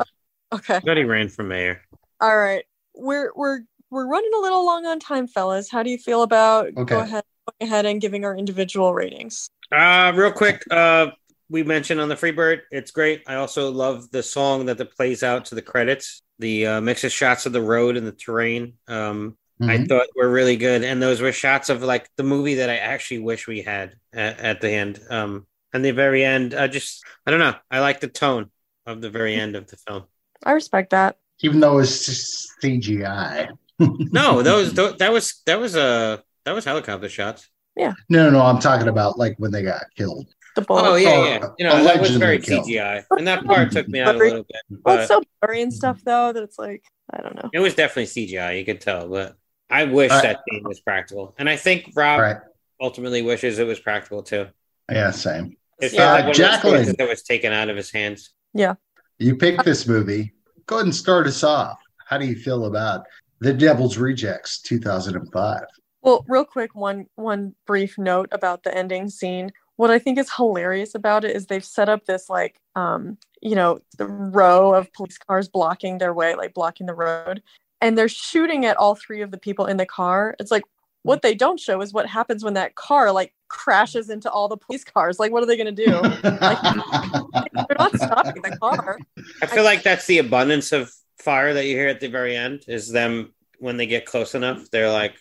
okay. I thought he ran for mayor. All right, we're we're we're running a little long on time, fellas. How do you feel about Okay. go ahead going ahead and giving our individual ratings? Uh, real quick, uh, we mentioned on the Freebird, it's great. I also love the song that that plays out to the credits. The uh, of shots of the road and the terrain. Um, I Mhm. thought were really good, and those were shots of like the movie that I actually wish we had at, at the end. Um, and the very end, I just I don't know. I like the tone of the very end of the film. I respect that. Even though it's just CGI. No, those tho- *laughs* that was that was uh, that was helicopter shots. Yeah. No, no, no, I'm talking about like when they got killed. The bullet. Oh yeah, Oh, yeah. You know that was very killed. CGI, and that part took me out a little bit. But it's so blurry and stuff though that it's like I don't know. It was definitely CGI, you could tell, but I wish Uh, that scene was practical. And I think Rob Right. ultimately wishes it was practical too. Yeah, same. It Yeah. felt like one of those Jacqueline. that was taken out of his hands. Yeah. You picked this movie. Go ahead and start us off. How do you feel about The Devil's Rejects 2005? Well, real quick, one one brief note about the ending scene. What I think is hilarious about it is they've set up this like um, you know, the row of police cars blocking their way, like blocking the road, and they're shooting at all three of the people in the car. It's like what they don't show is what happens when that car like crashes into all the police cars. Like what are they going to do? *laughs* They're not stopping the car. I feel like that's the abundance of fire that you hear at the very end is them when they get close enough, they're like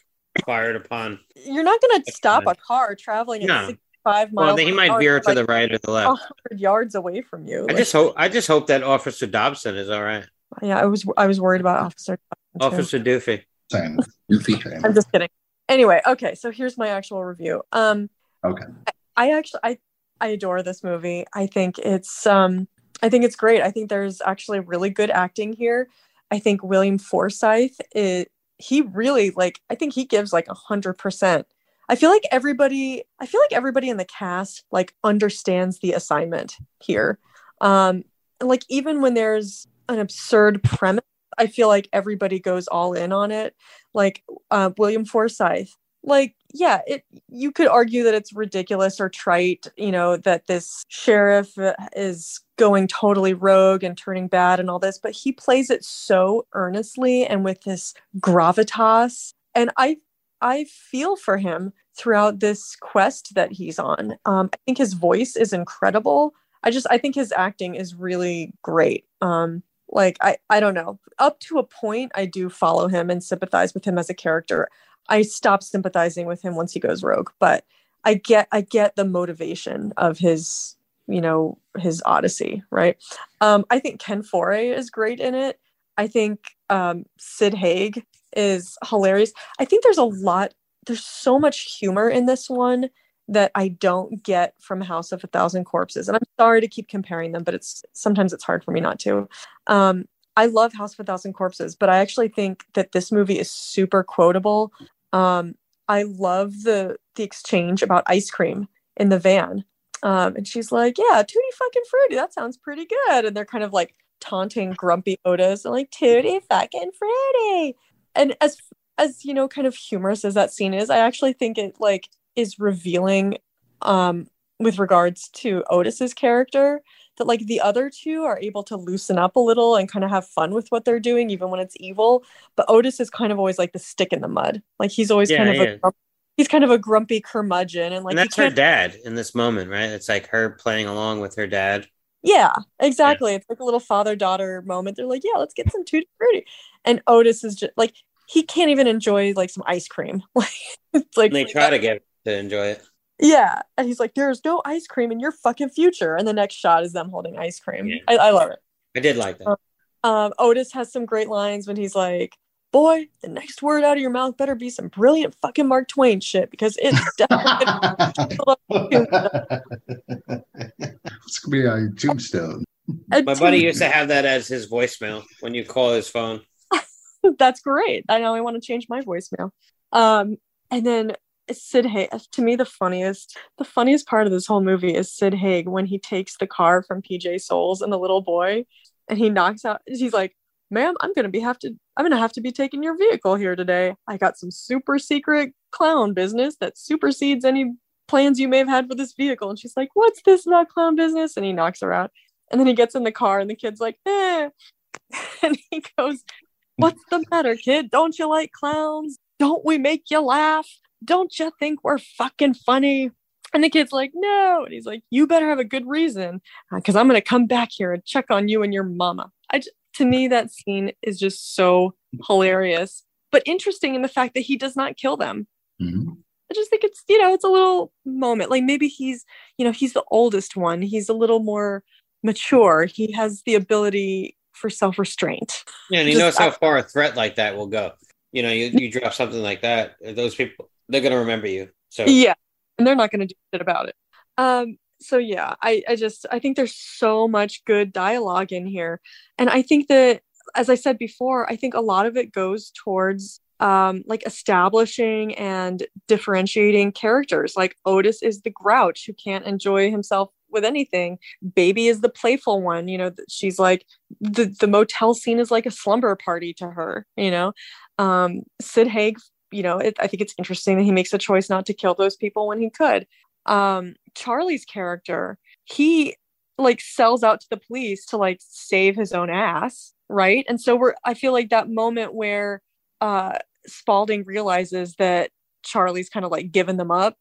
fired upon. You're not going to stop a car traveling at No. 65 miles. Well, then he might veer to like, the right or the left. 100 yards away from you. I Like, just hope I just hope that Officer Dobson is all right. yeah, I was I was worried about Officer. Dobson, too. Officer Doofy. Same. Goofy. Same. I'm just kidding. Anyway, okay, so here's my actual review. Um, Okay. I, I actually I I adore this movie. I think it's um I think it's great. I think there's actually really good acting here. I think William Forsythe is he really like I think he gives like a hundred percent. I feel like everybody I feel like everybody in the cast like understands the assignment here. Um like even when there's an absurd premise, I feel like everybody goes all in on it. Like uh, William Forsythe, like yeah, it you could argue that it's ridiculous or trite, you know, that this sheriff uh, is going totally rogue and turning bad and all this, but he plays it so earnestly and with this gravitas, and I I feel for him throughout this quest that he's on. Um, I think his voice is incredible. I just I think his acting is really great. Um, like I I don't know. Up to a point, I do follow him and sympathize with him as a character. I stop sympathizing with him once he goes rogue, but I get I get the motivation of his you know, his Odyssey, right? Um, I think Ken Foree is great in it. I think um, Sid Haig is hilarious. I think there's a lot, there's so much humor in this one that I don't get from House of a Thousand Corpses. And I'm sorry to keep comparing them, but it's sometimes it's hard for me not to. Um, I love House of a Thousand Corpses, but I actually think that this movie is super quotable. Um, I love the the exchange about ice cream in the van. Um, and she's like, Yeah, tutti fucking fruity. That sounds pretty good. And they're kind of like taunting grumpy Otis and like tutti fucking fruity. And as as you know, kind of humorous as that scene is, I actually think it like is revealing um with regards to Otis's character that like the other two are able to loosen up a little and kind of have fun with what they're doing even when it's evil but Otis is kind of always like the stick in the mud like he's always Yeah, kind of yeah. a he's kind of a grumpy curmudgeon and like and that's her dad in this moment, right? It's like her playing along with her dad. Yeah, exactly. It's like a little father daughter moment. They're like, yeah, let's get some tutti frutti. And Otis is just like, he can't even enjoy like some ice cream. *laughs* Like, it's like, And they try to get to enjoy it. yeah. And he's like, there's no ice cream in your fucking future. And the next shot is them holding ice cream. Yeah. I, I love it. I did like that. Um, Otis has some great lines when he's like, boy, the next word out of your mouth better be some brilliant fucking Mark Twain shit because it's *laughs* definitely. it's gonna be on tombstone. And My to buddy used to have that as his voicemail when you call his phone. *laughs* that's great. I know I want to change my voicemail. Um, and then Sid Haig. To me, the funniest, the funniest part of this whole movie is Sid Haig when he takes the car from PJ Soles and the little boy, and he knocks out. He's like, "Ma'am, I'm gonna be have to. I'm gonna have to be taking your vehicle here today. I got some super secret clown business that supersedes any plans you may have had for this vehicle." And she's like, "What's this about clown business?" And he knocks her out. And then he gets in the car, and the kid's like, "Eh," *laughs* and he goes. What's the matter, kid? Don't you like clowns? Don't we make you laugh? Don't you think we're fucking funny? And the kid's like, no. And he's like, you better have a good reason because I'm going to come back here and check on you and your mama. I j- to me, that scene is just so hilarious, but interesting in the fact that he does not kill them. Mhm. I just think it's, you know, it's a little moment. Like maybe he's, you know, he's the oldest one. He's a little more mature. He has the ability for self restraint. Yeah, and he Just- knows how far a threat like that will go. You know, you, you drop something like that, those people they're gonna remember you. So yeah and they're not going to do shit about it um so yeah i i just i think there's so much good dialogue in here. And i think that as i said before i think a lot of it goes towards um like establishing and differentiating characters. Like otis is the grouch who can't enjoy himself with anything. Baby is the playful one you know she's like the the motel scene is like a slumber party to her you know? Um sid haig you know it, i think it's interesting that he makes a choice not to kill those people when he could um charlie's character he like sells out to the police to like save his own ass right? And so we're i feel like that moment where uh spaulding realizes that charlie's kind of like given them up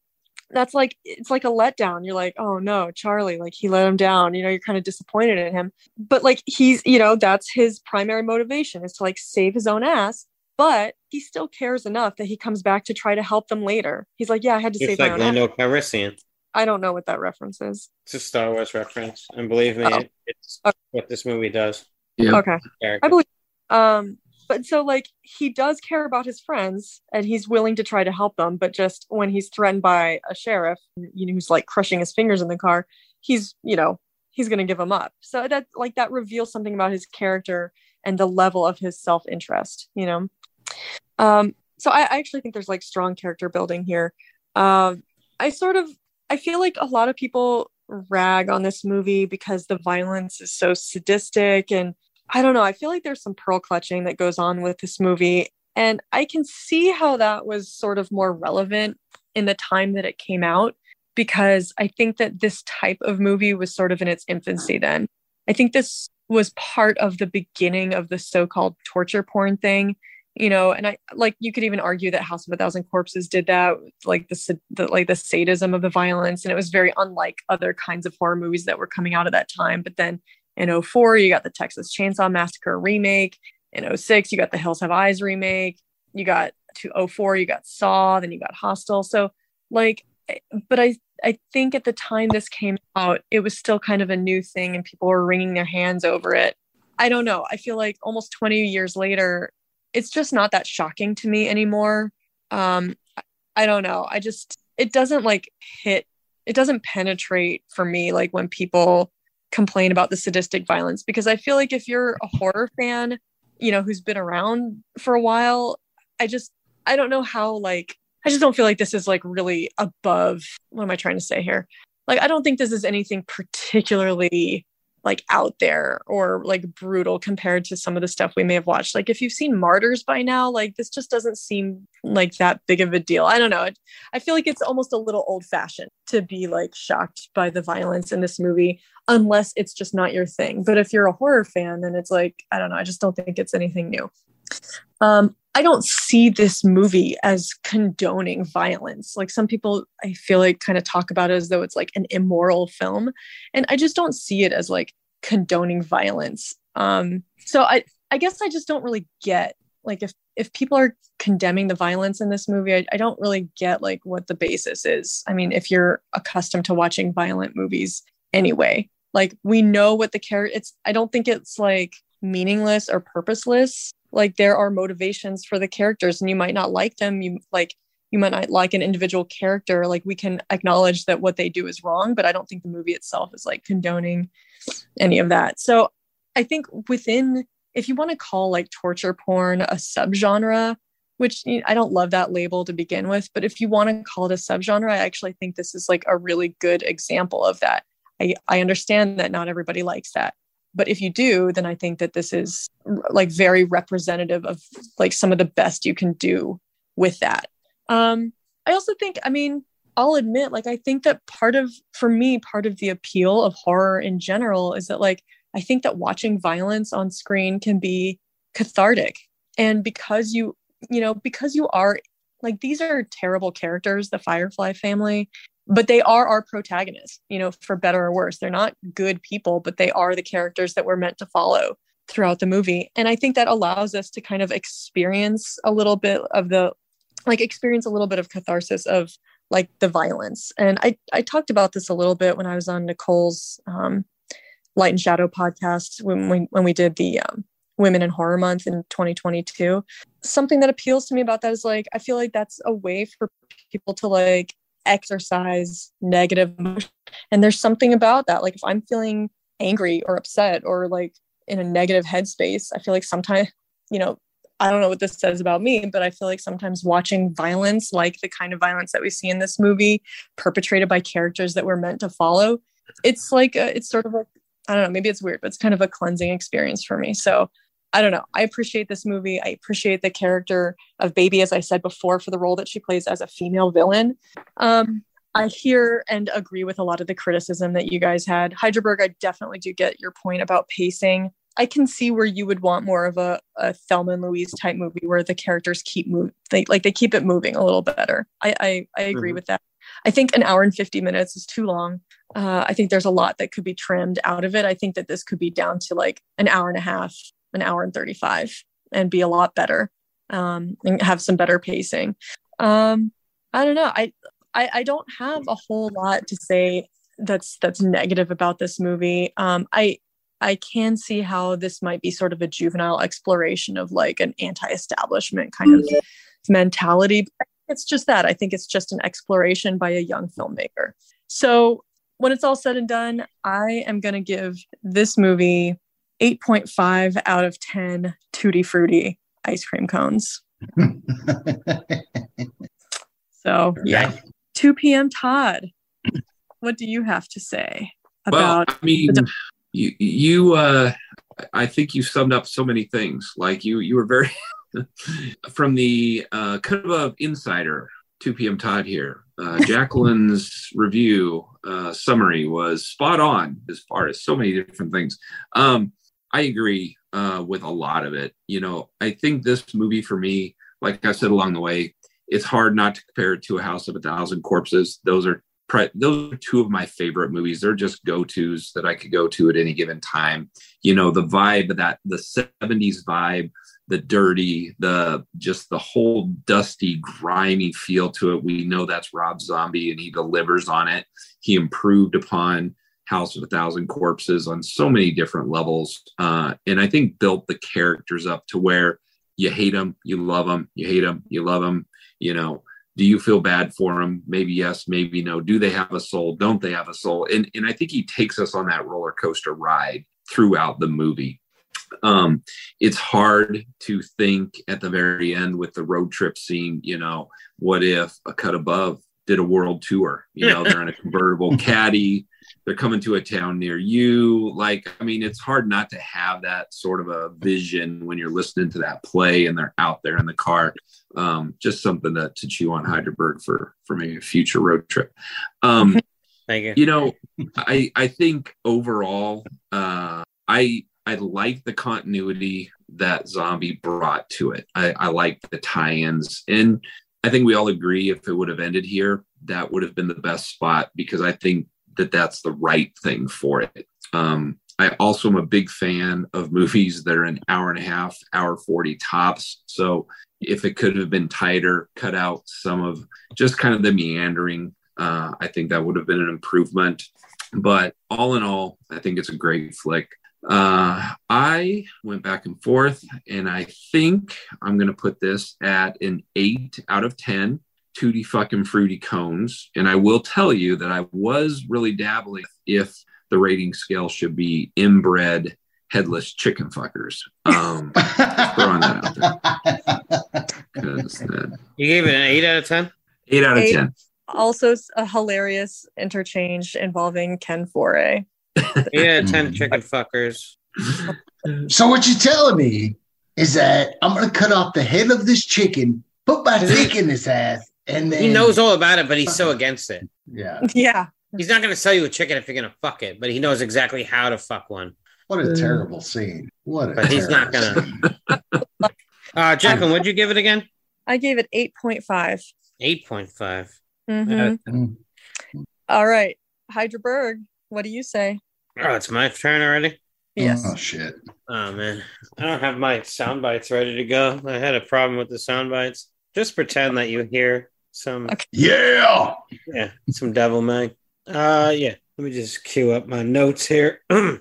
that's like it's like a letdown. You're like oh no charlie like he let him down. You know you're kind of disappointed in him. But like he's you know that's his primary motivation is to like save his own ass but he still cares enough that he comes back to try to help them later he's like yeah i had to it's save my like own Lando Calrissian. i don't know what that reference is It's a Star Wars reference, and believe me, Oh. it's Okay. what this movie does. Yep. okay I believe. Um, but so like he does care about his friends and he's willing to try to help them, but just when he's threatened by a sheriff, you know, who's like crushing his fingers in the car, he's you know he's gonna give him up. So that like that reveals something about his character and the level of his self interest. You know. Um. So I, I actually think there's like strong character building here. Um. I sort of I feel like a lot of people rag on this movie because the violence is so sadistic and I don't know. I feel like there's some pearl clutching that goes on with this movie. And I can see how that was sort of more relevant in the time that it came out because I think that this type of movie was sort of in its infancy then. I think this was part of the beginning of the so called torture porn thing. You know, and I like you could even argue that House of a Thousand Corpses did that, like the, the like the sadism of the violence, and it was very unlike other kinds of horror movies that were coming out at that time. But then in 04 you got the texas chainsaw massacre remake in 06 you got the hills have eyes remake you got to 04 you got saw then you got hostel so like but i I think at the time this came out, it was still kind of a new thing and people were wringing their hands over it. I don't know. I feel like almost 20 years later, it's just not that shocking to me anymore. Um, I don't know. I just, it doesn't like hit, it doesn't penetrate for me like when people complain about the sadistic violence because I feel like if you're a horror fan, you know, who's been around for a while, I just, I don't know how like I just don't feel like this is like really above what am I trying to say here? Like I don't think this is anything particularly like out there or like brutal compared to some of the stuff we may have watched. Like if you've seen Martyrs by now, like this just doesn't seem like that big of a deal. I don't know. I feel like it's almost a little old fashioned to be like shocked by the violence in this movie unless it's just not your thing. But if you're a horror fan, then it's like I don't know. I just don't think it's anything new. Um, I don't see this movie as condoning violence. Like some people, I feel like kind of talk about it as though it's like an immoral film. And I just don't see it as like condoning violence. Um, so I, I guess I just don't really get like if if people are condemning the violence in this movie, I, I don't really get like what the basis is. I mean, if you're accustomed to watching violent movies anyway, like we know what the character. It's I don't think it's like meaningless or purposeless like there are motivations for the characters and you might not like them. You like you might not like an individual character. Like we can acknowledge that what they do is wrong but i don't think the movie itself is like condoning any of that. So i think within if you want to call like torture porn a subgenre which you know, i don't love that label to begin with but if you want to call it a subgenre i actually think this is like a really good example of that. I i understand that not everybody likes that but if you do then i think that this is like very representative of like some of the best you can do with that. Um i also think i mean i'll admit like i think that part of for me part of the appeal of horror in general is that like i think that watching violence on screen can be cathartic. And because you you know because you are like these are terrible characters the firefly family but they are our protagonists you know for better or worse. They're not good people but they are the characters that we're meant to follow throughout the movie. And i think that allows us to kind of experience a little bit of the like experience a little bit of catharsis of like the violence. And i i talked about this a little bit when i was on nicole's um, light and shadow podcast when we when we did the um, women in horror month in 2022 something that appeals to me about that is like i feel like that's a way for people to like exercise negative. And there's something about that. Like if I'm feeling angry or upset or like in a negative headspace, I feel like sometimes, you know, I don't know what this says about me, but I feel like sometimes watching violence, like the kind of violence that we see in this movie, perpetrated by characters that we're meant to follow, it's like a, it's sort of like I don't know, maybe it's weird, but it's kind of a cleansing experience for me. So I don't know. I appreciate this movie. I appreciate the character of Baby, as I said before, for the role that she plays as a female villain. Um, I hear and agree with a lot of the criticism that you guys had. Hydraberg, I definitely do get your point about pacing. I can see where you would want more of a, a Thelma and Louise type movie where the characters keep moving, they like they keep it moving a little better. I I, I agree mm-hmm. with that. I think an hour and 50 minutes is too long. Uh, I think there's a lot that could be trimmed out of it. I think that this could be down to like an hour and a half, an hour and 35 and be a lot better um, and have some better pacing. Um, I don't know. I, I, I don't have a whole lot to say that's that's negative about this movie. Um, I I can see how this might be sort of a juvenile exploration of like an anti-establishment kind of mentality. It's just that I think it's just an exploration by a young filmmaker. So when it's all said and done, I am going to give this movie 8.5 out of 10 tutti frutti ice cream cones. *laughs* so, yeah. 2 p.m. Todd, what do you have to say about well, I mean, the- you, you, uh, I think you summed up so many things. Like you, you were very *laughs* from the uh, kind of a insider 2 p.m. Todd here. Uh, *laughs* Jacqueline's review uh, summary was spot on as far as so many different things. Um, I agree uh, with a lot of it. You know, I think this movie for me, like I said along the way, it's hard not to compare it to A House of a Thousand Corpses. Those are pre- those are two of my favorite movies. They're just go tos that I could go to at any given time. You know, the vibe that the '70s vibe, the dirty, the just the whole dusty, grimy feel to it. We know that's Rob Zombie and he delivers on it. He improved upon House of a Thousand Corpses on so many different levels. Uh, and I think built the characters up to where you hate them, you love them, you hate them, you love them. You know, do you feel bad for them? Maybe yes, maybe no. Do they have a soul? Don't they have a soul? And and I think he takes us on that roller coaster ride throughout the movie. Um, it's hard to think at the very end with the road trip scene, you know, what if a cut above did a world tour? You know, they're in a *laughs* convertible caddy, they're coming to a town near you. Like, I mean, it's hard not to have that sort of a vision when you're listening to that play and they're out there in the car. Um, just something to, to chew on Hyderberg for for maybe a future road trip. Um, *laughs* Thank you. you know, I I think overall, uh, I I like the continuity that Zombie brought to it. I, I like the tie-ins, and I think we all agree if it would have ended here, that would have been the best spot because I think that that's the right thing for it. Um, I also am a big fan of movies that are an hour and a half, hour 40 tops. So if it could have been tighter, cut out some of just kind of the meandering, uh, I think that would have been an improvement. But all in all, I think it's a great flick. Uh, I went back and forth, and I think I'm going to put this at an eight out of 10 tutti fucking fruity cones. And I will tell you that I was really dabbling if the rating scale should be inbred headless chicken fuckers. Um, *laughs* throwing that out there. 'Cause that- You gave it an eight out of ten. eight out of Eight. 10. Also, a hilarious interchange involving Ken Foree. Eight out of ten chicken fuckers. So what you're telling me is that I'm gonna cut off the head of this chicken, put my dick in his ass, and then He knows all about it, but he's so against it. Yeah. Yeah. He's not going to sell you a chicken if you're going to fuck it, but he knows exactly how to fuck one. What a terrible scene. What a But he's not gonna- *laughs* Uh, Jacqueline, what'd you give it again? I gave it 8.5. Eight point five. Mhm. Mm. All right. Hydraberg, what do you say? Oh, it's my turn already. Yes. Oh shit. Oh man, I don't have my sound bites ready to go. I had a problem with the sound bites. Just pretend that you hear some, Yeah. yeah, some devil may. Uh, yeah. Let me just cue up my notes here. *clears throat* Real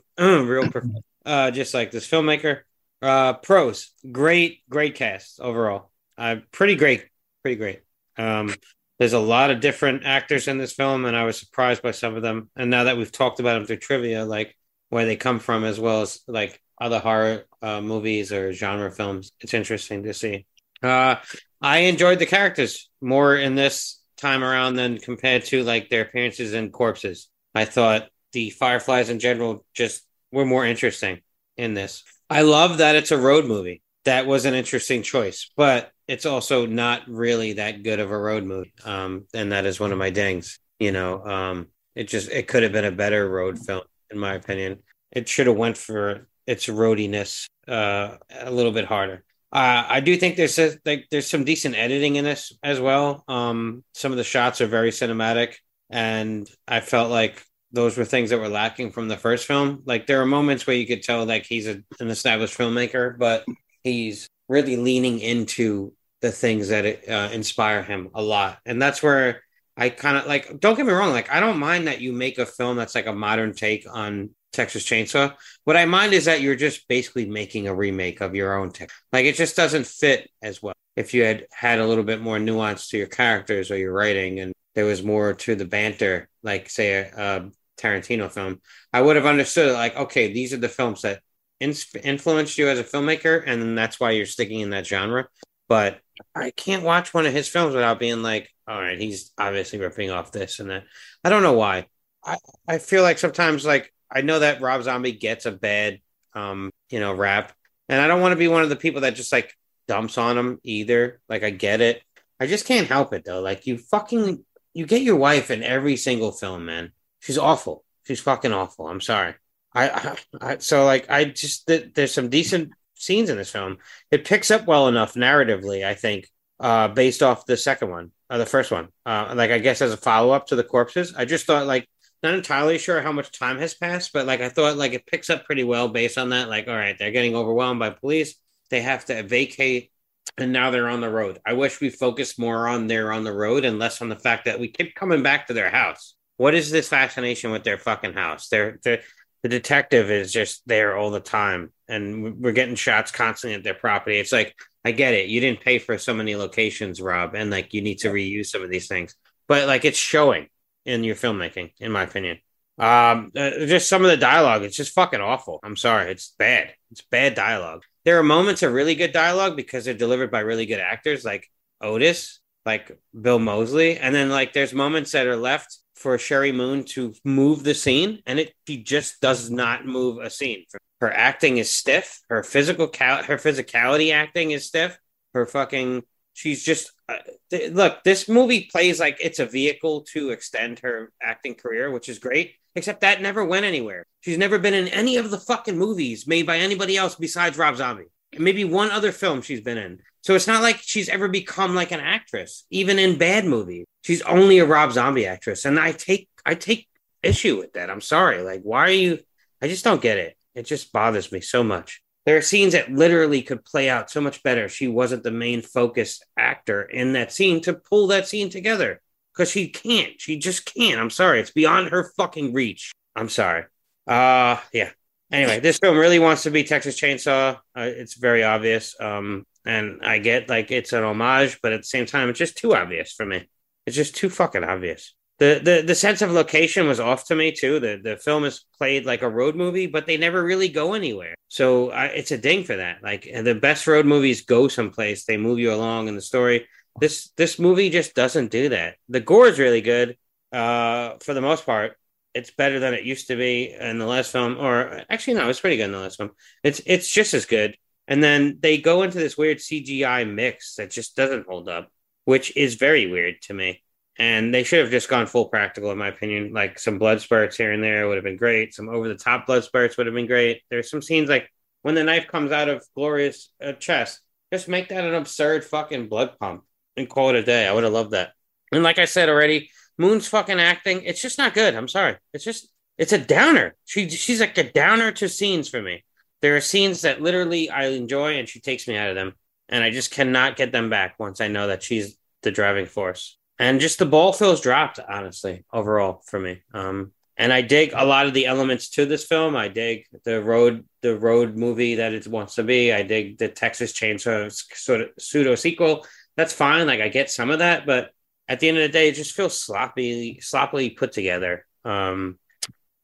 perfect. Uh, just like this filmmaker. Uh, pros, great, great cast overall. Uh, pretty great, pretty great. Um, there's a lot of different actors in this film, and I was surprised by some of them. And now that we've talked about them through trivia, like where they come from, as well as like other horror uh, movies or genre films, it's interesting to see. Uh, I enjoyed the characters more in this time around than compared to like their appearances in Corpses. I thought the Fireflies in general just were more interesting in this. I love that it's a road movie. That was an interesting choice, but it's also not really that good of a road movie. Um, and that is one of my dings. You know, um, it just it could have been a better road film, in my opinion. It should have went for its roadiness uh, a little bit harder. Uh, I do think there's a, like there's some decent editing in this as well. Um, some of the shots are very cinematic, and I felt like those were things that were lacking from the first film. Like there are moments where you could tell like he's a, an established filmmaker, but he's really leaning into the things that uh, inspire him a lot, and that's where I kind of like. Don't get me wrong, like I don't mind that you make a film that's like a modern take on Texas Chainsaw. What I mind is that you're just basically making a remake of your own text. Like it just doesn't fit as well. If you had had a little bit more nuance to your characters or your writing, and there was more to the banter, like say a, a Tarantino film, I would have understood. Like, okay, these are the films that influenced you as a filmmaker, and that's why you're sticking in that genre. But I can't watch one of his films without being like, all right, he's obviously ripping off this and that. I don't know why. I, I feel like sometimes like I know that Rob Zombie gets a bad um, you know, rap. And I don't want to be one of the people that just like dumps on him either. Like I get it. I just can't help it though. Like you fucking you get your wife in every single film, man. She's awful. She's fucking awful. I'm sorry. I, I, I so like I just th- there's some decent scenes in this film. It picks up well enough narratively, I think, uh, based off the second one, or the first one. Uh, like I guess as a follow up to the corpses. I just thought like not entirely sure how much time has passed, but like I thought like it picks up pretty well based on that. Like, all right, they're getting overwhelmed by police. they have to vacate, and now they're on the road. I wish we focused more on they're on the road and less on the fact that we keep coming back to their house. What is this fascination with their fucking house? They're, they're the detective is just there all the time, and we're getting shots constantly at their property. It's like I get it. You didn't pay for so many locations, Rob, and like you need to reuse some of these things. But like it's showing in your filmmaking, in my opinion. Um, uh, just some of the dialogue, it's just fucking awful. I'm sorry, it's bad. It's bad dialogue. There are moments of really good dialogue because they're delivered by really good actors, like Otis, like Bill Moseley, and then like there's moments that are left for Sheri Moon to move the scene, and it she just does not move a scene. Her acting is stiff. Her physical cal- her physicality acting is stiff. Her fucking she's just uh, th- look. This movie plays like it's a vehicle to extend her acting career, which is great. Except that never went anywhere. She's never been in any of the fucking movies made by anybody else besides Rob Zombie. Maybe one other film she's been in. So it's not like she's ever become like an actress, even in bad movies. She's only a Rob Zombie actress, and I take I take issue with that. I'm sorry. Like, why are you? I just don't get it. It just bothers me so much. There are scenes that literally could play out so much better. She wasn't the main focused actor in that scene to pull that scene together because she can't. She just can't. I'm sorry. It's beyond her fucking reach. I'm sorry. Uh, yeah. Anyway, this film really wants to be Texas Chainsaw. Uh, it's very obvious. Um, and I get like it's an homage, but at the same time, it's just too obvious for me. It's just too fucking obvious. The, the the sense of location was off to me too. The the film is played like a road movie, but they never really go anywhere. So I, it's a ding for that. Like the best road movies go someplace. They move you along in the story. This this movie just doesn't do that. The gore is really good, uh, for the most part. It's better than it used to be in the last film, or actually no, it's pretty good in the last film. It's it's just as good. And then they go into this weird CGI mix that just doesn't hold up, which is very weird to me. And they should have just gone full practical, in my opinion. Like some blood spurts here and there would have been great. Some over the top blood spurts would have been great. There's some scenes like when the knife comes out of Gloria's uh, chest, just make that an absurd fucking blood pump and call it a day. I would have loved that. And like I said already, Moon's fucking acting, it's just not good. I'm sorry. It's just it's a downer. She she's like a downer to scenes for me. There are scenes that literally I enjoy and she takes me out of them. And I just cannot get them back once I know that she's the driving force. And just the ball feels dropped, honestly, overall for me. Um, and I dig a lot of the elements to this film. I dig the road, the road movie that it wants to be. I dig the Texas Chainsaw sort of pseudo sequel that's fine. Like I get some of that, but at the end of the day, it just feels sloppy, sloppily put together. Um,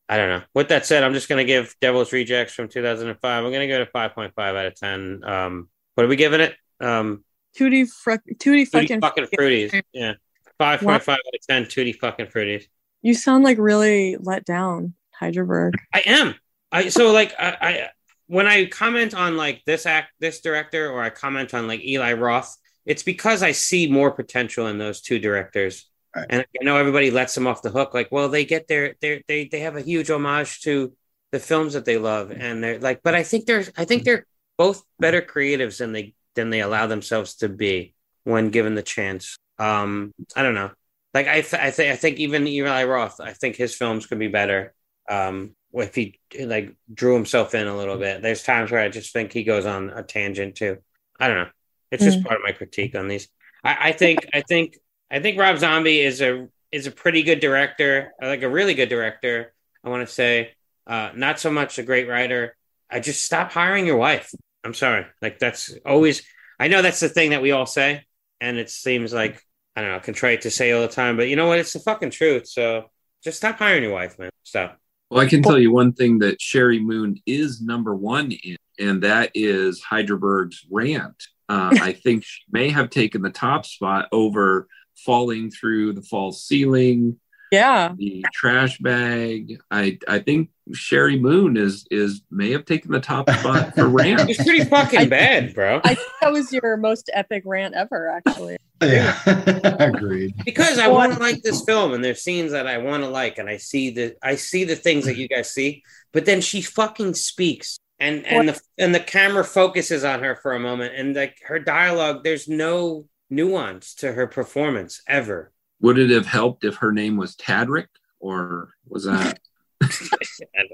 I don't know. With that said, I'm just gonna give Devil's Rejects from 2005. I'm gonna go to 5.5 out of 10. Um, what are we giving it? Um, Tutti, fr- tutti fucking, fucking. fucking fruities. Yeah, 5.5 out of 10. Tutti fucking fruities. You sound like really let down, Heidelberg. I am. I so like I, I when I comment on like this act, this director, or I comment on like Eli Roth, it's because I see more potential in those two directors. Right. And I know everybody lets them off the hook. Like, well, they get their they they they have a huge homage to the films that they love, and they're like, but I think they're I think they're both better creatives than they than they allow themselves to be when given the chance. Um, I don't know. Like I th- I think I think even Eli Roth, I think his films could be better. Um, if he like drew himself in a little bit. There's times where I just think he goes on a tangent too. I don't know. It's just Mm. part of my critique on these. I, I think I think I think Rob Zombie is a is a pretty good director, like a really good director. I want to say, uh, not so much a great writer. I just stop hiring your wife. I'm sorry. Like that's always. I know that's the thing that we all say, and it seems like I don't know, contrite to say all the time. But you know what? It's the fucking truth. So just stop hiring your wife, man. Stop. Well, I can tell you one thing that Sheri Moon is number one in, and that is Heidelberg's rant. Uh, I *laughs* think she may have taken the top spot over falling through the false ceiling, Yeah. the trash bag. I I think Sheri Moon is is may have taken the top spot for *laughs* rant. It's pretty fucking bad, bro. I think that was your most epic rant ever, actually. Yeah, *laughs* agreed. because I want to like this film and there's scenes that I want to like and I see the I see the things that you guys see but then she fucking speaks and and the and the camera focuses on her for a moment and like her dialogue there's no nuance to her performance ever Would it have helped if her name was Tadrick, or was that *laughs*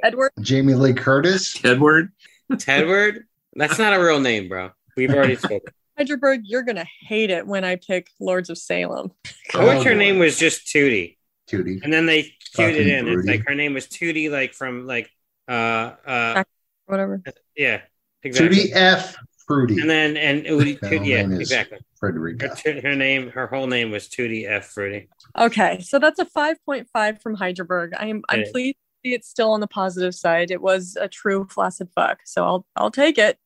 Edward, Jamie Lee Curtis. Edward? Tedward that's not a real name bro We've already *laughs* spoken. Heidelberg, you're gonna hate it when I pick Lords of Salem. I wish Oh, her name was just Tootie, Tootie. and then they cued it Fucking in. It's like her name was Tootie, like from like uh uh Whatever. yeah exactly. Tootie F. Fruity. And then and it *laughs* would Tootie, yeah exactly. Her, Frederica. tu- her name, her whole name was Tootie F. Fruity. Okay, so that's a 5.5 from Heidelberg. I'm I'm Okay. pleased to see it's still on the positive side. It was a true flaccid fuck, so I'll I'll take it.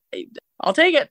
I'll take it.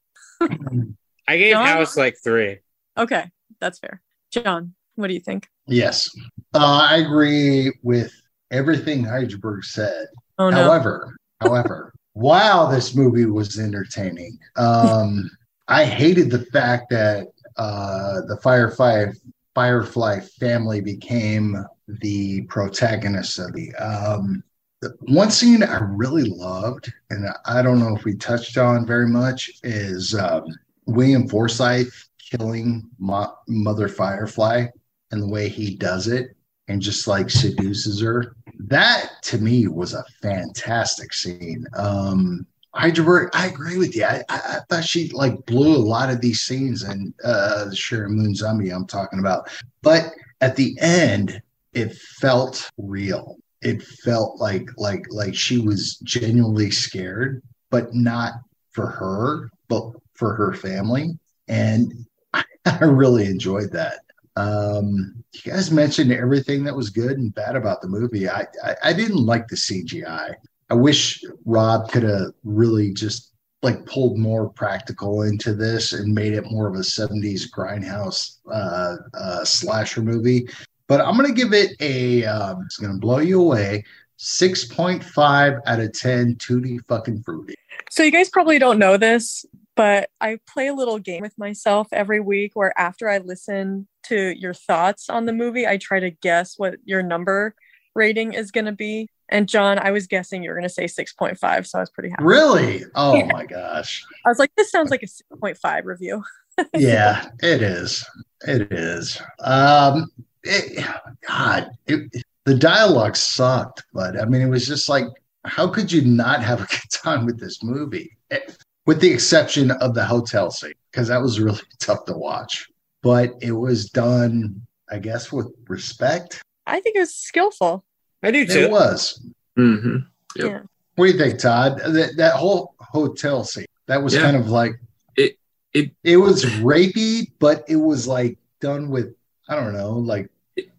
I gave John? House like three. Okay, that's fair. John, what do you think? Yes. Uh, I agree with everything Heidelberg said. Oh no. However, however, *laughs* wow, this movie was entertaining. Um, I hated the fact that uh, the Firefly Firefly family became the protagonists of the. Um, the one scene I really loved, and I don't know if we touched on very much, is um, William Forsythe killing Mo- Mother Firefly and the way he does it and just like seduces her. That to me was a fantastic scene. Um Heidelberg, I agree with you. I, I, I thought she like blew a lot of these scenes and uh the Sharon Moon zombie I'm talking about. But at the end, it felt real. It felt like like like she was genuinely scared, but not for her, but for her family. And *laughs* I really enjoyed that. Um, you guys mentioned everything that was good and bad about the movie. I, I, I didn't like the CGI. I wish Rob could have really just like pulled more practical into this and made it more of a 70s grindhouse uh, uh, slasher movie. But I'm going to give it a, um, it's going to blow you away, 6.5 out of 10 Tootie fucking fruity. So you guys probably don't know this, but I play a little game with myself every week where after I listen to your thoughts on the movie, I try to guess what your number rating is going to be. And John, I was guessing you were going to say 6.5, so I was pretty happy. Really? *laughs* Oh Yeah. my gosh. I was like, this sounds like a 6.5 review. *laughs* yeah, it is. It is. Um, it, God, it, the dialogue sucked, but I mean, it was just like, how could you not have a good *laughs* time with this movie? Eh, With the exception of the hotel scene, because that was really tough to watch. But it was done, I guess, with respect. I think it was skillful. I do too. It too. was. hmm Yep. Yeah. What do you think, Todd? That, that whole hotel scene, that was Yeah. kind of like It- it- it was rapey, but it was like done with I don't know, like it,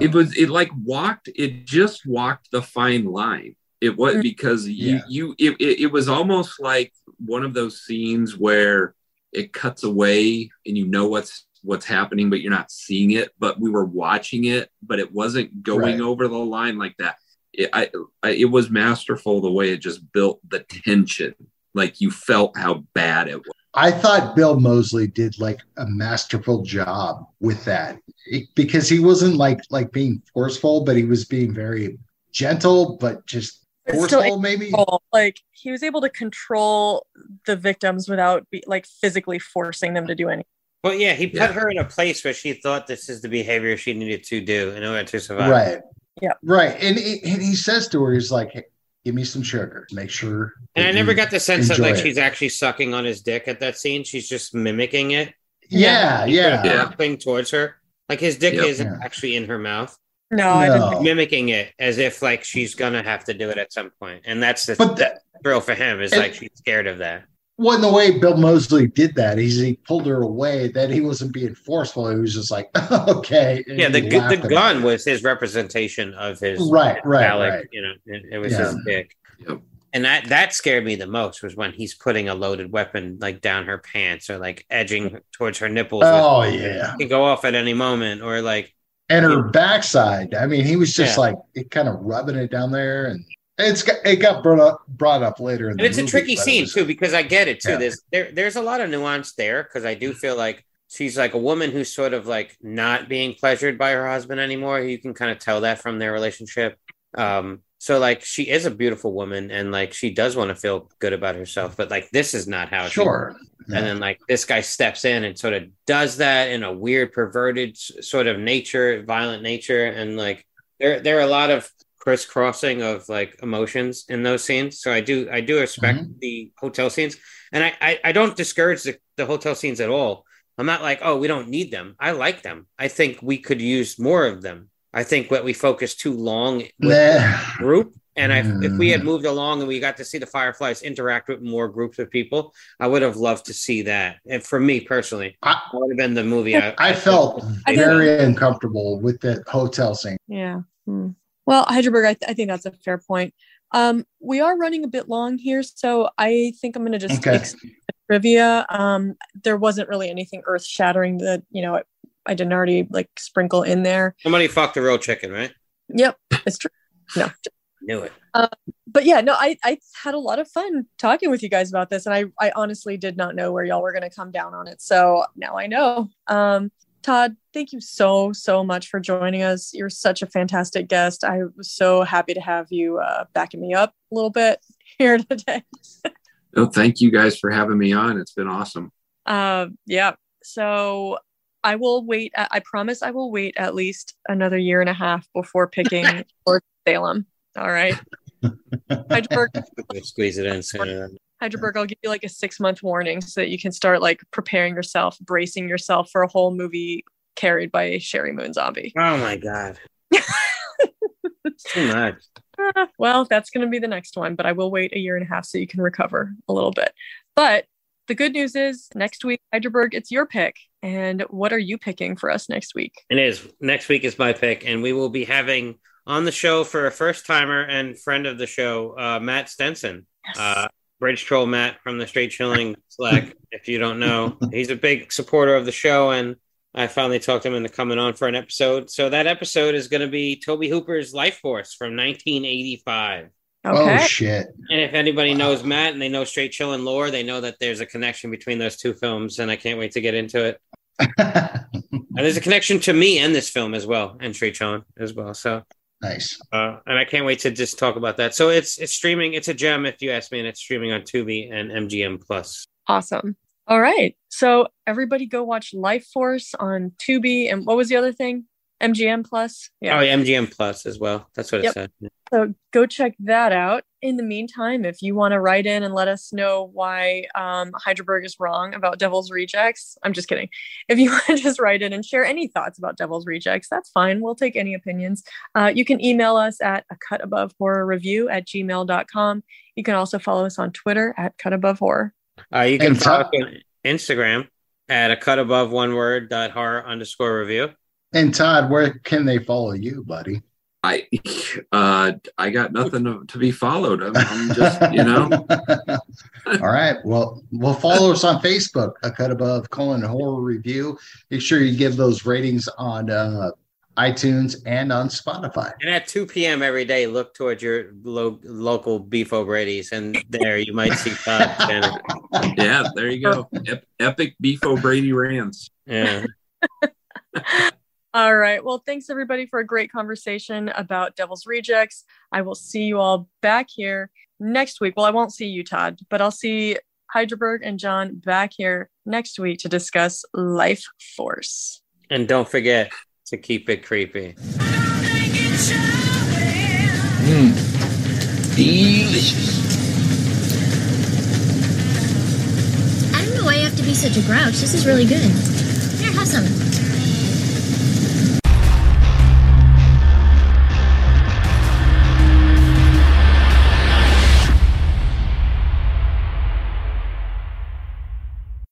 it was it like walked it just walked the fine line it was Mm. because you Yeah. you it, it, it was almost like one of those scenes where it cuts away and you know what's what's happening but you're not seeing it but we were watching it but it wasn't going Right. over the line like that it, I, I it was masterful the way it just built the tension like you felt how bad it was I thought Bill Moseley did like a masterful job with that It- because he wasn't like like being forceful, but he was being very gentle, but just But still forceful, maybe. Like he was able to control the victims without be, like physically forcing them to do anything. Well, yeah, he put Yeah. her in a place where she thought this is the behavior she needed to do in order to survive. Right. Yeah. Right. And, he- and he says to her, he's like, hey, give me some sugar. Make sure. And I never got the sense that like it. she's actually sucking on his dick at that scene. She's just mimicking it. Yeah. Yeah. Yeah. Thing towards her. Like his dick Yep. isn't Yeah. actually in her mouth. No, I didn't. No. Mimicking it as if like she's gonna have to do it at some point. And that's the But that, thrill for him is And- like she's scared of that. Well, in the way Bill Moseley did that, he's, he pulled her away, that he wasn't being forceful. He was just like, *laughs* okay. And Yeah, the he the gun it. was his representation of his Right, right, phallic, right. You know, it, it was Yeah. his dick. Yep. And that that scared me the most was when he's putting a loaded weapon like down her pants or like edging towards her nipples. Oh, with- yeah. it could go off at any moment or like and her backside. I mean, he was just Yeah. like it kind of rubbing it down there, and it's got, it got brought up brought up later. In and the it's a tricky scene was- too because I get it too. Yeah. There's there there's a lot of nuance there because I do feel like she's like a woman who's sort of like not being pleasured by her husband anymore. You can kind of tell that from their relationship. Um, so like she is a beautiful woman and like she does want to feel good about herself, but like this is not how she Sure. Yeah. and then like this guy steps in and sort of does that in a weird perverted sort of nature violent nature and like there there are a lot of crisscrossing of like emotions in those scenes. So I do I do respect Mhm. the hotel scenes, and I, I I don't discourage the, the hotel scenes at all. I'm not like oh we don't need them. I like them. I think we could use more of them. I think what we focus too long with group. And I, if we had Mm. moved along and we got to see the Fireflies interact with more groups of people, I would have loved to see that. And for me personally, I- that would have been the movie. I, I felt very uncomfortable with the hotel scene. Yeah. Hmm. Well, Heidelberg, I, th- I think that's a fair point. Um, we are running a bit long here, so I think I'm going to just Okay. extend the trivia. Um, there wasn't really anything earth shattering that you know I, I didn't already like sprinkle in there. somebody fucked a real chicken, right? Yep, it's true. No, I Knew it. but yeah, no, I I had a lot of fun talking with you guys about this, and I I honestly did not know where y'all were going to come down on it. So now I know. Um, Todd, thank you so so much for joining us. You're such a fantastic guest. I was so happy to have you uh, backing me up a little bit *laughs* here today. No, thank you guys for having me on. It's been awesome. Uh, yeah. So I will wait. I I promise I will wait at least another year and a half before picking *laughs* Lord Salem. All right. *laughs* Heidelberg, Squeeze it in. So, Heidelberg, I'll give you like a six month warning so that you can start like preparing yourself, bracing yourself for a whole movie carried by a Sheri Moon Zombie. oh my god, *laughs* too much. Ah, well, that's going to be the next one, but I will wait a year and a half so you can recover a little bit. But the good news is next week, Heidelberg, it's your pick. And what are you picking for us next week? It is. Next week is my pick, and we will be having on the show for a first timer and friend of the show, uh, Matt Stinson. Uh, Bridge Troll Matt from the Straight Chilling Slack. if you don't know, he's a big supporter of the show, and I finally talked him into coming on for an episode. So that episode is going to be Tobe Hooper's Lifeforce from 1985. Okay. Oh shit! And if anybody knows Matt and they know Straight Chillin' lore, they know that there's a connection between those two films, and I can't wait to get into it. *laughs* And there's a connection to me and this film as well, and Straight Chillin' as well. So nice. uh, and I can't wait to just talk about that. So it's it's streaming. It's a gem, if you ask me, and it's streaming on Tubi and MGM Plus. Awesome. All right. So everybody go watch Lifeforce on Tubi. And what was the other thing? MGM Plus. Yeah. Oh, yeah, MGM Plus as well. That's what it Yep. said. So go check that out. In the meantime, if you want to write in and let us know why um, Heidelberg is wrong about Devil's Rejects, I'm just kidding. If you *laughs* want to just write in and share any thoughts about Devil's Rejects, that's fine. We'll take any opinions. Uh, you can email us at a cut above horror review at gmail.com. You can also follow us on Twitter at cut above horror. Uh, you can And follow on Instagram at a cut above one word dot horror underscore review. And Todd, where can they follow you, buddy? I uh I got nothing to, to be followed. I'm, I'm just, you know, *laughs* All right. Well, well, follow us on Facebook, a cut above colon horror review. Make sure you give those ratings on uh, iTunes and on Spotify. And at 2 p.m. every day, look towards your lo- local Beef O'Brady's, and there you might see Todd Shannon. *laughs* yeah, there you go. Ep- epic Beef O'Brady rants. Yeah. *laughs* All right. Well, thanks everybody for a great conversation about Devil's Rejects. I will see you all back here next week. Well, I won't see you, Todd, but I'll see Heidelberg and John back here next week to discuss Life Force. And don't forget to keep it creepy. Mm. Delicious. I don't know why you have to be such a grouch. This is really good.